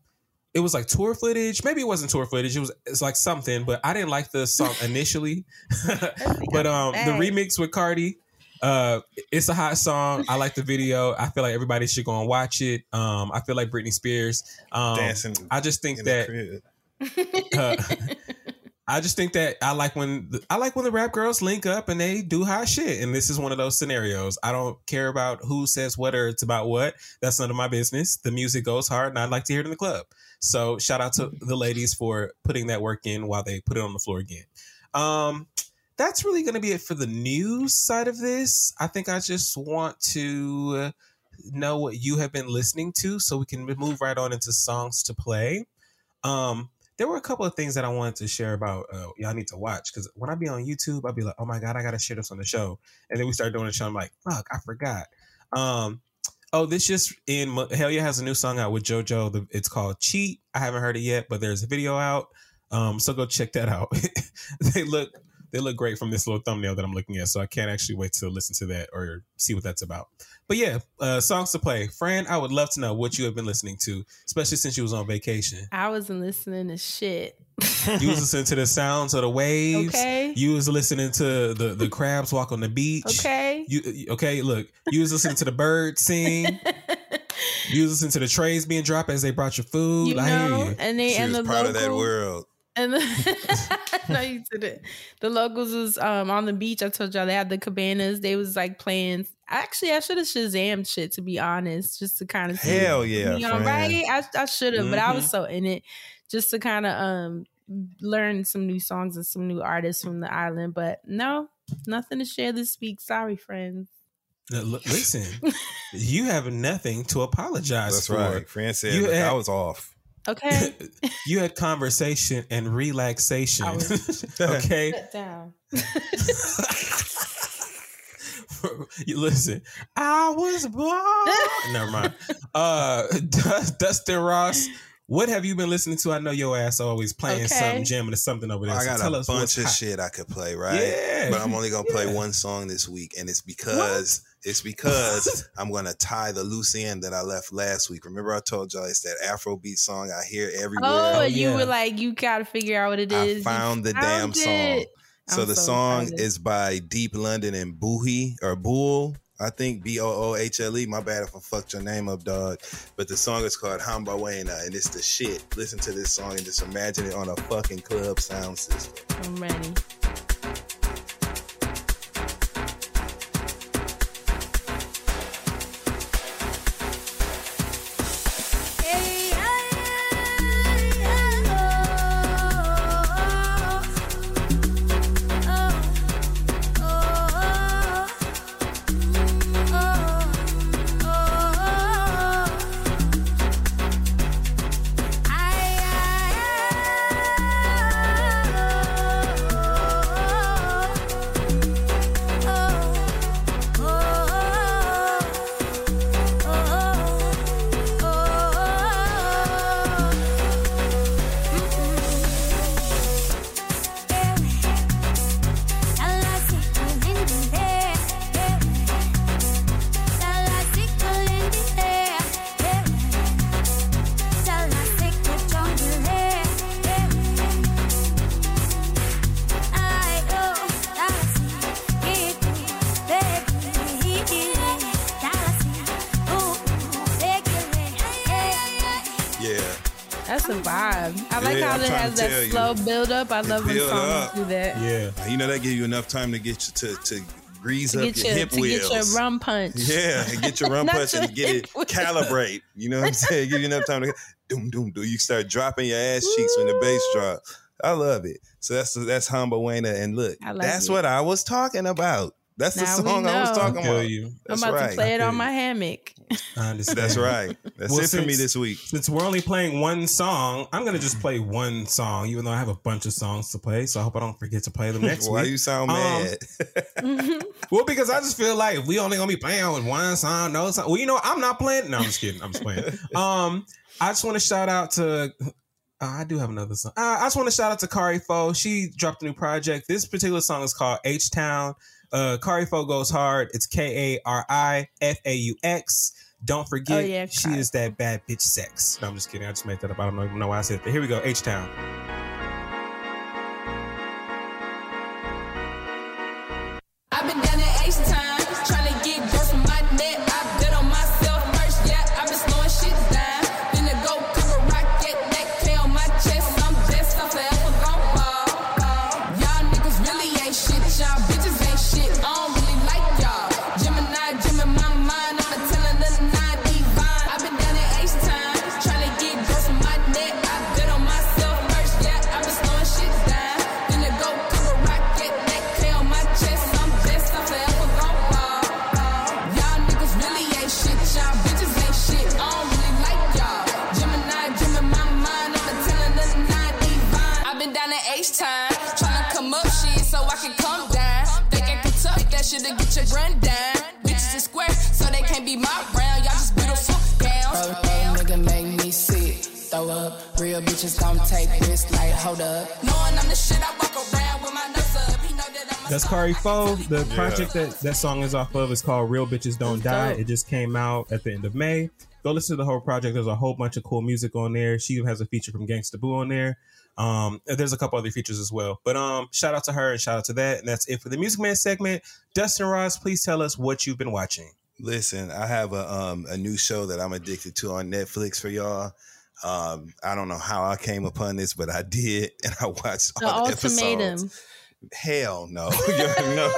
it was like tour footage. Maybe it wasn't tour footage. It was it's like something, but I didn't like the song initially. but um the remix with Cardi, uh it's a hot song. I like the video. I feel like everybody should go and watch it. Um I feel like Britney Spears. Um Dancing I just think that uh, I just think that I like when the, I like when the rap girls link up and they do hot shit, and this is one of those scenarios. I don't care about who says what or it's about what. That's none of my business. The music goes hard, and I'd like to hear it in the club. So shout out to the ladies for putting that work in while they put it on the floor again. Um, that's really going to be it for the news side of this. I think I just want to know what you have been listening to, so we can move right on into songs to play. Um, there were a couple of things that I wanted to share about. Uh, y'all need to watch because when I be on YouTube, I'd be like, "Oh my god, I gotta share this on the show," and then we start doing the show. I'm like, "Fuck, I forgot." Um, oh, this just in Hell Yeah has a new song out with JoJo. It's called "Cheat." I haven't heard it yet, but there's a video out. Um, so go check that out. they look they look great from this little thumbnail that I'm looking at. So I can't actually wait to listen to that or see what that's about. But yeah, uh, songs to play. Fran, I would love to know what you have been listening to, especially since you was on vacation. I wasn't listening to shit. You was listening to the sounds of the waves. Okay. You was listening to the the crabs walk on the beach. Okay. You okay? Look, you was listening to the birds sing. you was listening to the trays being dropped as they brought your food. You I hear know, you. and they She and was the part of that world. And the, no, you didn't. The locals was um on the beach. I told y'all they had the cabanas. They was like playing. Actually, I should have Shazam shit to be honest, just to kind of see. Hell yeah, you know, friend. right? I, I should have, but I was Mhm. so in it just to kind of um learn some new songs and some new artists from the island. But no, nothing to share this week. Sorry, friends. Now, l- Listen, you have nothing to apologize That's for. right. Fran said You had- I was off. Okay, you had conversation and relaxation. I okay. sit down. You Listen, I was born. Never mind. Uh, Dust- Dustin Ross, what have you been listening to? I know your ass always playing Okay. something, jamming to something over there. I So got tell a us bunch of hot. shit I could play, right? Yeah. But I'm only gonna play Yeah. one song this week, and it's because it's because I'm gonna tie the loose end that I left last week. Remember, I told y'all it's that Afrobeat song I hear everywhere. Oh, and you yeah. were like, you gotta figure out what it is. I is. You found the damn found song. it. So I'm the so song excited. is by Deep London and Boohle or Bool. I think B O O H L E. My bad if I fucked your name up, dog. But the song is called Hamba Wena, and it's the shit. Listen to this song and just imagine it on a fucking club sound system. I'm ready. I love when songs do that. Yeah. You know that give you enough time to get you to to grease To up your, your hip to wheels. get your rum punch. Yeah, and get your rum punch your and get it wheels. calibrate. You know what I'm saying? Give you enough time to doom doom do. You start dropping your ass cheeks when the bass drop. I love it. So that's that's Hamba Wena. And look, like that's it. what I was talking about. That's the Now we song I was talking about. you. I'm That's about right. to play it on my hammock. I understand. That's right. That's Well, it for me this week. Since we're only playing one song, I'm gonna just play one song, even though I have a bunch of songs to play. So I hope I don't forget to play them next week. Why week. you sound Um, mad? Well, because I just feel like if we only gonna be playing with one song, no song. Well, you know, I'm not playing. No, I'm just kidding. I'm just playing. Um, I just want to shout out to Uh, I do have another song. Uh, I just want to shout out to Kari Faux. She dropped a new project. This particular song is called H Town. Uh, Kari Faux goes hard. It's K A R I F A U X. Don't forget, Oh, yeah, she is that bad bitch sex. No, I'm just kidding. I just made that up. I don't even know why I said that. Here we go. H Town. I've been down at H time, That's Kari Faux. The Yeah. project that that song is off of is called Real Bitches Don't Die. dope. It just came out at the end of May. Go listen to the whole project. There's a whole bunch of cool music on there. She even has a feature from Gangsta Boo on there. Um, there's a couple other features as well. But um, shout out to her and shout out to that. And that's it for the Music Man segment. Dustin Ross, please tell us what you've been watching. Listen, I have a um a new show that I'm addicted to on Netflix for y'all. Um, I don't know how I came upon this, but I did, and I watched The all the ultimatum. episodes. Hell no, you already know.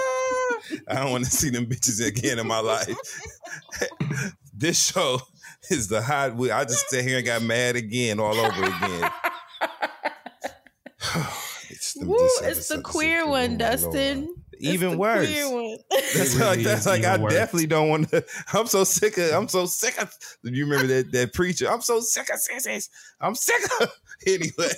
I don't want to see them bitches again in my life. this show is the hot. wheel. I just sat here and got mad again, all over again. it's the, Woo, this it's the episode queer so one, Dustin. Lord. Even the worse. one. That's It like that's like I worse. definitely don't want to. I'm so sick of. I'm so sick of. You remember that that preacher? I'm so sick of sissies. I'm sick of. Anyway,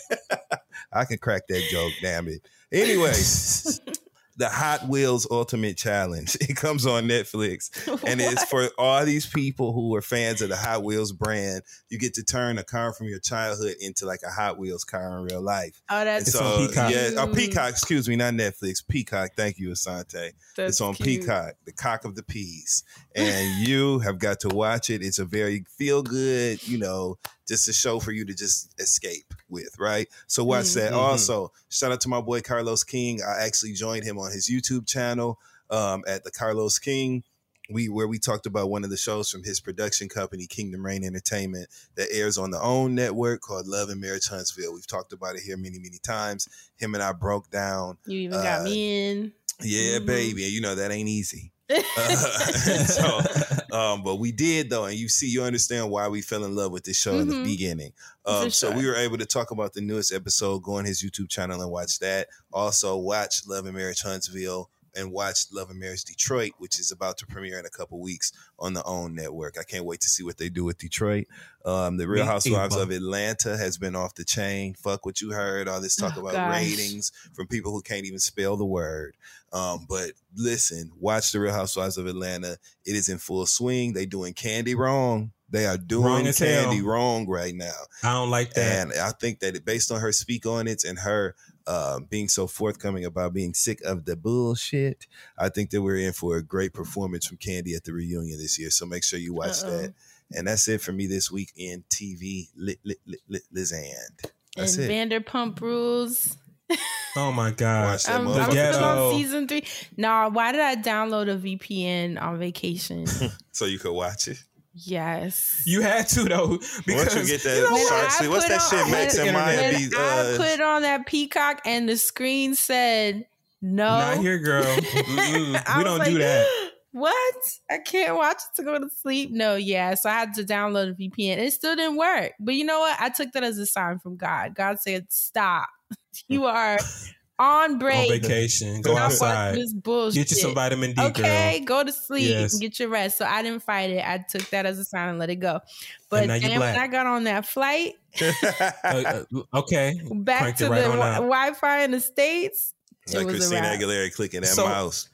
I can crack that joke. Damn it. Anyway, the Hot Wheels Ultimate Challenge. It comes on Netflix, and it's for all these people who are fans of the Hot Wheels brand. You get to turn a car from your childhood into like a Hot Wheels car in real life. Oh, that's It's on Peacock. Yeah, oh. Peacock. Excuse me, not Netflix. Peacock. Thank you, Asante. That's it's on cute. Peacock, the cock of the peas, and you have got to watch it. It's a very feel good, you know, just a show for you to just escape with, right? So watch that. Mhm. Also, shout out to my boy Carlos King. I actually joined him on his YouTube channel um, at the Carlos King. We where we talked about one of the shows from his production company, Kingdom Reign Entertainment, that airs on the own network called Love and Marriage Huntsville. We've talked about it here many, many times. Him and I broke down You even got Uh, me in. yeah, Mhm. baby. And you know that ain't easy. So, um, but we did though, and you see, you understand why we fell in love with this show in the Mhm. beginning. Um, so we were able to talk about the newest episode. Go on his YouTube channel and watch that. Also, watch Love and Marriage Huntsville and watch Love and Marriage Detroit, which is about to premiere in a couple weeks on the OWN network. I can't wait to see what they do with Detroit. Um, the Real Housewives of Atlanta has been off the chain. Fuck what you heard. All this talk Oh, about gosh. ratings from people who can't even spell the word. Um, but listen, watch the Real Housewives of Atlanta. It is in full swing. They doing Kandi wrong. They are doing Wrong Kandi hell. wrong right now. I don't like that. And I think that it, based on her speak on it and her uh, being so forthcoming about being sick of the bullshit, I think that we're in for a great performance from Kandi at the reunion this year. So make sure you watch Uh-oh. that. And that's it for me this week in TV Lit Lit Lit Lit Lizand. That's and it. Vanderpump Rules. oh my god. Watch that I'm. I'm still on season three. Nah, why did I download a VPN on vacation? so you could watch it. Yes. You had to though because Once you get that You know what? shark I what's put that on- shit Max and Maya When be I uh, put on that peacock and the screen said no. not here, girl. We don't like, do that. What? I can't watch it to go to sleep. No, yeah. So I had to download a VPN. It still didn't work. But you know what? I took that as a sign from God. God said, "Stop. You are on break. On vacation, go outside, This bullshit. get you some vitamin D, Okay, girl. go to sleep Yes. and get your rest. So I didn't fight it. I took that as a sign and let it go. But now then when. I got on that flight Uh, uh, okay, back Cranked to right the wi- Wi-Fi in the states, it like was a Christina wrap. Aguilera clicking that So- mouse.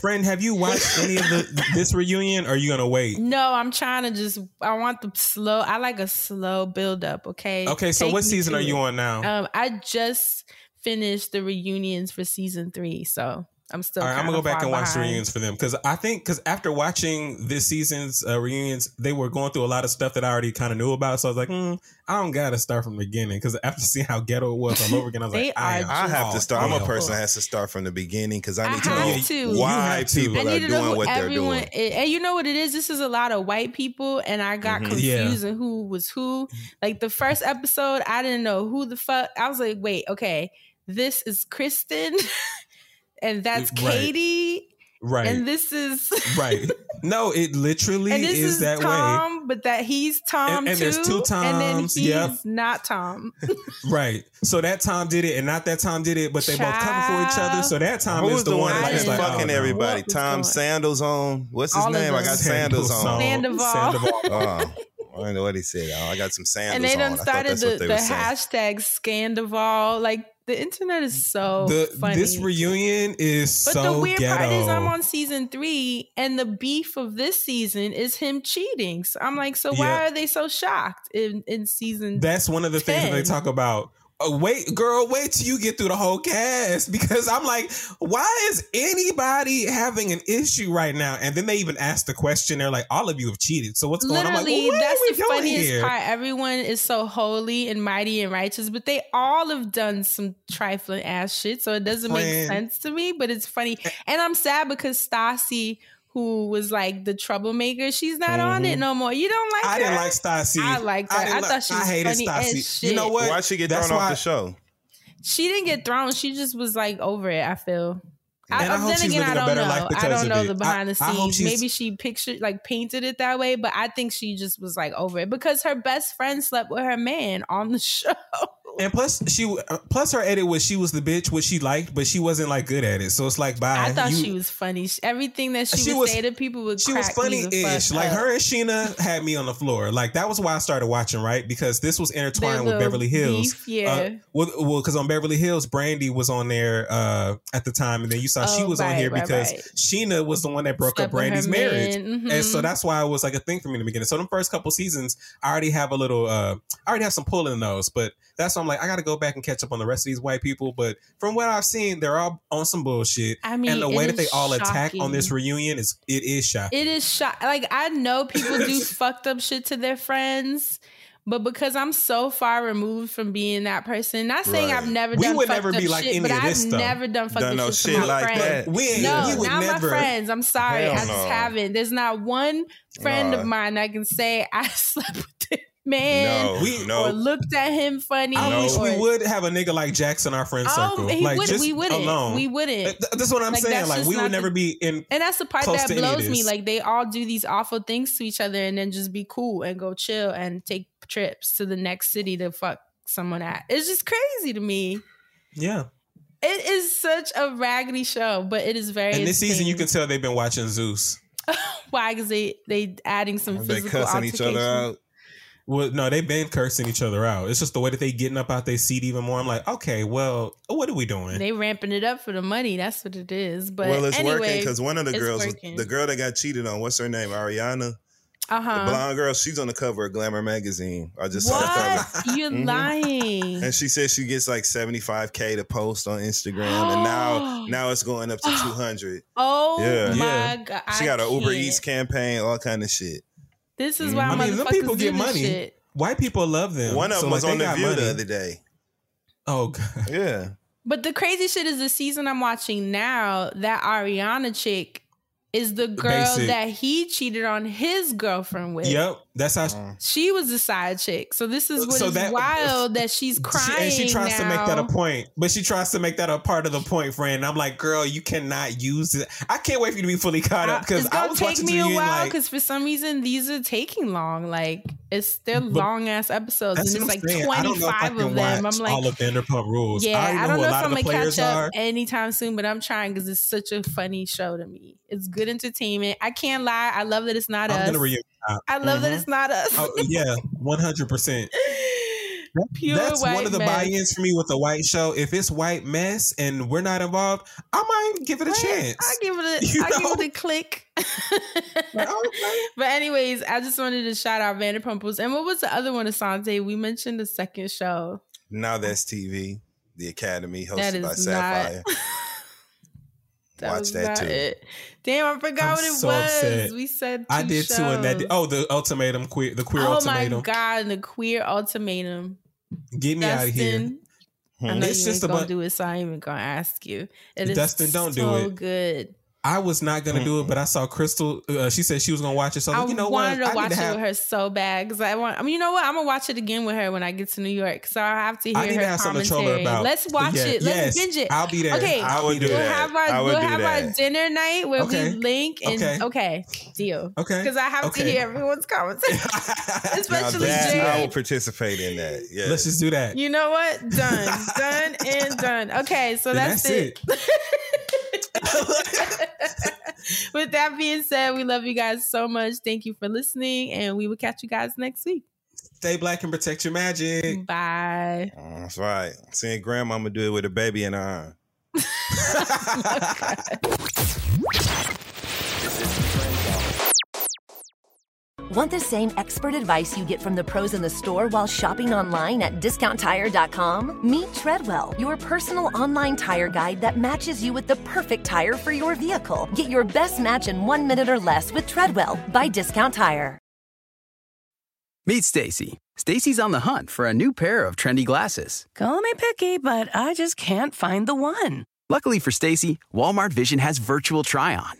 Friend, have you watched any of the this reunion? Or are you gonna wait? No, I'm trying to just. I want the slow. I like a slow build up. Okay. Okay, so Take what season are you on now? Um, I just finished the reunions for season three, so I'm still. All right, I'm gonna go back far and watch the reunions for them because I think because after watching this season's uh, reunions, they were going through a lot of stuff that I already kind of knew about. So I was like, hmm, I don't gotta start from the beginning because after seeing how ghetto it was all over again, I was like, I, I have to all start. I'm a person that has to start from the beginning because I I need to know to. You why to. people I are need know doing who what they're everyone, doing. and you know what it is. This is a lot of white people, and I got Mhm. confused Yeah. in who was who. Like the first episode, I didn't know who the fuck. I was like, wait, okay, this is Kristen, and that's Right. Katie, Right, and this is right. No, it literally and this is, is, that way. Tom, but that he's Tom And- and too, there's two and then Toms, he's yep. not Tom. Right. So that Tom did it, and not that Tom did it, but they both cover for each other. So that Tom Who's is the, the one one that's that's like, fucking oh, everybody? Tom going- Sandals on. What's his All name? I got Sandals on. Sandoval. Sandoval. Oh, I don't know what he said. Oh, I got some sandals and they on. done I started the, what they the were hashtag Scandoval. Like the internet is so The, funny. this reunion is so. But so the weird ghetto. part is I'm on season three, and the beef of this season is him cheating. So I'm like, so why Yeah. are they so shocked in in season? That's one of the things that they talk about. Oh, wait, girl, wait till you get through the whole cast because I'm like, why is anybody having an issue right now? And then they even ask the question. They're like, all of you have cheated. So what's going on? I'm like, Literally, well, that's the funniest here? part. Everyone is so holy and mighty and righteous, but they all have done some trifling ass shit. So it doesn't make sense to me, but it's funny. Eh. And I'm sad because Stassi, who was like the troublemaker, she's not on it Mhm. no more. You don't like I her? didn't like Stassi. I liked her. I, didn't thought like- she was I hated funny as Stassi. shit. You know what? Why'd she get That's thrown off the show? She didn't get thrown. She just was like over it. I feel. I, And I hope then she's again, I living a don't better know. life I don't know the behind the I- I hope scenes. Maybe she pictured like painted it that way, but I think she just was like over it because her best friend slept with her man on the show. And plus, she plus her edit was she was the bitch, which she liked, but she wasn't like good at it. So it's like, bye. I thought You- she was funny. Everything that she, She would was- say to people would She was funny ish. Like up. her and Scheana had me on the floor. Like that was why I started watching, right? Because this was intertwined with Beverly Hills. beef, yeah. Uh, well, well, because on Beverly Hills, Brandi was on there uh, at the time, and then you saw she Oh, was on here right, because right. Scheana was the one that broke Slept up Brandi's marriage, man, and so mhm. that's why it was like a thing for me in the beginning. So the first couple seasons, I already have a little, uh, I already have some pull in those, but that's why I'm like, I got to go back and catch up on the rest of these white people. But from what I've seen, they're all on some bullshit. I mean, and the way that they is all attack on this reunion is it is shocking. It is shot. Like I know people do fucked up shit to their friends, but because I'm so far removed from being that person, not saying Right. I've never We done would fucked never up be like shit, any but of I've this, never done fucked Done up no shit, shit to my like friends. that. We ain't- no, we not never. my friends. I'm sorry, Hell I just no. haven't. There's not one friend Nah. of mine I can say I slept with this man No, We- or no. looked at him funny. I No. wish we would have a nigga like Jackson, our friend oh, circle. Oh, he like just we wouldn't. alone. We wouldn't. Th- That's what I'm Like, saying. Like we not would the- never be in. And that's the part that to any of blows me. Like they all do these awful things to each other and then just be cool and go chill and take trips to the next city to fuck someone at. It's just crazy to me. Yeah. It is such a raggedy show, but it is very. And this season, you can tell they've been watching Zeus. why because they they adding some They physical cussing each other out. Well, no, they've been cursing each other out. It's just the way that they getting up out their seat even more. I'm like, okay, well, what are we doing? They ramping it up for the money. That's what it is. But well, it's working because one of the girls, working. the girl that got cheated on, what's her name? Ariana, uh the huh. blonde girl. She's on the cover of Glamour magazine. I just saw the cover. You're Mhm. lying. And she says she gets like 75k to post on Instagram, and now now it's going up to 200. Oh Yeah. my Yeah. god! She got an Uber. Eats campaign, all kind of shit. This is Mhm. why I mean, them motherfuckers people do get this money. shit. White people love them. One of So, them like, was on they the got View money. the other day. Oh god. Yeah, But the crazy shit is the season I'm watching now, that Ariana chick is the girl Basic. that he cheated on his girlfriend with. Yep. That's how. She, She was the side chick. So this is what is So that- wild that she's she- crying. and she tries to make that a point, but she tries to make that a part of the point, friend. And I'm like, girl, you cannot use it. I can't wait for you to be fully caught up because it's I gonna was take watching me a reunion while like, because for some reason these are taking long. Like it's they're long ass episodes and it's like saying. I don't know if I 25 of them. I'm like all of Vanderpump Rules. Yeah, I, I, don't who know if I'm gonna catch up are. anytime soon, but I'm trying because it's such a funny show to me. It's good entertainment. I can't lie. I love that it's not I'm us. gonna reunion. I love that Mhm. it's not us. Oh, yeah, one hundred percent. Pure That's white one of the mess. buy-ins for me with the white show. If it's white mess and we're not involved, I might give it a chance. I give it a, You I know? give it a click. but anyways, I just wanted to shout out Vanderpump Rules. And what was the other one, Asante? We mentioned the second show. Now that's TV, the Academy, That hosted by Sapphire. not- That Watch that too. it. Damn, I forgot I'm what it so was. upset. We said I did too, and that shows. oh the ultimatum queer the queer oh ultimatum. my god, the queer ultimatum. Get me out of here. Dustin, I know It's you just ain't gonna bu- do it, so I ain't even gonna ask you. It Dustin, don't do so it. good. I was not gonna do it, but I saw Crystal. Uh, she said she was gonna watch it, so I like, you know what? wanted to I watch need to it have. with her so bad because I want. I mean, you know what? I'm gonna watch it again with her when I get to New York. So I have to hear I need her to have something to troll her commentary. about. Let's watch Yeah, it. Let's yes, binge it. I'll be there. Okay, I would do we'll that. have our we'll have that. our dinner night where Okay. we link and Okay. okay, deal. Okay. because I have to hear everyone's commentary, especially that, I will Jay. participate in that. Yeah. Let's just do that. You know what? Done, done, and done. Okay, so Then that's, that's it. With that being said, we love you guys so much. Thank you for listening, and we will catch you guys next week. Stay black and protect your magic. Bye. Uh, that's right. Seeing grandmama do it with a baby in her arm. Want the same expert advice you get from the pros in the store while shopping online at discounttire.com? Meet Treadwell, your personal online tire guide that matches you with the perfect tire for your vehicle. Get your best match in one minute or less with Treadwell by Discount Tire. Meet Stacy. Stacy's on the hunt for a new pair of trendy glasses. Call me picky, but I just can't find the one. Luckily for Stacy, Walmart Vision has virtual try-on.